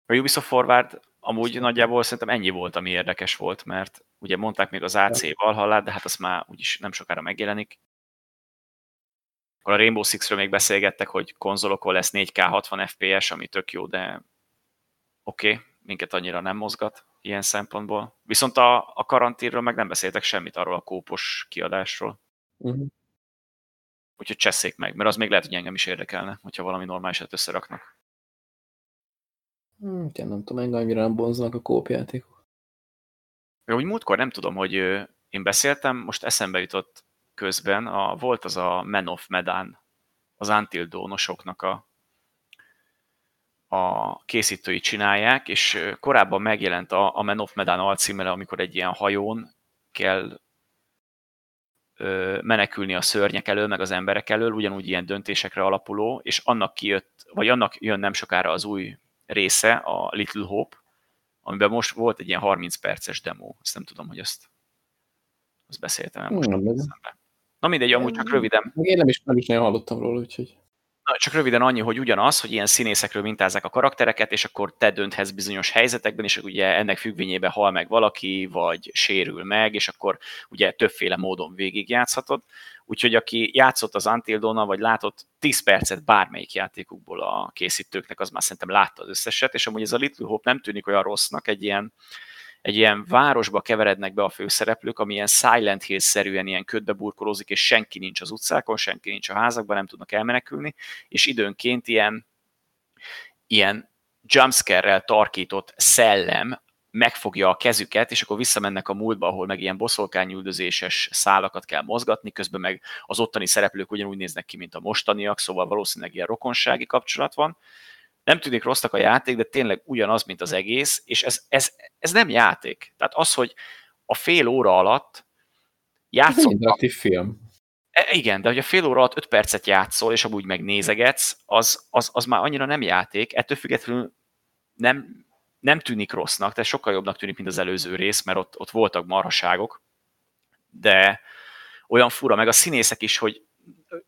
A Ubisoft Forward amúgy nagyjából szerintem ennyi volt, ami érdekes volt, mert ugye mondták még az AC Valhalla, de hát az már úgyis nem sokára megjelenik. Akkor a Rainbow Six-ről még beszélgettek, hogy konzolokon lesz 4K 60 FPS, ami tök jó, de oké, okay, minket annyira nem mozgat ilyen szempontból. Viszont a, a karantínről meg nem beszéltek semmit arról a kópos kiadásról. Uh-huh. Úgyhogy cseszék meg, mert az még lehet, hogy engem is érdekelne, hogyha valami normálisat összeraknak. Hmm, nem tudom, engem annyira nem bonznak a kópjátékok. Hogy múltkor nem tudom, hogy én beszéltem, most eszembe jutott közben a, volt az a Men of Medan, az Until Dawn-osoknak a, a készítői csinálják, és korábban megjelent a, a Men of Medan alcímele, amikor egy ilyen hajón kell ö, menekülni a szörnyek elől, meg az emberek elől, ugyanúgy ilyen döntésekre alapuló, és annak kijött, vagy annak jön nem sokára az új része, a Little Hope, amiben most volt egy ilyen 30 perces demo. Azt nem tudom, hogy azt, azt beszéltem el most. Nem, Na mindegy, amúgy csak röviden. Én nem is, nem is nagyon hallottam róla, úgyhogy... Na, csak röviden annyi, hogy ugyanaz, hogy ilyen színészekről mintázzák a karaktereket, és akkor te dönthetsz bizonyos helyzetekben, és ugye ennek függvényében hal meg valaki, vagy sérül meg, és akkor ugye többféle módon végigjátszhatod. Úgyhogy aki játszott az Until vagy látott 10 percet bármelyik játékukból a készítőknek, az már szerintem látta az összeset, és amúgy ez a Little Hope nem tűnik olyan rossznak, egy ilyen egy ilyen városba keverednek be a főszereplők, ami ilyen Silent Hill-szerűen ilyen ködbe burkolózik, és senki nincs az utcákon, senki nincs a házakban, nem tudnak elmenekülni, és időnként ilyen, ilyen jumpscare-rel tarkított szellem megfogja a kezüket, és akkor visszamennek a múltba, ahol meg ilyen boszorkányüldözéses szálakat kell mozgatni, közben meg az ottani szereplők ugyanúgy néznek ki, mint a mostaniak, szóval valószínűleg ilyen rokonsági kapcsolat van, nem tűnik rossznak a játék, de tényleg ugyanaz, mint az egész, és ez, ez, ez nem játék. Tehát az, hogy a fél óra alatt játszol... Ez film. E, igen, de hogy a fél óra alatt öt percet játszol, és amúgy megnézegetsz, az, az, az már annyira nem játék, ettől függetlenül nem, nem tűnik rossznak, tehát sokkal jobbnak tűnik, mint az előző rész, mert ott, ott voltak marhaságok, de olyan fura, meg a színészek is, hogy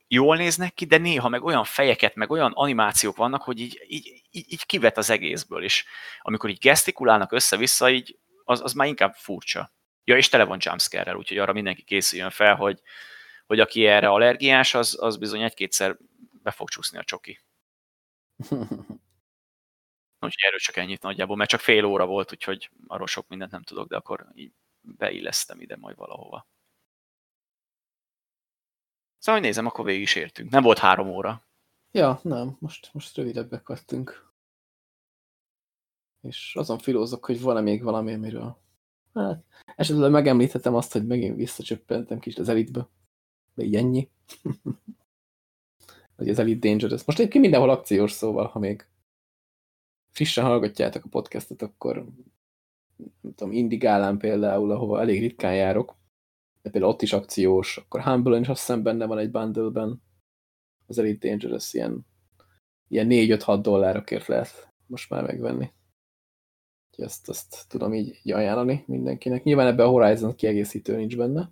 jól néznek ki, de néha meg olyan fejeket, meg olyan animációk vannak, hogy így, így, így, így kivet az egészből, és amikor így gesztikulálnak össze-vissza, így az, az már inkább furcsa. Ja, és tele van jumpscare-rel, úgyhogy arra mindenki készüljön fel, hogy, hogy aki erre allergiás, az, az bizony egy-kétszer be fog csúszni a csoki. Úgyhogy erről csak ennyit nagyjából, mert csak fél óra volt, úgyhogy arról sok mindent nem tudok, de akkor így beillesztem ide majd valahova. Szóval, hogy nézem, akkor végig is értünk. Nem volt három óra. Ja, nem. Most, most rövidebbek vagytunk. És azon filózok, hogy van-e még valami, amiről... Hát, esetleg megemlíthetem azt, hogy megint visszacsöppentem kicsit az elitbe. De így ennyi. hogy az Elite Dangerous. Most egyébként mindenhol akciós szóval, ha még frissen hallgatjátok a podcastot, akkor nem tudom, Indigálán például, ahova elég ritkán járok, de például ott is akciós, akkor Humble-on is azt hiszem benne van egy bundle-ben. Az Elite Dangerous ilyen, ilyen 4-5-6 dollárokért lehet most már megvenni. Úgyhogy ezt, ezt tudom így, így ajánlani mindenkinek. Nyilván ebben a Horizon kiegészítő nincs benne.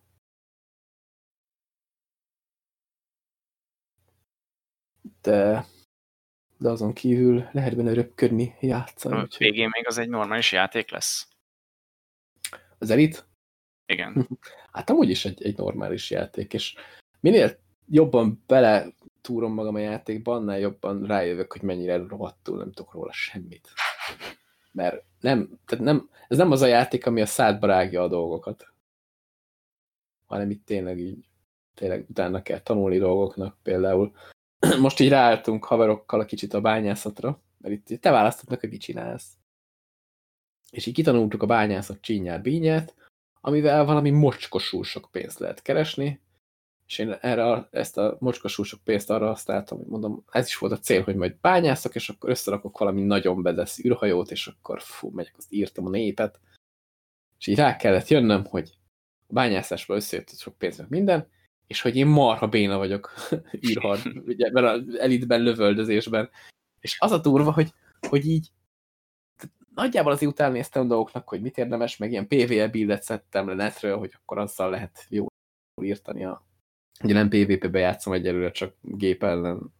De, de azon kívül lehet benne röpködni, játszani. Végén még az egy normális játék lesz. Az Elite? Igen. Hát amúgy is egy, egy normális játék, és minél jobban bele túrom magam a játékban, annál jobban rájövök, hogy mennyire rohadtul nem tudok róla semmit. Mert nem, tehát nem, ez nem az a játék, ami a szádba rágja a dolgokat, hanem itt tényleg így, tényleg utána kell tanulni dolgoknak. Például most így ráálltunk haverokkal a kicsit a bányászatra, mert itt te választod hogy mit csinálsz. És így kitanultuk a bányászat csínyát, bínyát, amivel valami mocskosul sok pénzt lehet keresni, és én erre, ezt a mocskosul sok pénzt arra használtam, hogy mondom, ez is volt a cél, hogy majd bányászok, és akkor összerakok valami nagyon bedesz űrhajót, és akkor fú, megyek, azt írtam a népet, és így rá kellett jönnöm, hogy a bányászásból összejött sok pénz, meg minden, és hogy én marha béna vagyok űrhard, ugye, mert az elitben lövöldözésben. És az a durva, hogy, hogy így nagyjából az után néztem dolgoknak, hogy mit érdemes, meg ilyen PvE buildet szedtem le netről, hogy akkor azzal lehet jól írtani a... Ugye nem PvP-be játszom egyelőre, csak gép ellen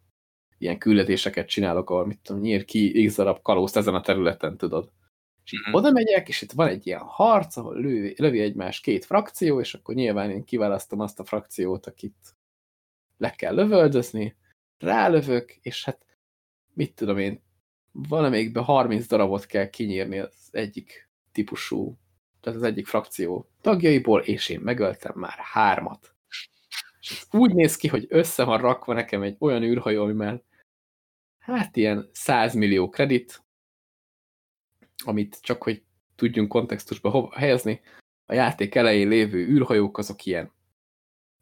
ilyen küldetéseket csinálok, ahol mit tudom, nyír ki x darab kalózt ezen a területen, tudod. És mm. oda megyek, és itt van egy ilyen harc, ahol lövi, lövi egymás két frakció, és akkor nyilván én kiválasztom azt a frakciót, akit le kell lövöldözni, rálövök, és hát mit tudom én, valamelyikben 30 darabot kell kinyírni az egyik típusú, tehát az egyik frakció tagjaiból, és én megöltem már hármat. És ez úgy néz ki, hogy össze van rakva nekem egy olyan űrhajó, amivel hát ilyen 100 millió kredit, amit csak, hogy tudjunk kontextusba helyezni, a játék elején lévő űrhajók azok ilyen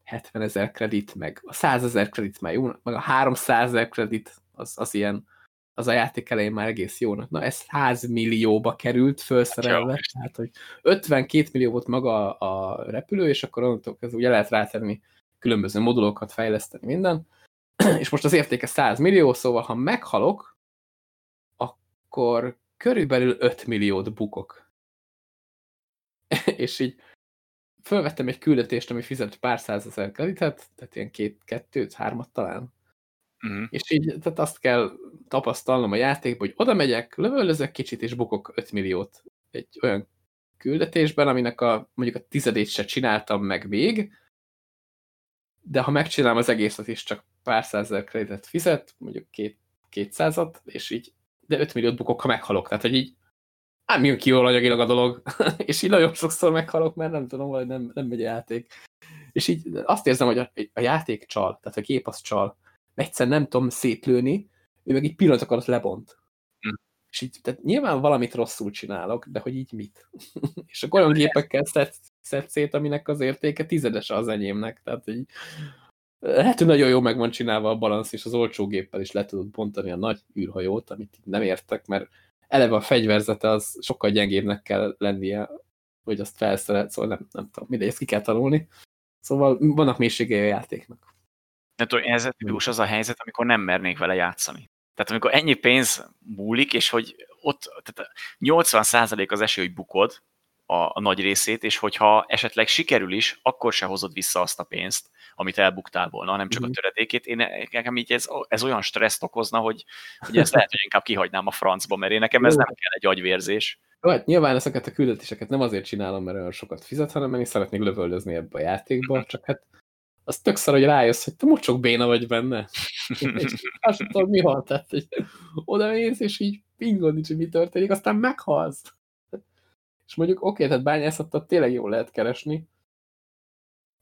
70 ezer kredit, meg a 100 ezer kredit jó, meg a 300 ezer kredit az, az ilyen az a játék elején már egész jónak. Na, ez 100 millióba került felszerelve, tehát, hogy 52 millió volt maga a repülő, és akkor onnantól ez ugye lehet rátenni különböző modulokat, fejleszteni minden, és most az értéke 100 millió, szóval ha meghalok, akkor körülbelül 5 milliót bukok. és így fölvettem egy küldetést, ami fizet pár százezer kreditet, tehát ilyen két, kettőt, hármat talán, Uh-huh. És így tehát azt kell tapasztalnom a játékban, hogy oda megyek, lövöldözök kicsit, és bukok 5 milliót egy olyan küldetésben, aminek a, mondjuk a tizedét se csináltam meg még, de ha megcsinálom az egészet is, csak pár százezer kreditet fizet, mondjuk két, kétszázat, és így, de 5 milliót bukok, ha meghalok. Tehát, hogy így ám jön ki jól anyagilag a dolog, és így nagyon sokszor meghalok, mert nem tudom, vagy nem, nem megy a játék. És így azt érzem, hogy a, a játék csal, tehát a gép az csal. Egyszer nem tudom szétlőni, ő meg így pillanatok alatt lebont. Hm. És így, tehát nyilván valamit rosszul csinálok, de hogy így mit? és akkor olyan gépekkel szed, szed szét, aminek az értéke tizedes az enyémnek. Tehát így, lehet, hogy nagyon jó meg van csinálva a balansz, és az olcsó géppel is le tudod bontani a nagy űrhajót, amit nem értek, mert eleve a fegyverzete az sokkal gyengébbnek kell lennie, hogy azt felszeret, szóval nem, nem tudom, mindegy, ezt ki kell tanulni. Szóval vannak mélységei a játéknak. Nem tudom, ez tipikus az a helyzet, amikor nem mernék vele játszani. Tehát amikor ennyi pénz múlik, és hogy ott tehát 80% az esély, hogy bukod a, a nagy részét, és hogyha esetleg sikerül is, akkor se hozod vissza azt a pénzt, amit elbuktál volna, hanem csak a mhm. töredékét. Én nekem így ez, ez olyan stresszt okozna, hogy, hogy ezt lehet, hogy inkább kihagynám a francba, mert én nekem ez nem kell egy agyvérzés. Jó, hát nyilván ezeket a küldetéseket nem azért csinálom, mert olyan sokat fizet, hanem én szeretnék lövöldözni ebbe a játékba, mm. csak hát az tök szar, hogy rájössz, hogy te mocsok béna vagy benne. és azt tudom, mi van, tehát hogy oda mész, és így pingod nincs, hogy mi történik, aztán meghalsz. És mondjuk oké, okay, tehát bányászattal tényleg jól lehet keresni,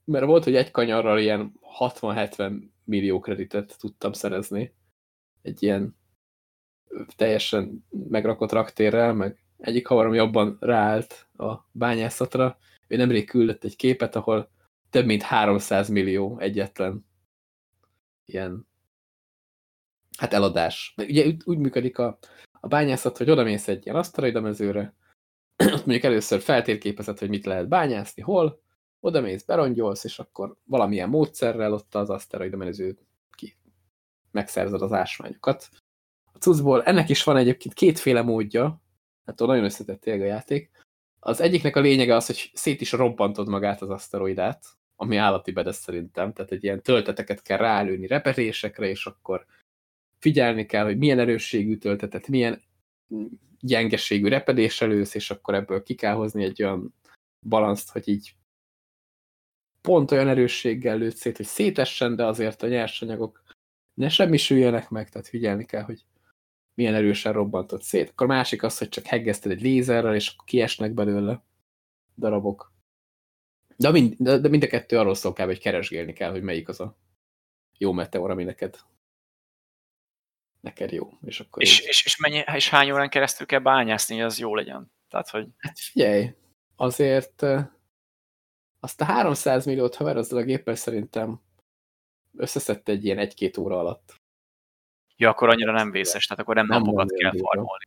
mert volt, hogy egy kanyarral ilyen 60-70 millió kreditet tudtam szerezni. Egy ilyen teljesen megrakott raktérrel, meg egyik havarom jobban ráállt a bányászatra. Ő nemrég küldött egy képet, ahol több mint 300 millió egyetlen ilyen hát eladás. De ugye úgy működik a, a bányászat, hogy oda mész egy ilyen asztalaidamezőre, ott mondjuk először feltérképezed, hogy mit lehet bányászni, hol, oda mész, berongyolsz, és akkor valamilyen módszerrel ott az aszteroidamező ki megszerzed az ásványokat. A cuccból ennek is van egyébként kétféle módja, hát nagyon összetett a játék. Az egyiknek a lényege az, hogy szét is robbantod magát az aszteroidát, ami állati bedesz szerintem, tehát egy ilyen tölteteket kell rálőni repetésekre, és akkor figyelni kell, hogy milyen erősségű töltetet, milyen gyengeségű repedéssel lősz, és akkor ebből ki kell hozni egy olyan balanszt, hogy így pont olyan erősséggel lőtt szét, hogy szétessen, de azért a nyersanyagok ne semmisüljenek meg, tehát figyelni kell, hogy milyen erősen robbantott szét. Akkor másik az, hogy csak heggezted egy lézerrel, és akkor kiesnek belőle darabok. De mind, de, de mind a kettő arról szól kell, hogy keresgélni kell, hogy melyik az a jó meteor, ami neked neked jó. És, akkor és, és, és, mennyi, és hány órán keresztül kell bányászni, hogy az jó legyen? Tehát, hogy... Hát figyelj, azért azt a 300 milliót haver azzal a géppel szerintem összeszedte egy ilyen egy-két óra alatt. Ja, akkor annyira nem vészes, tehát akkor nem, nem napokat kell farmolni.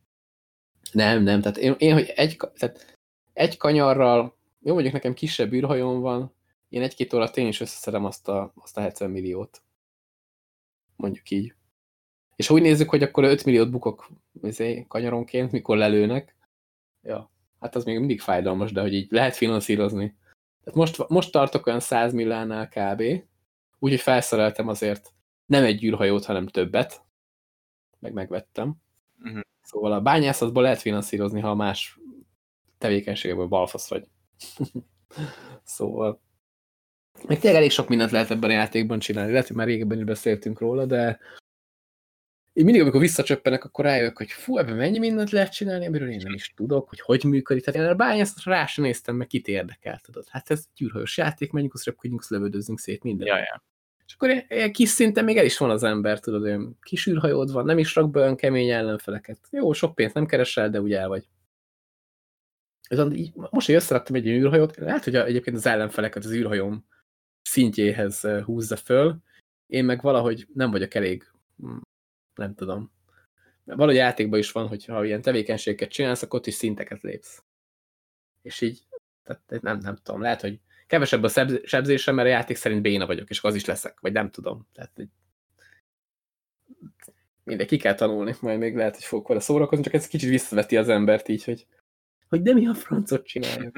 Nem, nem, tehát én, én hogy egy, tehát egy kanyarral, jó mondjuk nekem kisebb űrhajón van, én egy-két óra én is összeszedem azt a, azt a 70 milliót. Mondjuk így. És ha úgy nézzük, hogy akkor 5 milliót bukok izé, kanyaronként, mikor lelőnek, ja, hát az még mindig fájdalmas, de hogy így lehet finanszírozni. Tehát most, most tartok olyan 100 millánál kb. Úgyhogy felszereltem azért nem egy űrhajót, hanem többet. Meg megvettem. Uh mhm. -huh. Szóval a bányászatból lehet finanszírozni, ha más tevékenységeből balfasz vagy. szóval még tényleg elég sok mindent lehet ebben a játékban csinálni. Lehet, hogy már régebben is beszéltünk róla, de én mindig, amikor visszacsöppenek, akkor rájövök, hogy fú, ebben mennyi mindent lehet csinálni, amiről én nem is tudok, hogy hogy működik. Tehát én a bányászatra rá sem néztem, meg kit érdekel, tudod. Hát ez gyűrhajós játék, menjünk, azt röpködjünk, lövöldözzünk szét minden. Ja, ja. És akkor ilyen kis szinten még el is van az ember, tudod, olyan kis űrhajód van, nem is rak be olyan kemény ellenfeleket. Jó, sok pénzt nem keresel, de ugye el vagy. Így, most, hogy összeraktam egy űrhajót, lehet, hogy egyébként az ellenfeleket az űrhajóm szintjéhez húzza föl, én meg valahogy nem vagyok elég hm, nem tudom. Valahogy játékban is van, hogy ha ilyen tevékenységet csinálsz, akkor ott is szinteket lépsz. És így, tehát nem, nem tudom, lehet, hogy kevesebb a sebzésem, mert a játék szerint béna vagyok, és az is leszek, vagy nem tudom. Tehát, hogy mindegy, ki kell tanulni, majd még lehet, hogy fogok vele szórakozni, csak ez kicsit visszaveti az embert így, hogy, hogy de mi a francot csináljak.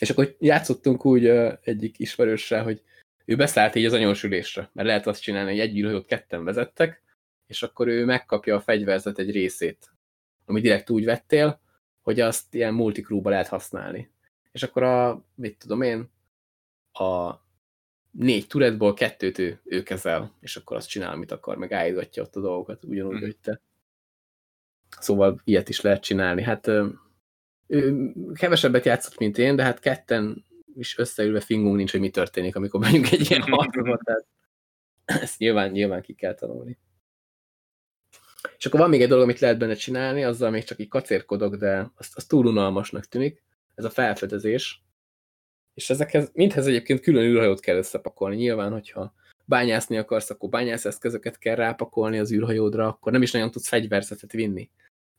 és akkor játszottunk úgy uh, egyik ismerőssel, hogy ő beszállt így az anyósülésre, mert lehet azt csinálni, hogy egy űrhajót ketten vezettek, és akkor ő megkapja a fegyverzet egy részét, ami direkt úgy vettél, hogy azt ilyen multikrúba lehet használni. És akkor a, mit tudom én, a négy turetból kettőt ő, ő kezel, és akkor azt csinál, amit akar, meg állítgatja ott a dolgokat, ugyanúgy, mm. hogy te. Szóval ilyet is lehet csinálni. Hát ő kevesebbet játszott, mint én, de hát ketten is összeülve fingunk nincs, hogy mi történik, amikor megyünk egy ilyen harcba, tehát ezt nyilván, nyilván ki kell tanulni. És akkor van még egy dolog, amit lehet benne csinálni, azzal még csak így kacérkodok, de az, az túl unalmasnak tűnik. Ez a felfedezés. És ezekhez, mindhez egyébként külön űrhajót kell összepakolni. Nyilván, hogyha bányászni akarsz, akkor bányászeszközöket kell rápakolni az űrhajódra, akkor nem is nagyon tudsz fegyverzetet vinni.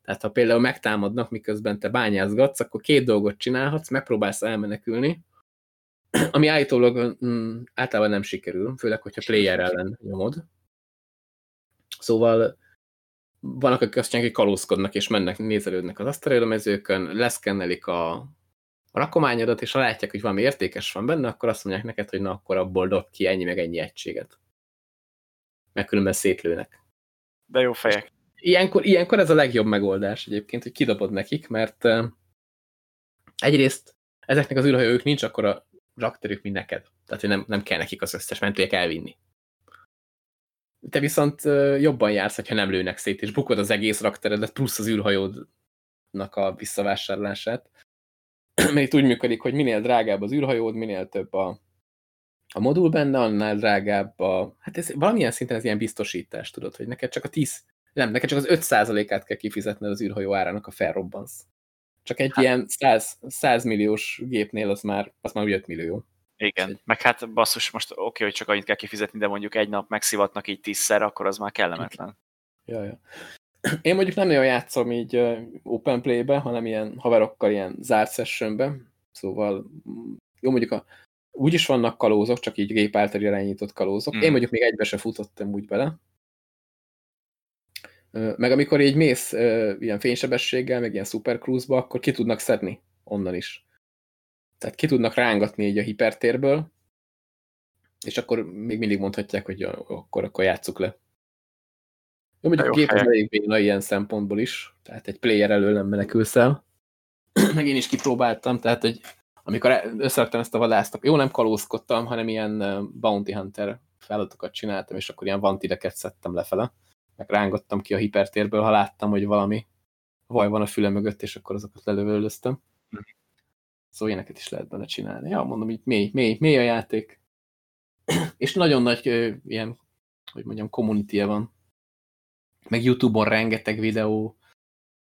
Tehát ha például megtámadnak, miközben te bányázgatsz, akkor két dolgot csinálhatsz, megpróbálsz elmenekülni, ami állítólag mm, általában nem sikerül, főleg, hogyha player ellen nyomod. Szóval vannak, akik azt csinálják, hogy kalózkodnak és mennek, nézelődnek az asztalélomezőkön, leszkennelik a, a rakományodat, és ha látják, hogy valami értékes van benne, akkor azt mondják neked, hogy na, akkor abból dob ki ennyi meg ennyi egységet. Meg különben szétlőnek. De jó fejek. Ilyenkor, ilyenkor ez a legjobb megoldás egyébként, hogy kidobod nekik, mert egyrészt ezeknek az űrhajók nincs akkor a rakterük, mint neked. Tehát, hogy nem, nem kell nekik az összes mentőjek elvinni. Te viszont jobban jársz, ha nem lőnek szét, és bukod az egész rakteredet, plusz az űrhajódnak a visszavásárlását. Mert itt úgy működik, hogy minél drágább az űrhajód, minél több a, a modul benne, annál drágább a... Hát ez valamilyen szinten ez ilyen biztosítás, tudod, hogy neked csak a 10... Nem, neked csak az 5%-át kell kifizetned az űrhajó árának, a felrobbansz. Csak egy hát. ilyen 100, 100 milliós gépnél az már, az már 5 millió. Igen, egy... meg hát basszus, most oké, okay, hogy csak annyit kell kifizetni, de mondjuk egy nap megszivatnak így tízszer, akkor az már kellemetlen. Ja, ja. Én mondjuk nem nagyon játszom így open play-be, hanem ilyen haverokkal ilyen zárt sessionbe, szóval jó mondjuk a, úgy is vannak kalózok, csak így gép által irányított kalózok. Mm. Én mondjuk még egybe se futottam úgy bele, meg amikor így mész ilyen fénysebességgel, meg ilyen supercruise-ba, akkor ki tudnak szedni onnan is. Tehát ki tudnak rángatni így a hipertérből, és akkor még mindig mondhatják, hogy akkor, akkor játsszuk le. Jó, mondjuk a gép az elég béna ilyen szempontból is, tehát egy player elől nem menekülsz el. meg én is kipróbáltam, tehát hogy amikor összeraktam ezt a vadászt, jó, nem kalózkodtam, hanem ilyen bounty hunter feladatokat csináltam, és akkor ilyen vantideket szedtem lefele meg rángattam ki a hipertérből, ha láttam, hogy valami vaj van a füle mögött, és akkor azokat lelövöldöztem. Szóval ilyeneket is lehet benne csinálni. Ja, mondom, így mély, mély, mély a játék. és nagyon nagy ilyen, hogy mondjam, community -e van. Meg Youtube-on rengeteg videó.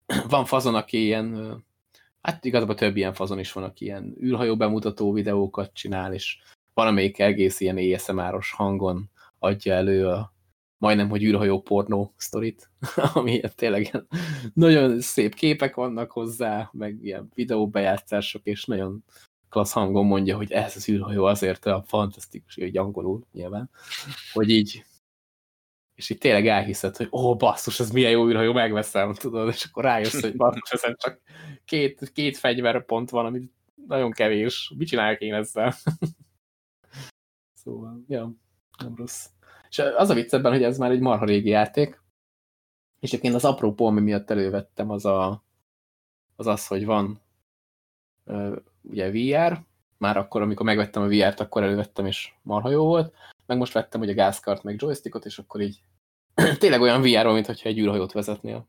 van fazon, aki ilyen, hát igazából több ilyen fazon is van, aki ilyen űrhajó bemutató videókat csinál, és van, amelyik egész ilyen ASMR-os hangon adja elő a majdnem, hogy űrhajó pornó sztorit, ami tényleg nagyon szép képek vannak hozzá, meg ilyen videóbejátszások, és nagyon klassz hangon mondja, hogy ez az űrhajó azért a fantasztikus, hogy angolul nyilván, hogy így és így tényleg elhiszed, hogy ó, basszus, ez milyen jó űrhajó, megveszem, tudod, és akkor rájössz, hogy basszus, ezen csak két, két fegyverpont van, ami nagyon kevés. Mit csinálják én ezzel? szóval, ja, nem rossz. És az a vicc ebben, hogy ez már egy marha régi játék, és egyébként az apró polmi miatt elővettem az a, az, az hogy van ugye VR, már akkor, amikor megvettem a VR-t, akkor elővettem, és marha jó volt, meg most vettem ugye gázkart, meg joystickot, és akkor így tényleg olyan VR-ról, mintha egy űrhajót vezetnél.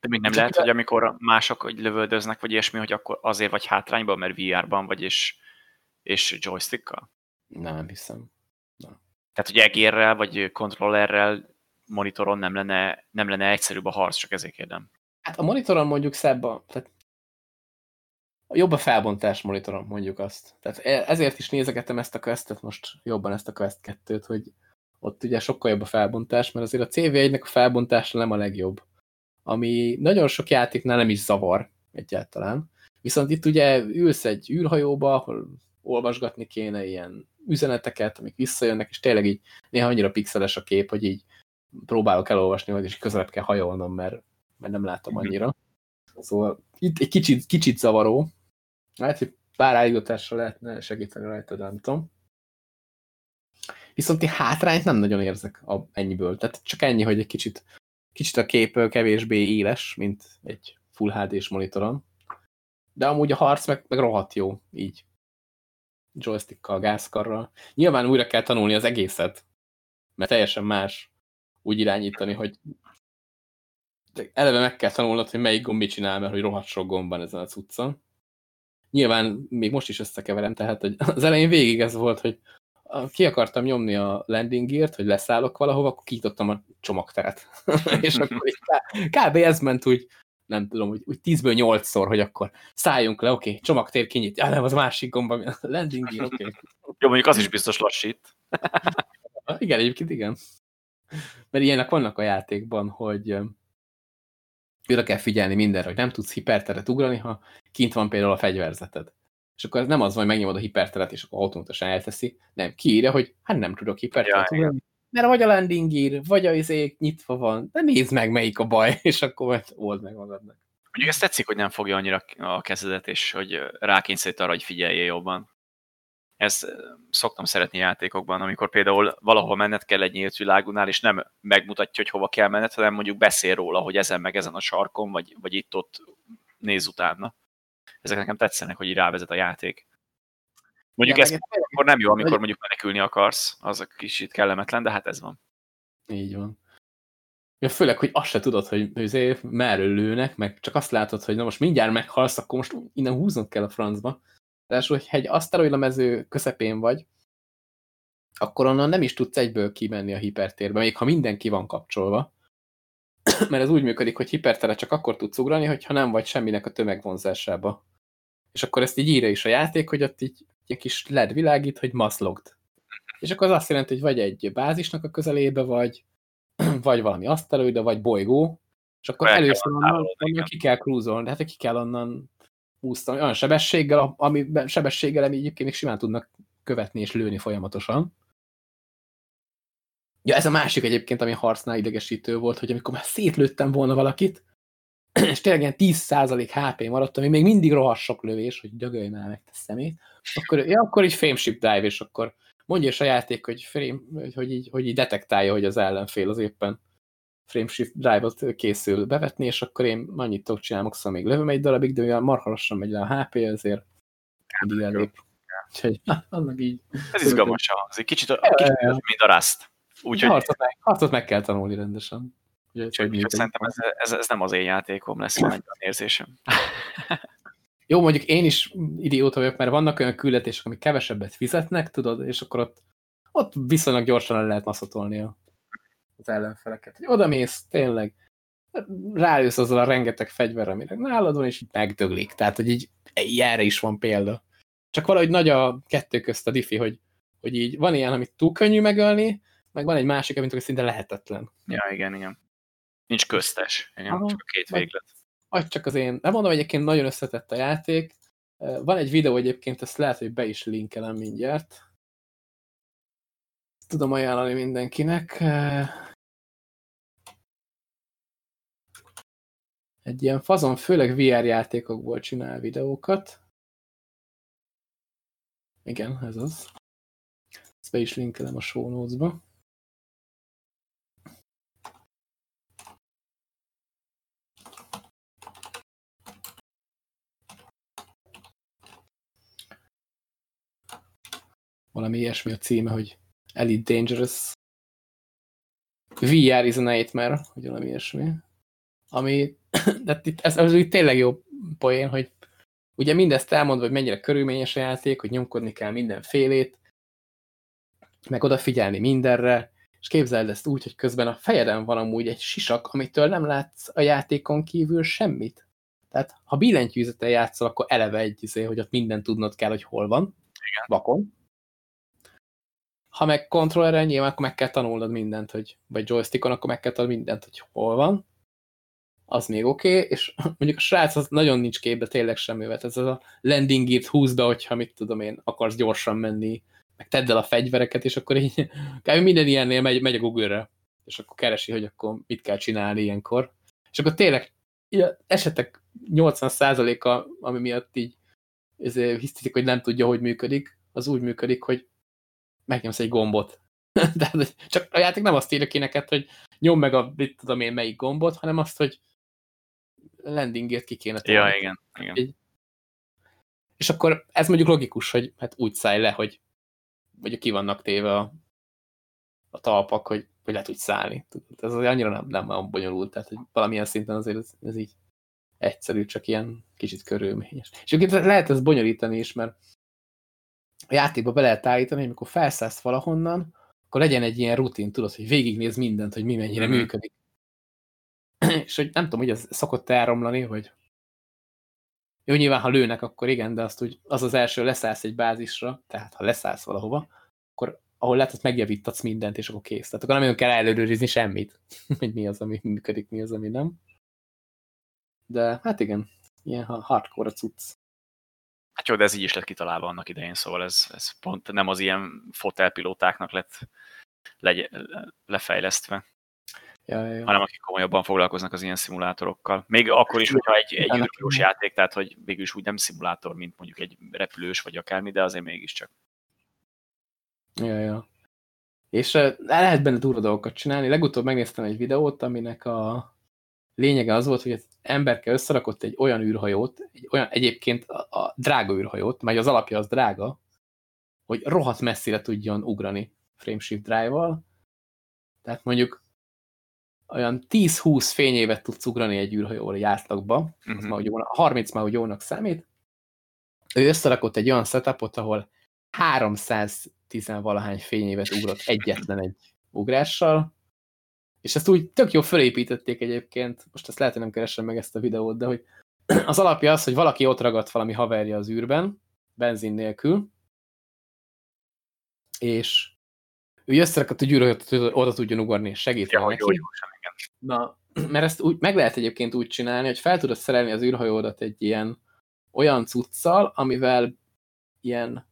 De még nem Csak lehet, hogy amikor mások hogy lövöldöznek, vagy ilyesmi, hogy akkor azért vagy hátrányban, mert VR-ban vagy, és, és joystickkal? Nem hiszem. Tehát, hogy egérrel vagy kontrollerrel monitoron nem lenne, nem lenne egyszerűbb a harc, csak ezért kérdem. Hát a monitoron mondjuk szebb a, tehát jobb a felbontás monitoron, mondjuk azt. Tehát e, ezért is nézegettem ezt a questet most jobban ezt a quest 2-t, hogy ott ugye sokkal jobb a felbontás, mert azért a CV1-nek a felbontása nem a legjobb. Ami nagyon sok játéknál nem is zavar egyáltalán. Viszont itt ugye ülsz egy űrhajóba, ahol olvasgatni kéne ilyen üzeneteket, amik visszajönnek, és tényleg így néha annyira pixeles a kép, hogy így próbálok elolvasni, vagy és közelebb kell hajolnom, mert, mert nem látom mhm. annyira. Szóval itt egy kicsit, kicsit zavaró. Hát, hogy pár állításra lehetne segíteni rajta, de nem tudom. Viszont én hátrányt nem nagyon érzek a, ennyiből. Tehát csak ennyi, hogy egy kicsit, kicsit a kép kevésbé éles, mint egy Full HD-s monitoron. De amúgy a harc meg, meg rohadt jó, így. Joystickkal, gázkarral. Nyilván újra kell tanulni az egészet, mert teljesen más úgy irányítani, hogy eleve meg kell tanulnod, hogy melyik gomb mit csinál, mert hogy rohadt sok gomb van ezen a cuccon. Nyilván még most is összekeverem, tehát hogy az elején végig ez volt, hogy ki akartam nyomni a landing gear hogy leszállok valahova, akkor kiítottam a csomagteret. és akkor így kb. ez ment úgy, nem tudom, úgy, úgy 10-ből 8-szor, hogy akkor szálljunk le, oké, okay, csomagtér kinyit, ja, nem, az másik gomba, a landing oké. Okay. Jó, mondjuk az is biztos lassít. igen, egyébként igen. Mert ilyenek vannak a játékban, hogy oda kell figyelni mindenre, hogy nem tudsz hiperteret ugrani, ha kint van például a fegyverzeted. És akkor ez nem az, hogy megnyomod a hiperteret, és akkor automatosan elteszi, nem, kiírja, hogy hát nem tudok hiperteret ja, mert vagy a landing gear, vagy a izék nyitva van, de nézd meg, melyik a baj, és akkor majd old meg magadnak. Mondjuk ezt tetszik, hogy nem fogja annyira a kezedet, és hogy rákényszerít arra, hogy figyelje jobban. Ezt szoktam szeretni játékokban, amikor például valahol menned kell egy nyílt világunál, és nem megmutatja, hogy hova kell menned, hanem mondjuk beszél róla, hogy ezen meg ezen a sarkon, vagy, vagy itt-ott néz utána. Ezek nekem tetszenek, hogy így rávezet a játék. Mondjuk ez akkor nem jó, amikor mondjuk menekülni akarsz, az a kicsit kellemetlen, de hát ez van. Így van. Ja, főleg, hogy azt se tudod, hogy azért merről lőnek, meg csak azt látod, hogy na most mindjárt meghalsz, akkor most innen húznod kell a francba. Ráadásul, hogyha egy aszteroida mező közepén vagy, akkor onnan nem is tudsz egyből kimenni a hipertérbe, még ha mindenki van kapcsolva. Mert ez úgy működik, hogy hipertere csak akkor tudsz ugrani, hogyha nem vagy semminek a tömegvonzásába. És akkor ezt így írja is a játék, hogy ott így egy kis LED világít, hogy maszlogd. És akkor az azt jelenti, hogy vagy egy bázisnak a közelébe vagy, vagy valami aszteroida, vagy bolygó, és akkor először onnan, onnan ki kell krúzolni, de hát ki kell onnan úsztani olyan sebességgel, ami sebességgel ami egyébként még simán tudnak követni és lőni folyamatosan. Ja, ez a másik egyébként, ami harcnál idegesítő volt, hogy amikor már szétlőttem volna valakit, és tényleg ilyen 10% HP maradt, ami még mindig rohadt sok lövés, hogy dögölj már meg te szemét, akkor, ja, akkor így frameship dive, és akkor mondja is a játék, hogy, frame, hogy, így, hogy így detektálja, hogy az ellenfél az éppen frameshift drive-ot készül bevetni, és akkor én annyit tudok csinálni, szóval még lövöm egy darabig, de mivel marha lassan megy le a HP, ezért eddig elég. Úgyhogy annak így. Ez izgalmas, az egy kicsit, kicsit mint a Rust. Úgyhogy... Harcot, meg, harcot meg kell tanulni rendesen. Úgyhogy csak szerintem ez, ez, ez, nem az én játékom lesz, van egy érzésem. Jó, mondjuk én is idióta vagyok, mert vannak olyan küldetések, amik kevesebbet fizetnek, tudod, és akkor ott, ott viszonylag gyorsan el lehet maszatolni az ellenfeleket. Hogy oda mész, tényleg, rájössz azzal a rengeteg fegyver, amire nálad van, és megdöglik. Tehát, hogy így erre is van példa. Csak valahogy nagy a kettő közt a diffi, hogy, hogy így van ilyen, amit túl könnyű megölni, meg van egy másik, amit szinte lehetetlen. Ja, igen, igen. Nincs köztes, igen, Aha, csak a két véglet. Vagy csak az én, nem mondom, egyébként nagyon összetett a játék. Van egy videó egyébként, ezt lehet, hogy be is linkelem mindjárt. Tudom ajánlani mindenkinek. Egy ilyen fazon, főleg VR játékokból csinál videókat. Igen, ez az. Ezt be is linkelem a show notes-ba. Valami ilyesmi a címe, hogy Elite Dangerous VR is a nightmare, hogy valami ilyesmi. Ami, de itt, ez, ez úgy tényleg jó poén, hogy ugye mindezt elmondva, hogy mennyire körülményes a játék, hogy nyomkodni kell mindenfélét, meg odafigyelni mindenre, és képzeld ezt úgy, hogy közben a fejeden van amúgy egy sisak, amitől nem látsz a játékon kívül semmit. Tehát, ha billentyűzettel játszol, akkor eleve egy izé, hogy ott minden tudnod kell, hogy hol van. Igen. Vakon. Ha meg kontrollerrel nyilván akkor meg kell tanulnod mindent, hogy, vagy joystickon, akkor meg kell tanulnod mindent, hogy hol van. Az még oké, okay, és mondjuk a srác az nagyon nincs képbe tényleg semmivel. Ez a landing gear húzd be, hogyha mit tudom én, akarsz gyorsan menni, meg tedd el a fegyvereket, és akkor így kb. minden ilyennél megy, megy a Google-re, és akkor keresi, hogy akkor mit kell csinálni ilyenkor. És akkor tényleg esetek 80%-a, ami miatt így hisztik, hogy nem tudja, hogy működik, az úgy működik, hogy megnyomsz egy gombot. De csak a játék nem azt írja ki neked, hogy nyom meg a, mit tudom én, melyik gombot, hanem azt, hogy landingért ki kéne tenni. Ja, igen. igen. Egy, és akkor ez mondjuk logikus, hogy hát úgy szállj le, hogy vagy ki vannak téve a, a talpak, hogy, hogy lehet úgy szállni. Ez annyira nem, nem olyan bonyolult, tehát hogy valamilyen szinten azért ez, ez így egyszerű, csak ilyen kicsit körülményes. És egyébként lehet ezt bonyolítani is, mert a játékba be lehet állítani, hogy amikor felszállsz valahonnan, akkor legyen egy ilyen rutin, tudod, hogy végignéz mindent, hogy mi mennyire mm -hmm. működik. és hogy nem tudom, hogy ez szokott elromlani, vagy jó, nyilván, ha lőnek, akkor igen, de azt úgy, az az első, leszállsz egy bázisra, tehát ha leszállsz valahova, akkor ahol lehet, hogy megjavítatsz mindent, és akkor kész. Tehát akkor nem kell előrőrizni semmit, hogy mi az, ami működik, mi az, ami nem. De hát igen, ilyen hardcore a cucc. Hát jó, de ez így is lett kitalálva annak idején, szóval ez, ez pont nem az ilyen fotelpilótáknak lett legy, lefejlesztve. Ja, ja. hanem akik komolyabban foglalkoznak az ilyen szimulátorokkal. Még akkor is, hogyha egy, egy űrkilós játék, tehát hogy végül is úgy nem szimulátor, mint mondjuk egy repülős vagy akármi, de azért mégiscsak. Ja, ja. És uh, lehet benne durva dolgokat csinálni. Legutóbb megnéztem egy videót, aminek a lényege az volt, hogy emberke összerakott egy olyan űrhajót, egy olyan egyébként a, a drága űrhajót, mert az alapja az drága, hogy rohadt messzire tudjon ugrani frameshift drive-val. Tehát mondjuk olyan 10-20 fényévet tudsz ugrani egy űrhajóval egy átlagba, uh -huh. az mhm. már, ugye, 30 már úgy jónak számít. Ő összerakott egy olyan setupot, ahol 310 valahány fényévet ugrott egyetlen egy ugrással, és ezt úgy tök jó felépítették egyébként, most ezt lehet, hogy nem keresem meg ezt a videót, de hogy az alapja az, hogy valaki ott ragadt valami haverja az űrben, benzin nélkül, és ő összerakott, hogy űrhajót oda tudjon ugorni, és segít ja, neki. Jó, jó, Na, mert ezt úgy, meg lehet egyébként úgy csinálni, hogy fel tudod szerelni az űrhajódat egy ilyen olyan cuccal, amivel ilyen,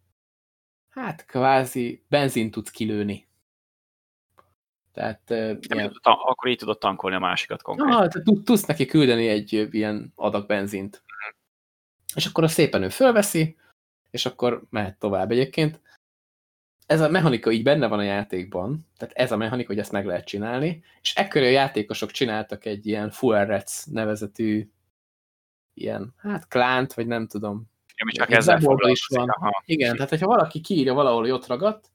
hát kvázi benzin tudsz kilőni. Tehát, ilyen... akkor így tudod tankolni a másikat konkrétan. Ah, tehát tudsz neki küldeni egy ilyen adag benzint. -huh. És akkor a szépen ő fölveszi, és akkor mehet tovább egyébként ez a mechanika így benne van a játékban, tehát ez a mechanika, hogy ezt meg lehet csinálni, és ekkor a játékosok csináltak egy ilyen Fuerrec nevezetű ilyen, hát klánt, vagy nem tudom. Ami csak ezzel is van. Aha. Igen, tehát hogyha valaki kiírja valahol, hogy ott ragadt,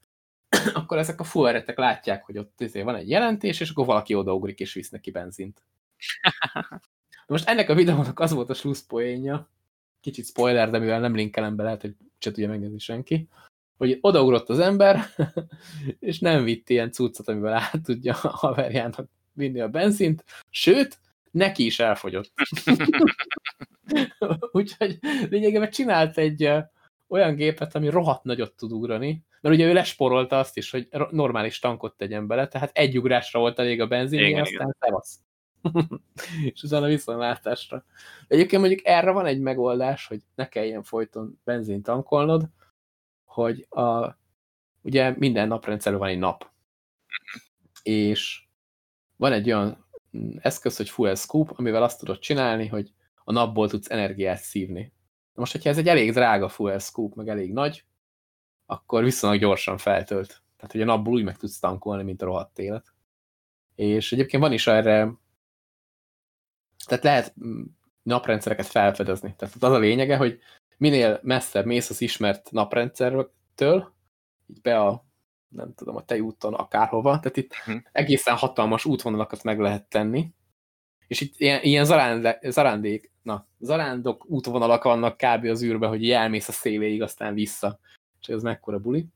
akkor ezek a fueretek látják, hogy ott izé van egy jelentés, és akkor valaki odaugrik és visz neki benzint. Most ennek a videónak az volt a slusszpoénja, kicsit spoiler, de mivel nem linkelem be, lehet, hogy se tudja megnézni senki, hogy odaugrott az ember, és nem vitt ilyen cuccot, amivel át tudja a haverjának vinni a benzint, sőt, neki is elfogyott. Úgyhogy lényegében csinált egy olyan gépet, ami rohadt nagyot tud ugrani, mert ugye ő lesporolta azt is, hogy normális tankot tegyen bele, tehát egy ugrásra volt elég a benzin, igen, aztán szevasz. és utána viszontlátásra. Egyébként mondjuk erre van egy megoldás, hogy ne kelljen folyton benzin tankolnod, hogy a, ugye minden naprendszerben van egy nap. És van egy olyan eszköz, hogy Fuel Scoop, amivel azt tudod csinálni, hogy a napból tudsz energiát szívni. Most, hogyha ez egy elég drága Fuel Scoop, meg elég nagy, akkor viszonylag gyorsan feltölt. Tehát, hogy a napból úgy meg tudsz tankolni, mint a rohadt élet. És egyébként van is erre, tehát lehet naprendszereket felfedezni. Tehát az a lényege, hogy minél messzebb mész az ismert naprendszertől, így be a, nem tudom, a tejúton akárhova, tehát itt mhm. egészen hatalmas útvonalakat meg lehet tenni, és itt ilyen, ilyen zarándék, zarándék, na, zarándok útvonalak vannak kb. az űrbe, hogy elmész a széléig, aztán vissza. És ez mekkora buli.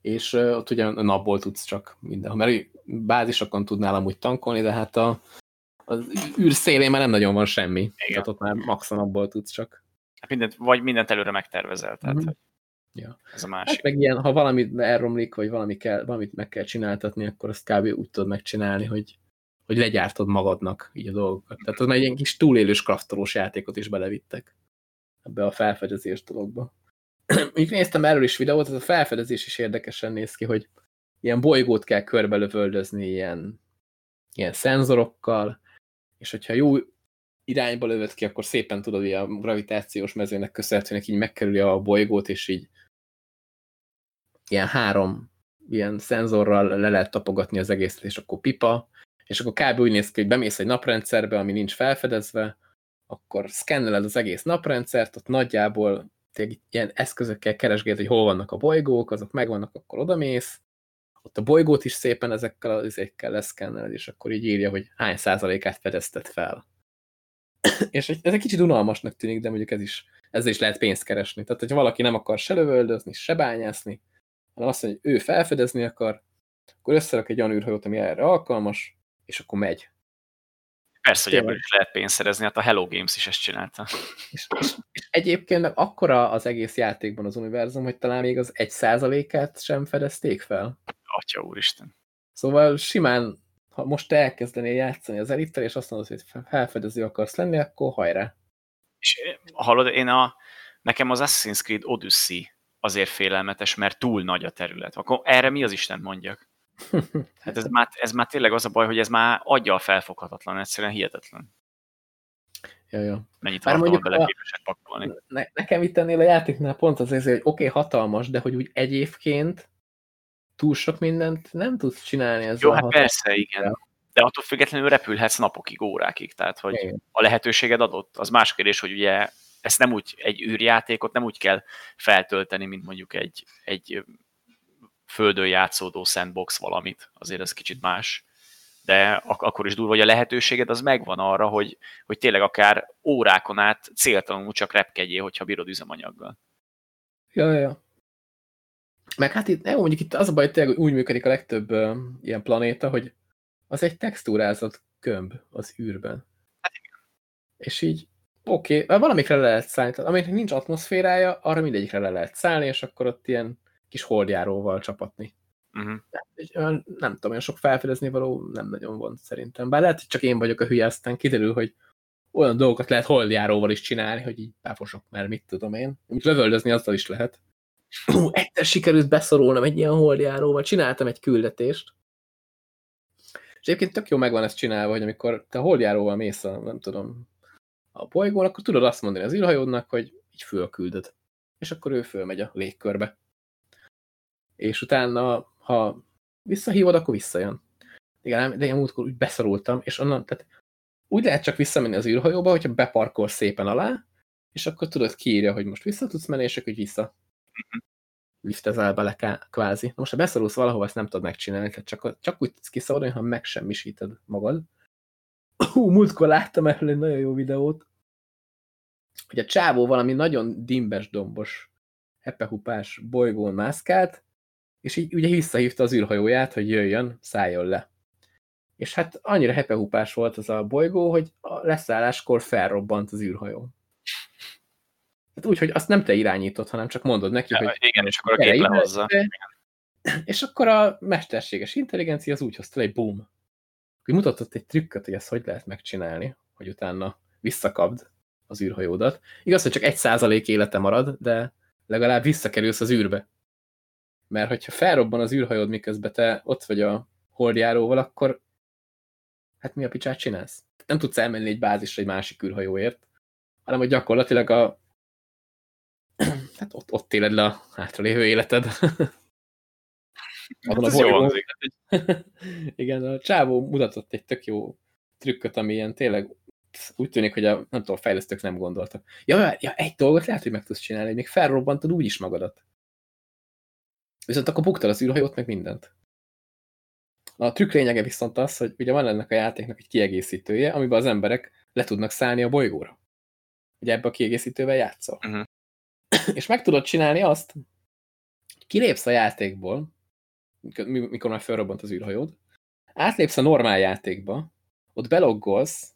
És uh, ott ugye a napból tudsz csak mindenhol, mert bázisokon tudnál amúgy tankolni, de hát a, az űr szélén már nem nagyon van semmi. Igen. Tehát ott már maxon abból tudsz csak. Hát mindent, vagy mindent előre megtervezel, tehát mm -hmm. ja. ez a másik. Hát meg ilyen, ha valami elromlik, vagy valami kell, valamit meg kell csináltatni, akkor azt kb. úgy tudod megcsinálni, hogy, hogy legyártod magadnak így a dolgokat. Tehát az már egy ilyen kis túlélős kraftolós játékot is belevittek ebbe a felfedezés dologba. Mondjuk néztem erről is videót, ez a felfedezés is érdekesen néz ki, hogy ilyen bolygót kell körbelövöldözni ilyen, ilyen szenzorokkal, és hogyha jó irányba lövöd ki, akkor szépen tudod, hogy a gravitációs mezőnek köszönhetően így megkerüli a bolygót, és így ilyen három ilyen szenzorral le lehet tapogatni az egészet, és akkor pipa, és akkor kb. úgy néz ki, hogy bemész egy naprendszerbe, ami nincs felfedezve, akkor szkenneled az egész naprendszert, ott nagyjából ilyen eszközökkel keresgéld, hogy hol vannak a bolygók, azok megvannak, akkor odamész, ott a bolygót is szépen ezekkel az izékkel leszkenneled, és akkor így írja, hogy hány százalékát fedezted fel. és ez egy kicsit unalmasnak tűnik, de mondjuk ez is, ezzel is lehet pénzt keresni. Tehát, hogyha valaki nem akar se lövöldözni, se bányászni, hanem azt mondja, hogy ő felfedezni akar, akkor összerak egy olyan űrhajót, ami erre alkalmas, és akkor megy. Persze, hogy ebből is lehet pénzt szerezni, hát a Hello Games is ezt csinálta. És, és, és egyébként meg akkora az egész játékban az univerzum, hogy talán még az egy százalékát sem fedezték fel. Atya úristen. Szóval simán, ha most te elkezdenél játszani az elittel, és azt mondod, hogy felfedező akarsz lenni, akkor hajrá. És eh, hallod, én a, nekem az Assassin's Creed Odyssey azért félelmetes, mert túl nagy a terület. Akkor erre mi az Isten mondjak? Hát ez már, ez már tényleg az a baj, hogy ez már adja felfoghatatlan, egyszerűen hihetetlen. Ja, ja. Mennyit mondjuk bele a... pakolni. Ne, nekem itt ennél a játéknál pont az hogy oké, okay, hatalmas, de hogy úgy egyébként túl sok mindent nem tudsz csinálni ezzel Jó, hát persze, igen. De attól függetlenül repülhetsz napokig, órákig, tehát hogy igen. a lehetőséged adott. Az más kérdés, hogy ugye ezt nem úgy, egy űrjátékot nem úgy kell feltölteni, mint mondjuk egy, egy földön játszódó sandbox valamit. Azért ez kicsit más. De ak- akkor is durva, hogy a lehetőséged az megvan arra, hogy, hogy tényleg akár órákon át céltalanul csak repkedjél, hogyha bírod üzemanyaggal. Ja, ja. Meg hát itt, nem, mondjuk itt az a baj, tényleg úgy működik a legtöbb uh, ilyen planéta, hogy az egy textúrázott kömb az űrben. Hát igen. És így Oké, okay, valamikre le lehet szállni. Aminek nincs atmoszférája, arra mindegyikre le lehet szállni, és akkor ott ilyen kis holdjáróval csapatni. Uh mhm. -huh. Nem tudom, olyan sok felfedezni való nem nagyon van szerintem. Bár lehet, hogy csak én vagyok a hülye, aztán kiderül, hogy olyan dolgokat lehet holdjáróval is csinálni, hogy így befosok, mert mit tudom én. Mint lövöldözni azzal is lehet. egyszer sikerült beszorulnom egy ilyen holdjáróval, csináltam egy küldetést, és egyébként tök jó megvan ezt csinálva, hogy amikor te holdjáróval mész a, nem tudom, a bolygón, akkor tudod azt mondani az űrhajódnak, hogy így fölküldöd. És akkor ő fölmegy a légkörbe. És utána, ha visszahívod, akkor visszajön. Igen, de én múltkor úgy beszorultam, és onnan, tehát úgy lehet csak visszamenni az űrhajóba, hogyha beparkol szépen alá, és akkor tudod kiírja, hogy most vissza tudsz menni, és akkor vissza liftezel bele kvázi. Most ha beszorulsz valahova, ezt nem tudod megcsinálni, tehát csak, csak úgy tudsz kiszabadulni, ha megsemmisíted magad. Hú, múltkor láttam erről egy nagyon jó videót, hogy a csávó valami nagyon dimbes, dombos, hepehupás bolygón mászkált, és így ugye visszahívta az űrhajóját, hogy jöjjön, szálljon le. És hát annyira hepehupás volt az a bolygó, hogy a leszálláskor felrobbant az űrhajó. Hát úgy, hogy azt nem te irányítod, hanem csak mondod neki, ja, hogy... Igen, és akkor a gép lehozza. És akkor a mesterséges intelligencia az úgy hozta egy boom hogy mutatott egy trükköt, hogy ezt hogy lehet megcsinálni, hogy utána visszakapd az űrhajódat. Igaz, hogy csak egy százalék élete marad, de legalább visszakerülsz az űrbe. Mert hogyha felrobban az űrhajód, miközben te ott vagy a holdjáróval, akkor hát mi a picsát csinálsz? Nem tudsz elmenni egy bázisra egy másik űrhajóért, hanem hogy gyakorlatilag a hát ott, ott éled le a hátralévő életed. Hát ez jó Igen, a csávó mutatott egy tök jó trükköt, ami ilyen tényleg úgy tűnik, hogy a, nem tudom, a fejlesztők nem gondoltak. Ja, ja, egy dolgot lehet, hogy meg tudsz csinálni, hogy még felrobbantod úgy is magadat. Viszont akkor buktad az űrhajót, meg mindent. A trükk lényege viszont az, hogy ugye van ennek a játéknak egy kiegészítője, amiben az emberek le tudnak szállni a bolygóra. Ugye ebbe a kiegészítővel játszol. Uh -huh. És meg tudod csinálni azt, kilépsz a játékból, mikor már felrobbant az űrhajód, átlépsz a normál játékba, ott beloggolsz,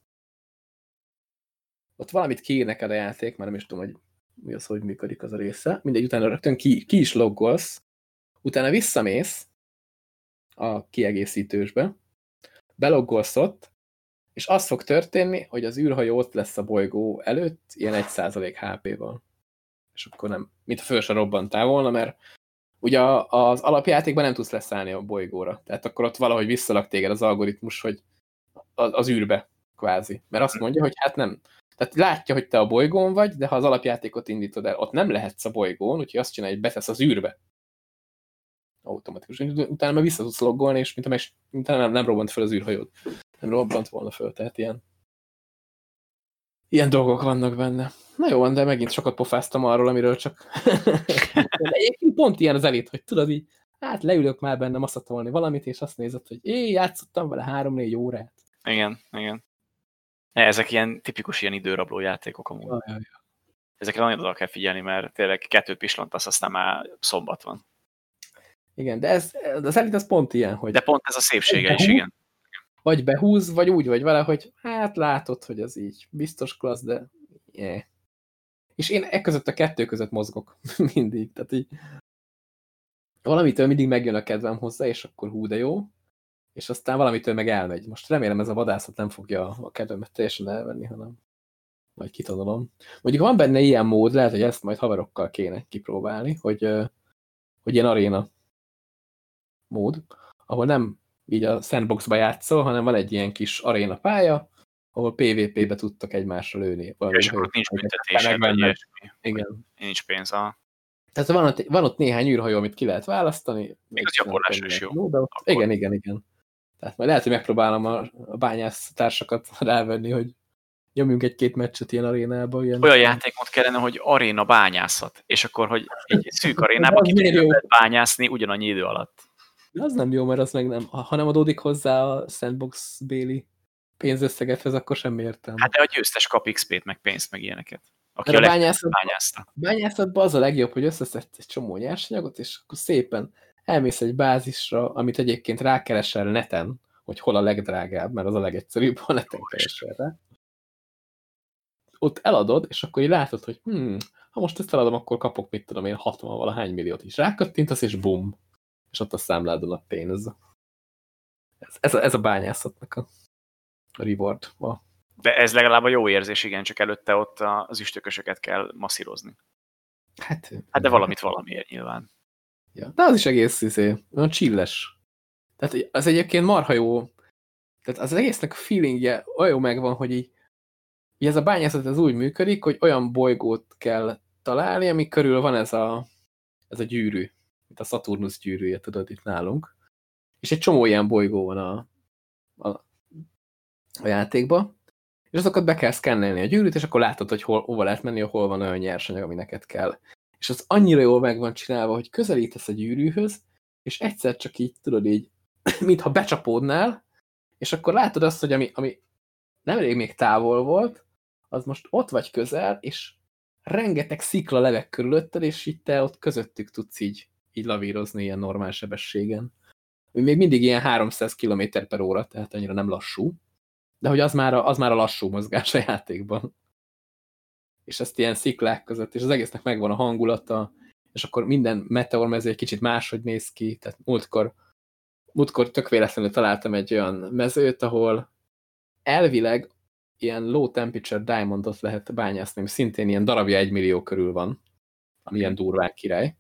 ott valamit kiír neked a játék, már nem is tudom, hogy mi az, hogy működik az a része, mindegy, utána rögtön ki, ki is loggolsz, utána visszamész a kiegészítősbe, beloggolsz ott, és az fog történni, hogy az űrhajó ott lesz a bolygó előtt, ilyen 1% HP-val. És akkor nem, mint a föl se robbantál volna, mert ugye az alapjátékban nem tudsz leszállni a bolygóra. Tehát akkor ott valahogy visszalak téged az algoritmus, hogy az, az űrbe kvázi. Mert azt mondja, hogy hát nem. Tehát látja, hogy te a bolygón vagy, de ha az alapjátékot indítod el, ott nem lehetsz a bolygón, úgyhogy azt csinálja, hogy betesz az űrbe. Automatikus. Utána már vissza tudsz loggolni, és mint, meg, mint nem, nem robbant fel az űrhajód. Nem robbant volna föl, tehát ilyen ilyen dolgok vannak benne. Na jó, de megint sokat pofáztam arról, amiről csak... egyébként pont ilyen az elit, hogy tudod így, hát leülök már benne maszatolni valamit, és azt nézed, hogy én játszottam vele három-négy órát. Igen, igen. Ezek ilyen tipikus ilyen időrabló játékok amúgy. Ja, ja, ja. Ezekre nagyon oda kell figyelni, mert tényleg kettőt pislantasz, aztán már szombat van. Igen, de ez, az elit az pont ilyen, hogy... De pont ez a szépsége is, igen. Vagy behúz, vagy úgy vagy vele, hogy hát látod, hogy az így biztos klassz, de yeah. És én e között a kettő között mozgok mindig, tehát így valamitől mindig megjön a kedvem hozzá, és akkor hú, de jó, és aztán valamitől meg elmegy. Most remélem ez a vadászat nem fogja a kedvemet teljesen elvenni, hanem majd kitanulom. Mondjuk van benne ilyen mód, lehet, hogy ezt majd haverokkal kéne kipróbálni, hogy, hogy ilyen aréna mód, ahol nem így a sandboxba játszol, hanem van egy ilyen kis aréna pálya, ahol PvP-be tudtak egymásra lőni. És akkor nincs büntetés, Igen. Nincs pénz. A... Tehát van ott, van ott néhány űrhajó, amit ki lehet választani. Még az gyakorlásra is jó. De ott, igen, igen, igen. Tehát majd lehet, hogy megpróbálom a, a bányász társakat rávenni, hogy nyomjunk egy-két meccset ilyen arénába. Ilyen... Olyan játékmód kellene, hogy aréna bányászat, és akkor, hogy egy szűk arénába ki lehet bányászni ugyanannyi idő alatt. De az nem jó, mert az meg nem, ha nem adódik hozzá a Sandbox Béli pénzösszegethez, akkor sem értem. Hát de a győztes kap XP-t, meg pénzt, meg ilyeneket. Aki a, bányászat, bányászta. bányászatban az a legjobb, hogy összeszedsz egy csomó nyersanyagot, és akkor szépen elmész egy bázisra, amit egyébként rákeresel neten, hogy hol a legdrágább, mert az a legegyszerűbb, ha neten keresel rá. Ott eladod, és akkor így látod, hogy hm, ha most ezt eladom, akkor kapok, mit tudom én, 60 valahány milliót is. Rákattintasz, és bum, és ott a számládon a pénz. Ez, ez, a, ez a bányászatnak a, a reward. A... De ez legalább a jó érzés, igen, csak előtte ott az üstökösöket kell masszírozni. Hát, hát de valamit valamiért nyilván. Ja, de az is egész izé, olyan chilles. Tehát az egyébként marha jó. Tehát az egésznek a feelingje olyan jó megvan, hogy így, így ez a bányászat az úgy működik, hogy olyan bolygót kell találni, ami körül van ez a, ez a gyűrű mint a Saturnus gyűrűje, tudod, itt nálunk. És egy csomó ilyen bolygó van a, a, a játékba, és azokat be kell szkennelni a gyűrűt, és akkor látod, hogy hol, hova lehet menni, hol van olyan nyersanyag, ami neked kell. És az annyira jól meg van csinálva, hogy közelítesz a gyűrűhöz, és egyszer csak így, tudod így, mintha becsapódnál, és akkor látod azt, hogy ami, ami nem elég még távol volt, az most ott vagy közel, és rengeteg szikla levek körülötted, és itt te ott közöttük tudsz így így lavírozni ilyen normál sebességen. Még mindig ilyen 300 km per óra, tehát annyira nem lassú, de hogy az már a, az már a lassú mozgás a játékban. És ezt ilyen sziklák között, és az egésznek megvan a hangulata, és akkor minden meteormező egy kicsit máshogy néz ki, tehát múltkor, múltkor tök véletlenül találtam egy olyan mezőt, ahol elvileg ilyen low temperature diamondot lehet bányászni, szintén ilyen darabja egy millió körül van, ami ilyen durván király.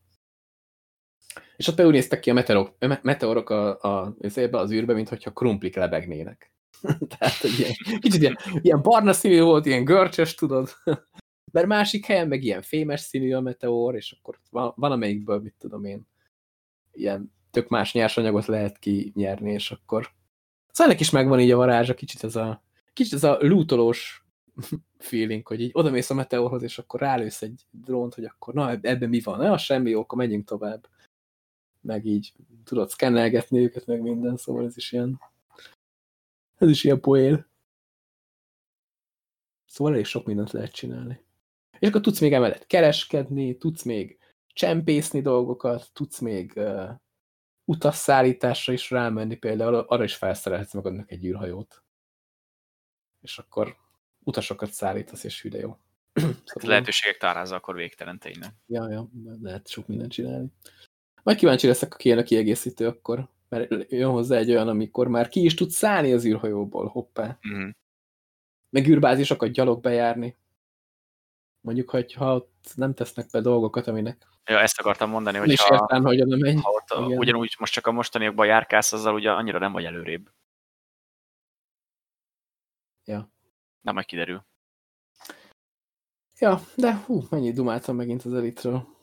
És ott például néztek ki a meteorok, meteorok a, a, az, az űrbe, mint hogyha krumplik lebegnének. Tehát, hogy ilyen, kicsit ilyen, ilyen barna színű volt, ilyen görcsös, tudod. Mert másik helyen meg ilyen fémes színű a meteor, és akkor van, van amelyikből, mit tudom én, ilyen tök más nyersanyagot lehet kinyerni, és akkor szóval ennek is megvan így a varázsa, kicsit ez a, kicsit ez a lootolós feeling, hogy így odamész a meteorhoz, és akkor rálősz egy drónt, hogy akkor na, ebben mi van? Ne, az semmi jó, akkor menjünk tovább meg így tudod szkennelgetni őket, meg minden, szóval ez is ilyen ez is ilyen poél. Szóval elég sok mindent lehet csinálni. És akkor tudsz még emellett kereskedni, tudsz még csempészni dolgokat, tudsz még uh, utasszállításra is rámenni, például arra is felszerelhetsz magadnak egy űrhajót. És akkor utasokat szállítasz, és hű, jó. szóval... Lehetőségek tárázza akkor végtelen tényleg. Ja, ja, lehet sok mindent csinálni. Majd kíváncsi leszek, aki kijön a kiegészítő akkor. Mert jön hozzá egy olyan, amikor már ki is tud szállni az űrhajóból, hoppá. Mm. Meg űrbázisokat gyalog bejárni. Mondjuk, hogy ha ott nem tesznek be dolgokat, aminek... Ja, ezt akartam mondani, hogy ha, értem, hogy oda megy. Ha ott Igen. ugyanúgy most csak a mostaniakban járkálsz, azzal ugye annyira nem vagy előrébb. Ja. Nem majd kiderül. Ja, de hú, mennyit dumáltam megint az elitről.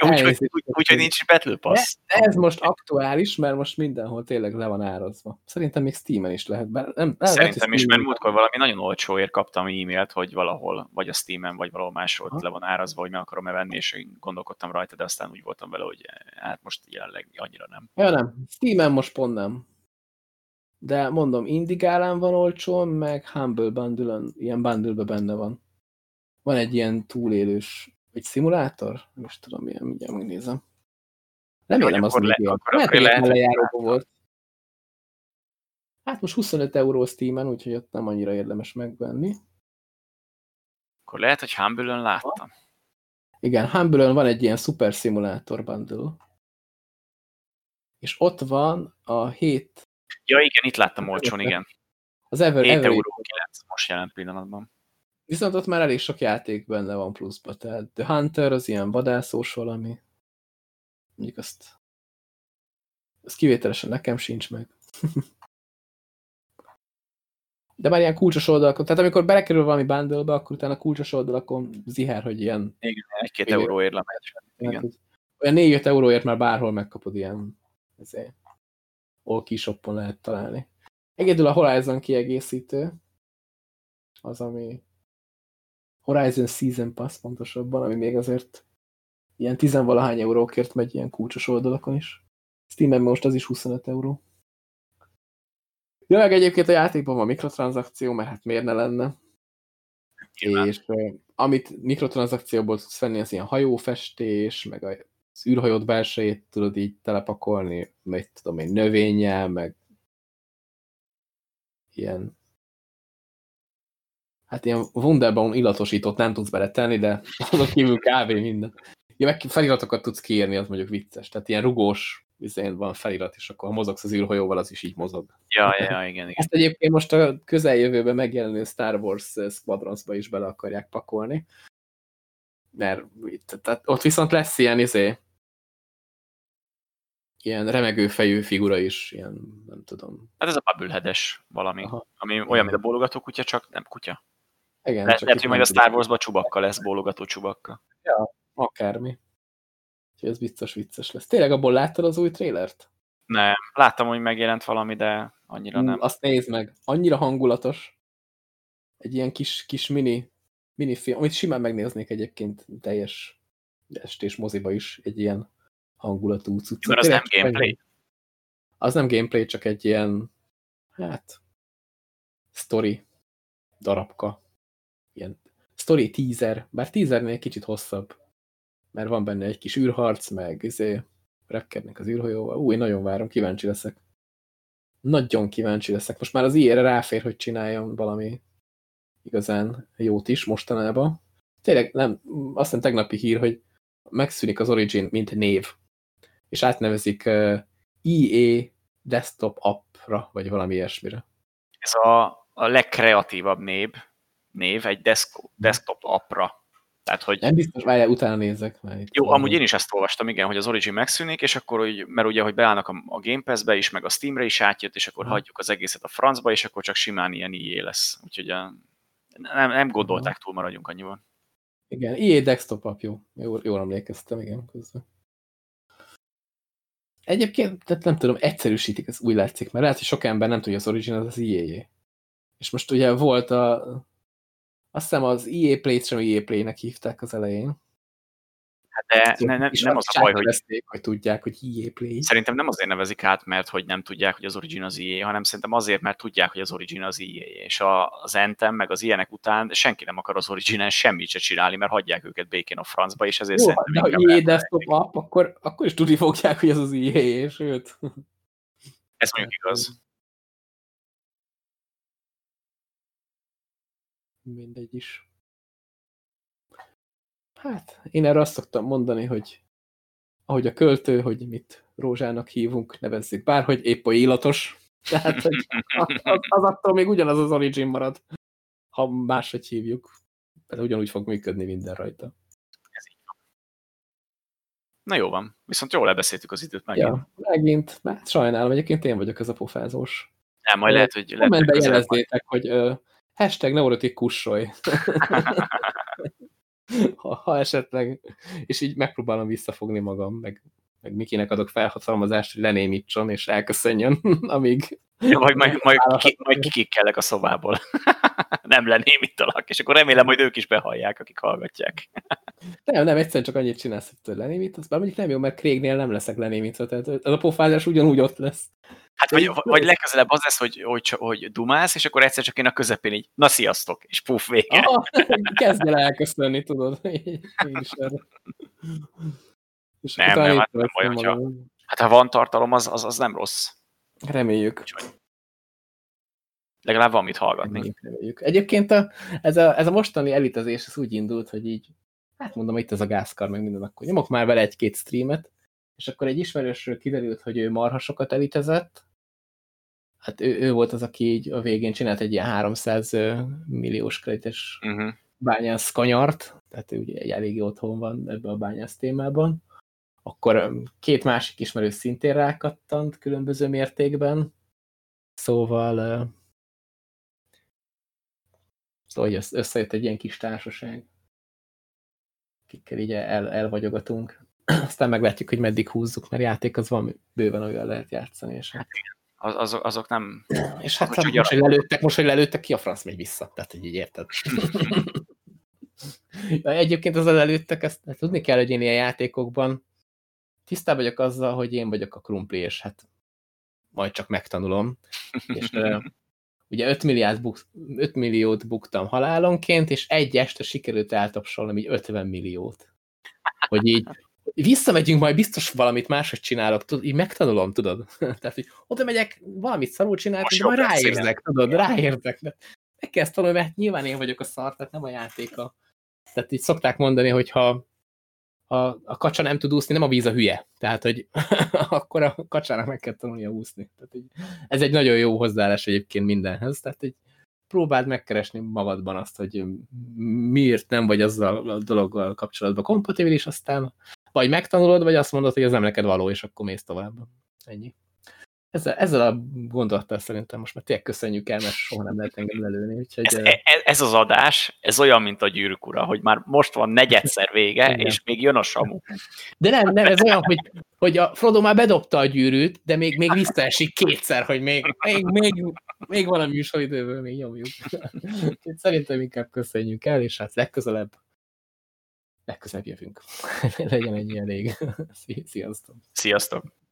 Úgyhogy úgy, úgy, nincs Battle Pass. Ez most aktuális, mert most mindenhol tényleg le van árazva. Szerintem még Steam-en is lehet. Nem, nem, Szerintem is, mert múltkor valami nagyon olcsóért kaptam e-mailt, hogy valahol, vagy a Steam-en, vagy valahol máshol ha. le van árazva, hogy meg akarom-e venni, és én gondolkodtam rajta, de aztán úgy voltam vele, hogy hát most jelenleg annyira nem. Ja nem, Steam-en most pont nem. De mondom, Indigálán van olcsón, meg Humble bundle ilyen bundle benne van. Van egy ilyen túlélős egy szimulátor? Most tudom, milyen, mindjárt megnézem. Remélem az még le, akkor Lehet, hogy lejáróba volt. Hát most 25 euró Steam-en, úgyhogy ott nem annyira érdemes megvenni. Akkor lehet, hogy Humble-ön láttam. Igen, humble van egy ilyen szuper szimulátor bundle. És ott van a 7... Ja, igen, itt láttam olcsón, igen. Az Ever, 7 euró 9 most jelent pillanatban. Viszont ott már elég sok játék benne van pluszba, tehát The Hunter az ilyen vadászós valami. Mondjuk azt, azt kivételesen nekem sincs meg. De már ilyen kulcsos oldalakon, tehát amikor belekerül valami bundle akkor utána kulcsos oldalakon ziher, hogy ilyen... Igen, egy-két euróért lement. Igen. Olyan 4-5 euróért már bárhol megkapod ilyen ezért, all keyshopon lehet találni. Egyedül a Horizon kiegészítő, az, ami Horizon Season Pass pontosabban, ami még azért ilyen tizenvalahány eurókért megy ilyen kulcsos oldalakon is. Steam-en most az is 25 euró. Ja, meg egyébként a játékban van mikrotranszakció, mert hát miért ne lenne. Nyilván. És amit mikrotranszakcióból tudsz venni, az ilyen hajófestés, meg az űrhajót belsejét tudod így telepakolni, meg tudom én, növényel, meg ilyen hát ilyen Wunderbaum illatosítót nem tudsz beletenni, de azon kívül kávé minden. Ja, meg feliratokat tudsz kiírni, az mondjuk vicces. Tehát ilyen rugós viszont van felirat, és akkor ha mozogsz az űrhajóval, az is így mozog. Ja, ja, igen, igen. Ezt egyébként most a közeljövőben megjelenő Star Wars Squadronsba is bele akarják pakolni. Mert itt, tehát ott viszont lesz ilyen izé, ilyen remegő fejű figura is, ilyen, nem tudom. Hát ez a babülhedes valami, Aha. ami olyan, mint a bólogató kutya, csak nem kutya. Igen, Le, lehet, hogy majd a Star Wars-ban csubakka lesz, bólogató csubakka. Ja, akármi. Úgyhogy ez biztos vicces lesz. Tényleg abból láttad az új trélert? Nem, láttam, hogy megjelent valami, de annyira nem. Azt nézd meg, annyira hangulatos. Egy ilyen kis, kis mini, mini film, amit simán megnéznék egyébként teljes estés moziba is, egy ilyen hangulatú cucc. Mert az nem gameplay? Az nem gameplay, csak egy ilyen, hát, story darabka ilyen story teaser, bár teasernél kicsit hosszabb, mert van benne egy kis űrharc, meg izé, repkednek az űrhajóval. Új, nagyon várom, kíváncsi leszek. Nagyon kíváncsi leszek. Most már az ilyen ráfér, hogy csináljon valami igazán jót is mostanában. Tényleg nem, azt hiszem tegnapi hír, hogy megszűnik az Origin, mint név. És átnevezik uh, EA Desktop Appra, vagy valami ilyesmire. Ez a, a legkreatívabb név, név egy desk, desktop appra. Tehát, hogy... Nem biztos, várjál, utána nézek. Mert Jó, amúgy én is ezt olvastam, igen, hogy az Origin megszűnik, és akkor, hogy, mert ugye, hogy beállnak a, a Game Pass-be is, meg a Steam-re is átjött, és akkor ha. hagyjuk az egészet a francba, és akkor csak simán ilyen IE lesz. Úgyhogy a, nem, nem gondolták, túl maradjunk annyiban. Igen, IE desktop app, jó. Jól, jól emlékeztem, igen, közben. Egyébként, tehát nem tudom, egyszerűsítik, ez úgy látszik, mert lehet, hogy sok ember nem tudja, az Origin az az IE. És most ugye volt a azt hiszem az EA Play-t sem EA Play-nek hívták az elején. Hát de ne, ne, nem az a baj, hogy... Hogy tudják, hogy EA Play. Szerintem nem azért nevezik át, mert hogy nem tudják, hogy az Origin az EA, hanem szerintem azért, mert tudják, hogy az Origin az EA. És a, az Anthem, meg az ilyenek után senki nem akar az Origin-en semmit se csinálni, mert hagyják őket békén a francba, és ezért Jó, szerintem... Ha EA desktop app, akkor, akkor is tudni fogják, hogy az az EA, sőt. Ez mondjuk igaz. Mindegy is. Hát, én erre azt szoktam mondani, hogy ahogy a költő, hogy mit rózsának hívunk, nevezzük bárhogy, épp oly illatos. Tehát, hogy az, az attól még ugyanaz az origin marad, ha máshogy hívjuk. De ugyanúgy fog működni minden rajta. Ez így van. Na jó van. Viszont jól lebeszéltük az időt megint. Ja, megint. Hát sajnálom, egyébként én vagyok ez a pofázós. Nem, majd lehet, hogy... Kommentben jelezzétek, hogy hashtag neurotik kussolj. ha, ha esetleg, és így megpróbálom visszafogni magam, meg, meg Mikinek adok felhatalmazást, hogy lenémítson, és elköszönjön, amíg... Ja, majd, majd, majd, ki, majd kikikkelek a szobából. nem lenémítalak, és akkor remélem, hogy ők is behallják, akik hallgatják. nem, nem, egyszerűen csak annyit csinálsz, hogy lenémítasz, bár mondjuk nem jó, mert Craignél nem leszek lenémítva, tehát az a pofázás ugyanúgy ott lesz. Hát vagy, vagy legközelebb az lesz, hogy, hogy, hogy dumálsz, és akkor egyszer csak én a közepén így, na sziasztok, és puf, vége. Aha, kezdj el elköszönni, tudod. Én is És nem, nem, hát nem olyan, hogyha, hát ha van tartalom, az, az, az nem rossz. Reméljük. Legalább van mit hallgatni. Reméljük, reméljük. Egyébként a, ez, a, ez a mostani elitezés ez úgy indult, hogy így, hát mondom, itt ez a gázkar, meg minden, akkor nyomok már vele egy-két streamet, és akkor egy ismerősről kiderült, hogy ő marha sokat elitezett, hát ő, ő volt az, aki így a végén csinált egy ilyen 300 milliós kredites uh -huh. bányász kanyart, tehát ő ugye egy eléggé otthon van ebben a bányász témában. Akkor két másik ismerő szintén rákattant különböző mértékben, szóval szóval hogy összejött egy ilyen kis társaság, akikkel így el, elvagyogatunk. Aztán meglátjuk, hogy meddig húzzuk, mert játék az van bőven olyan lehet játszani. És hát az, azok, azok nem... És hát most, most, hogy lelőttek, most, hogy lelőttek, ki a franc megy vissza? Tehát, hogy így érted. Egyébként az lelőttek, ezt, ezt tudni kell, hogy én ilyen játékokban tisztában vagyok azzal, hogy én vagyok a krumpli, és hát majd csak megtanulom. És ugye 5, milliárd buk, 5 milliót buktam halálonként, és egy este sikerült eltapsolnom így 50 milliót. Hogy így visszamegyünk, majd biztos valamit máshogy csinálok, tudod, így megtanulom, tudod. Tehát, hogy oda megyek, valamit szarul csinálok, de majd ráérzek, tudod, ráérzek. Meg kell ezt tanulni, mert nyilván én vagyok a szar, tehát nem a játéka. Tehát így szokták mondani, hogy ha a, a kacsa nem tud úszni, nem a víz a hülye. Tehát, hogy akkor a kacsának meg kell tanulnia úszni. Tehát, így, ez egy nagyon jó hozzáállás egyébként mindenhez. Tehát, hogy próbáld megkeresni magadban azt, hogy miért nem vagy azzal a dologgal kapcsolatban kompatibilis, aztán vagy megtanulod, vagy azt mondod, hogy ez nem neked való, és akkor mész tovább. Ennyi. Ezzel, ezzel a gondolattal szerintem most már tényleg köszönjük el, mert soha nem lehet engem lelőni. Úgyhogy, ez, ez, ez az adás, ez olyan, mint a gyűrűk ura, hogy már most van negyedszer vége, Igen. és még jön a samu. De nem, nem, ez olyan, hogy, hogy a Frodo már bedobta a gyűrűt, de még, még visszaesik kétszer, hogy még, még, még, még van a műsoridőből, még nyomjuk. Szerintem inkább köszönjük el, és hát legközelebb legközelebb jövünk. Legyen ennyi elég. Sziasztok! Sziasztok!